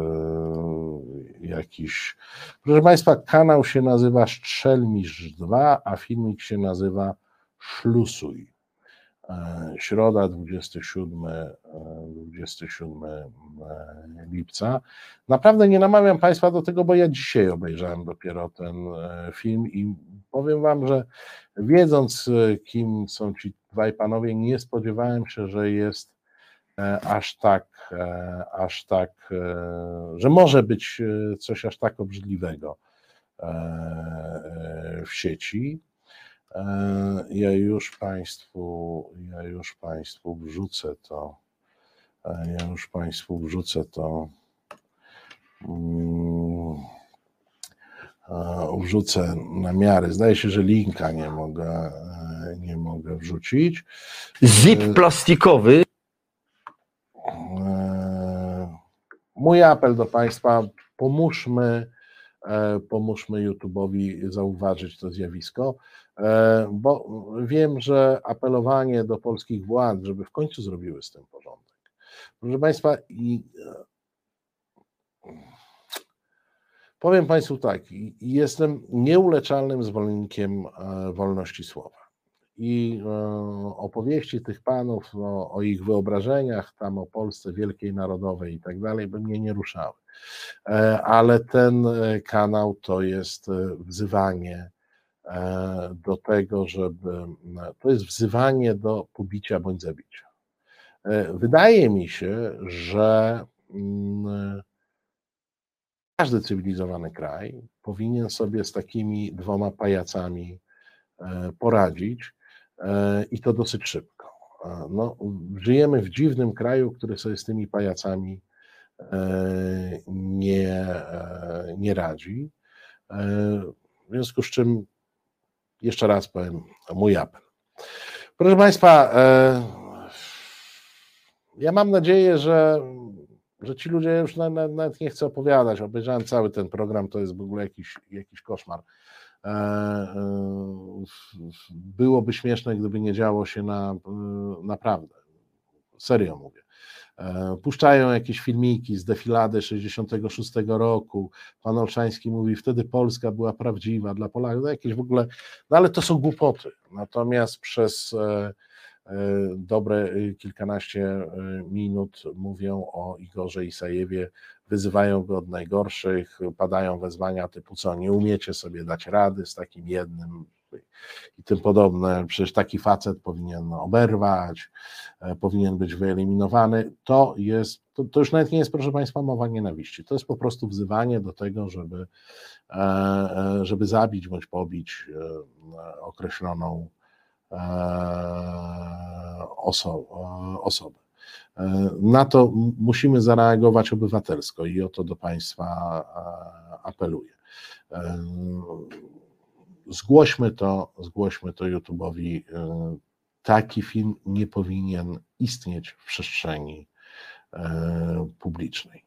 jakiś. Proszę Państwa, kanał się nazywa Strzelmisz 2, a filmik się nazywa Szlusuj. E, środa 27, 27 e, lipca. Naprawdę nie namawiam Państwa do tego, bo ja dzisiaj obejrzałem dopiero ten film i powiem Wam, że wiedząc, kim są ci dwaj panowie, nie spodziewałem się, że jest E, aż tak, e, aż tak, e, że może być coś aż tak obrzydliwego w sieci. Ja już Państwu, ja już Państwu wrzucę to, ja już Państwu wrzucę to, mm, wrzucę na miary. Zdaje się, że linka nie mogę, nie mogę wrzucić. Zip plastikowy Mój apel do Państwa, pomóżmy, e, pomóżmy YouTube'owi zauważyć to zjawisko, e, bo wiem, że apelowanie do polskich władz, żeby w końcu zrobiły z tym porządek. Proszę Państwa, i e, powiem Państwu tak, jestem nieuleczalnym zwolennikiem wolności słowa i e, opowieści tych panów o, o, ich wyobrażeniach, tam o Polsce Wielkiej Narodowej i tak dalej, by mnie nie ruszały. E, ale ten e, kanał to jest wzywanie do tego, żeby. To jest wzywanie do pobicia bądź zabicia. Wydaje mi się, że każdy cywilizowany kraj powinien sobie z takimi dwoma pajacami poradzić i to dosyć szybko. E, no, żyjemy w dziwnym kraju, który sobie z tymi pajacami e, nie, nie radzi. W związku z czym jeszcze raz powiem mój apel. Proszę Państwa, ja mam nadzieję, że, że ci ludzie już nawet nie chcę opowiadać. Obejrzałem cały ten program, to jest w ogóle jakiś, jakiś koszmar. E, e, byłoby śmieszne, gdyby nie działo się na, e, naprawdę. Serio mówię. Puszczają jakieś filmiki z defilady 66 roku. Pan Olszański mówi, wtedy Polska była prawdziwa dla Polaków. No jakieś w ogóle, no ale to są głupoty. Natomiast przez dobre kilkanaście minut mówią o Igorze Isajewie. Wyzywają go od najgorszych, padają wezwania typu co, nie umiecie sobie dać rady z takim jednym i tym podobne, przecież taki facet powinien oberwać, e, powinien być wyeliminowany, to jest, to, to, już nawet nie jest, proszę Państwa, mowa nienawiści, to jest po prostu wzywanie do tego, żeby, e, e, żeby zabić bądź pobić określoną oso, osobę. E, na to musimy zareagować obywatelsko i o to do Państwa e, apeluję. E, zgłośmy to, zgłośmy to YouTube'owi. Taki film nie powinien istnieć w przestrzeni publicznej.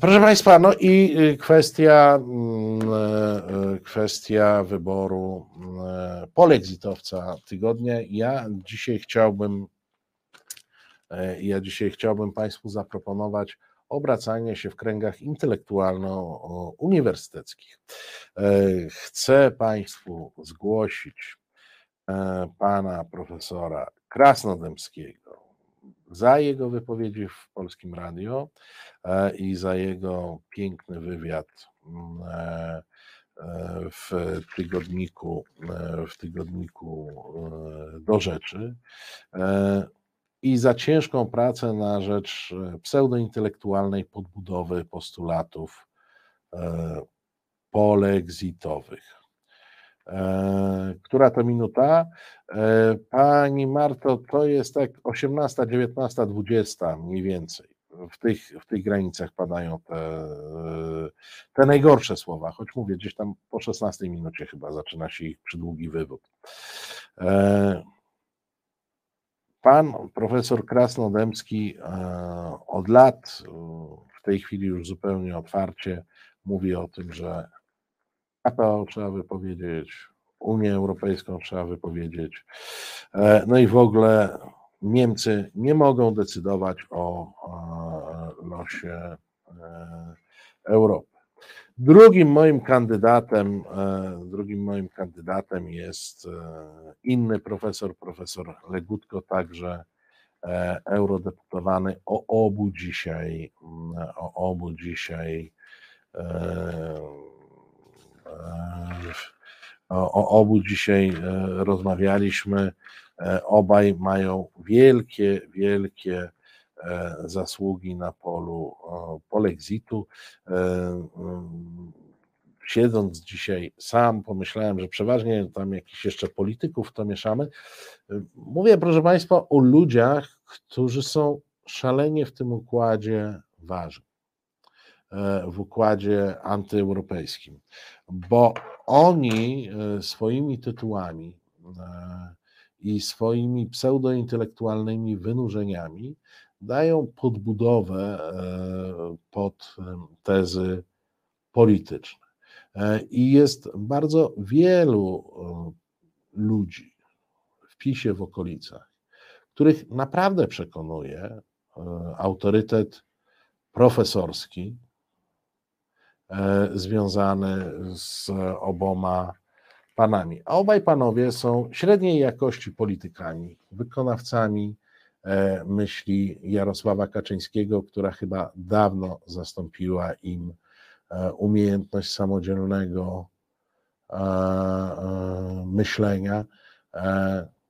Proszę Państwa, no i kwestia, mm, kwestia wyboru polexitowca tygodnia. Ja dzisiaj chciałbym E, ja dzisiaj chciałbym Państwu zaproponować obracanie się w kręgach intelektualno-uniwersyteckich. E, chcę Państwu zgłosić e, pana profesora Krasnodębskiego za jego wypowiedzi w Polskim Radio i za jego piękny wywiad mm, w tygodniku, w tygodniku do rzeczy i za ciężką pracę na rzecz e, pseudointelektualnej podbudowy postulatów e, polexitowych. E, która to minuta? Pani Marto, to jest tak 18, 19, 20 mniej więcej. w tych, w tych granicach padają te, te najgorsze słowa, choć mówię, gdzieś tam po 16 minucie chyba zaczyna się ich przydługi wywód. E, pan profesor Krasnodębski od lat, w tej chwili już zupełnie otwarcie, mówi o tym, że KPO trzeba wypowiedzieć, Unię Europejską trzeba wypowiedzieć. E, no i w ogóle Niemcy nie mogą decydować o losie e, Europy. Drugim moim kandydatem, e, drugim moim kandydatem jest inny profesor, profesor Legutko, także eurodeputowany o obu dzisiaj, o obu dzisiaj o obu dzisiaj e, rozmawialiśmy. E, obaj mają wielkie, wielkie e, zasługi na polu polexitu. Mm, siedząc dzisiaj sam, pomyślałem, że przeważnie tam jakichś jeszcze polityków to mieszamy. Mówię, proszę Państwa, o ludziach, którzy są szalenie w tym układzie ważni. E, w układzie antyeuropejskim, bo oni e, swoimi tytułami e, i swoimi pseudointelektualnymi wynurzeniami dają podbudowę pod tezy polityczne. I jest bardzo wielu ludzi w PiSie w okolicach, których naprawdę przekonuje autorytet profesorski związany z oboma panami. A obaj panowie są średniej jakości politykami, wykonawcami e, myśli Jarosława Kaczyńskiego, która chyba dawno zastąpiła im e, umiejętność samodzielnego myślenia.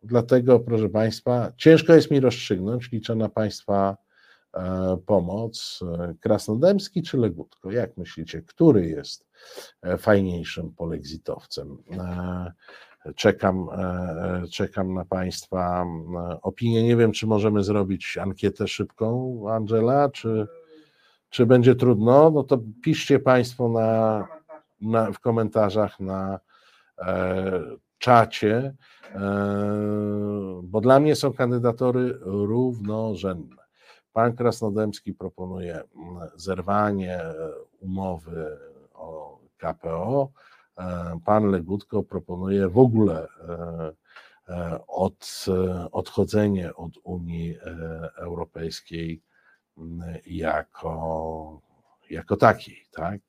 Dlatego, proszę Państwa, ciężko jest mi rozstrzygnąć, liczę na Państwa E, pomoc, e, Krasnodębski czy Legutko? Jak myślicie, który jest e, fajniejszym polexitowcem? Czekam, czekam na Państwa opinię. Nie wiem, czy możemy zrobić ankietę szybką, Angela, czy, czy będzie trudno. No to piszcie Państwo na, na, w komentarzach na e, czacie, e, bo dla mnie są kandydatury równorzędne. Pan Krasnodębski proponuje mm, zerwanie e, umowy o KPO. E, pan Legutko proponuje w ogóle e, od, odchodzenie od Unii Europejskiej mm, jako, jako takiej, tak?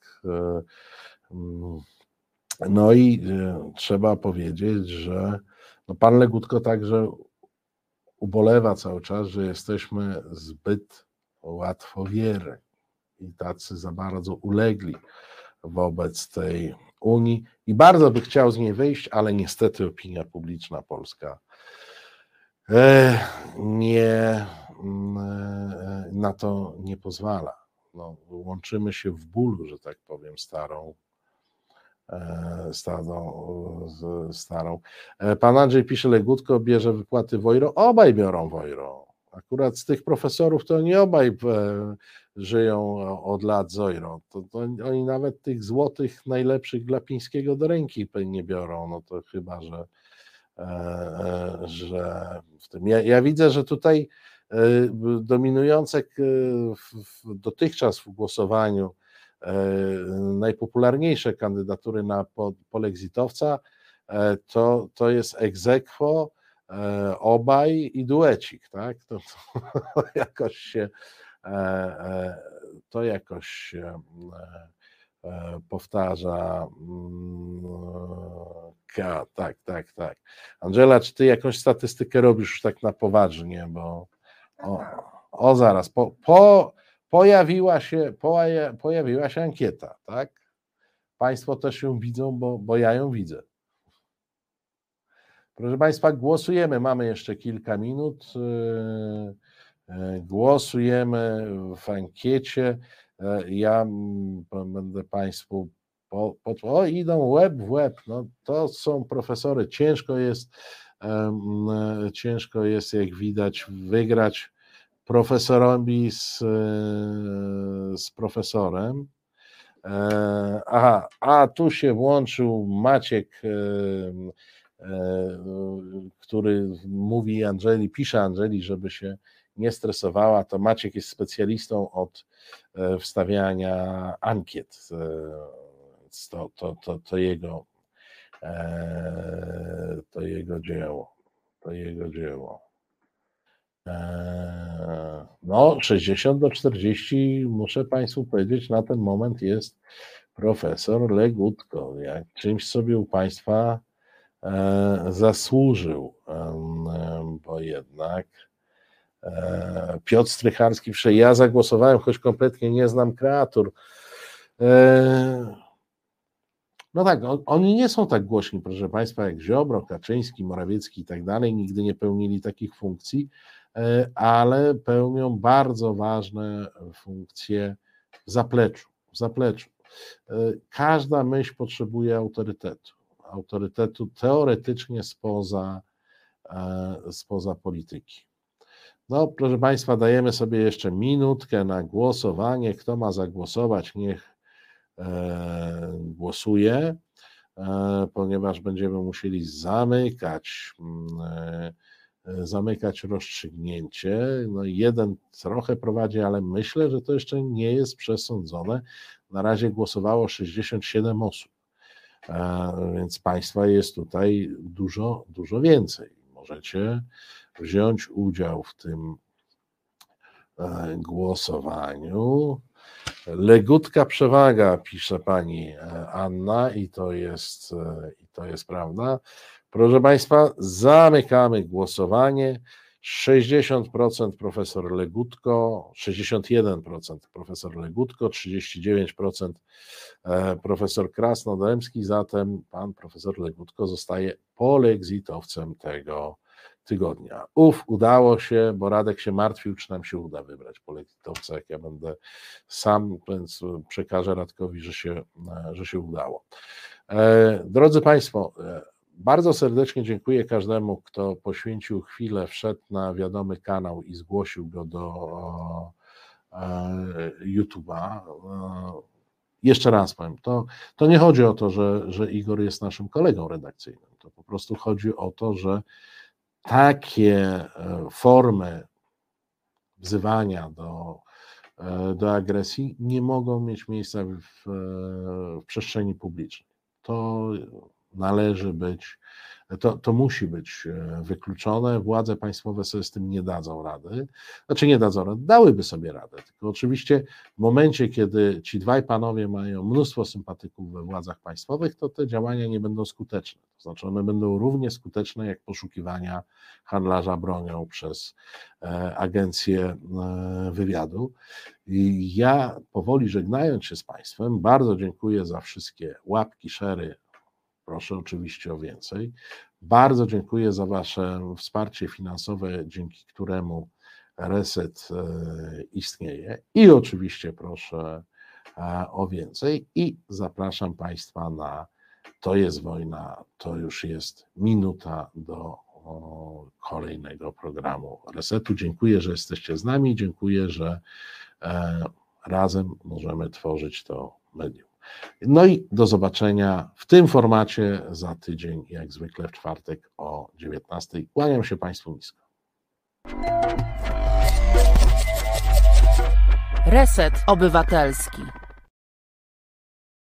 Mm, no i trzeba powiedzieć, że no pan Legutko także ubolewa cały czas, że jesteśmy zbyt łatwowierni i tacy za bardzo ulegli wobec tej Unii i bardzo by chciał z niej wyjść, ale niestety opinia publiczna polska e, nie e, na to nie pozwala. No, łączymy się w bólu, że tak powiem, starą E, starą. E, pan Andrzej pisze, Legutko bierze wypłaty Wojro. Obaj biorą Wojro. Akurat z tych profesorów to nie obaj e, żyją od lat Zojro. To, to oni nawet tych złotych najlepszych dla Pińskiego do ręki nie biorą. No to chyba, że, że w tym. Ja, ja widzę, że tutaj dominujące dotychczas w głosowaniu najpopularniejsze kandydatury na polexitowca e, to, to jest egzekwo, e, obaj i duecik, tak? To, to jakoś się to jakoś się powtarza. Mm, tak, tak, tak. Angela, czy ty jakąś statystykę robisz już tak na poważnie, bo o, o zaraz, po, po pojawiła się, pojawiła się ankieta, tak? Państwo też ją widzą, bo, bo ja ją widzę. Proszę Państwa, głosujemy. Mamy jeszcze kilka minut. Yy, yy, głosujemy w ankiecie. Yy, ja będę Państwu. Po, po, o, idą web w web. No, to są profesory. Ciężko jest, ciężko jest, jak widać, wygrać profesorowi z, z profesorem. Aha, a tu się włączył Maciek, który mówi Angeli, pisze Angeli, żeby się nie stresowała, to Maciek jest specjalistą od e, wstawiania ankiet. E, to, to, to, to jego e, to jego dzieło. To jego dzieło. No, 60 do 40, muszę Państwu powiedzieć, na ten moment jest profesor Legutko. Jak czymś sobie u Państwa zasłużył, bo jednak E, Piotr Strycharski, ja zagłosowałem, choć kompletnie nie znam kreatur. No tak, oni nie są tak głośni, proszę Państwa, jak Ziobro, Kaczyński, Morawiecki i tak dalej, nigdy nie pełnili takich funkcji, ale pełnią bardzo ważne funkcje w zapleczu. W zapleczu. Każda myśl potrzebuje autorytetu. Autorytetu teoretycznie spoza, spoza polityki. No, proszę Państwa, dajemy sobie jeszcze minutkę na głosowanie. Kto ma zagłosować, niech e, głosuje, e, ponieważ będziemy musieli zamykać, mm, e, zamykać rozstrzygnięcie. No, jeden trochę prowadzi, ale myślę, że to jeszcze nie jest przesądzone. Na razie głosowało 67 osób, e, więc Państwa jest tutaj dużo, dużo więcej. Możecie wziąć udział w tym e, głosowaniu. Legutka przewaga, pisze pani e, Anna, i to jest, e, i to jest prawda. Proszę Państwa, zamykamy głosowanie. 60% profesor Legutko, 61% profesor Legutko, 39% profesor Krasnodębski, zatem pan profesor Legutko zostaje polexitowcem tego tygodnia. Uf, udało się, bo Radek się martwił, czy nam się uda wybrać politowca, jak ja będę sam, więc przekażę Radkowi, że się, że się udało. E, drodzy Państwo, e, bardzo serdecznie dziękuję każdemu, kto poświęcił chwilę, wszedł na wiadomy kanał i zgłosił go do e, YouTube'a. Jeszcze raz powiem, to, to nie chodzi o to, że, że Igor jest naszym kolegą redakcyjnym. To po prostu chodzi o to, że takie e, formy wzywania do, e, do agresji nie mogą mieć miejsca w, w przestrzeni publicznej. To należy być to, to musi być e, wykluczone. Władze państwowe sobie z tym nie dadzą rady. Znaczy nie dadzą rady, dałyby sobie radę. Tylko oczywiście w momencie, kiedy ci dwaj panowie mają mnóstwo sympatyków we władzach państwowych, to te działania nie będą skuteczne. To znaczy one będą równie skuteczne jak poszukiwania handlarza bronią przez e, agencję e, wywiadu. I ja powoli żegnając się z Państwem, bardzo dziękuję za wszystkie łapki, szery, Proszę oczywiście o więcej. Bardzo dziękuję za Wasze wsparcie finansowe, dzięki któremu Reset e, istnieje. I oczywiście proszę e, o więcej. I zapraszam Państwa na To jest wojna, to już jest minuta do kolejnego programu Resetu. Dziękuję, że jesteście z nami. Dziękuję, że e, razem możemy tworzyć to medium. No i do zobaczenia w tym formacie za tydzień, jak zwykle w czwartek o 19. Kłaniam się Państwu nisko. Reset Obywatelski.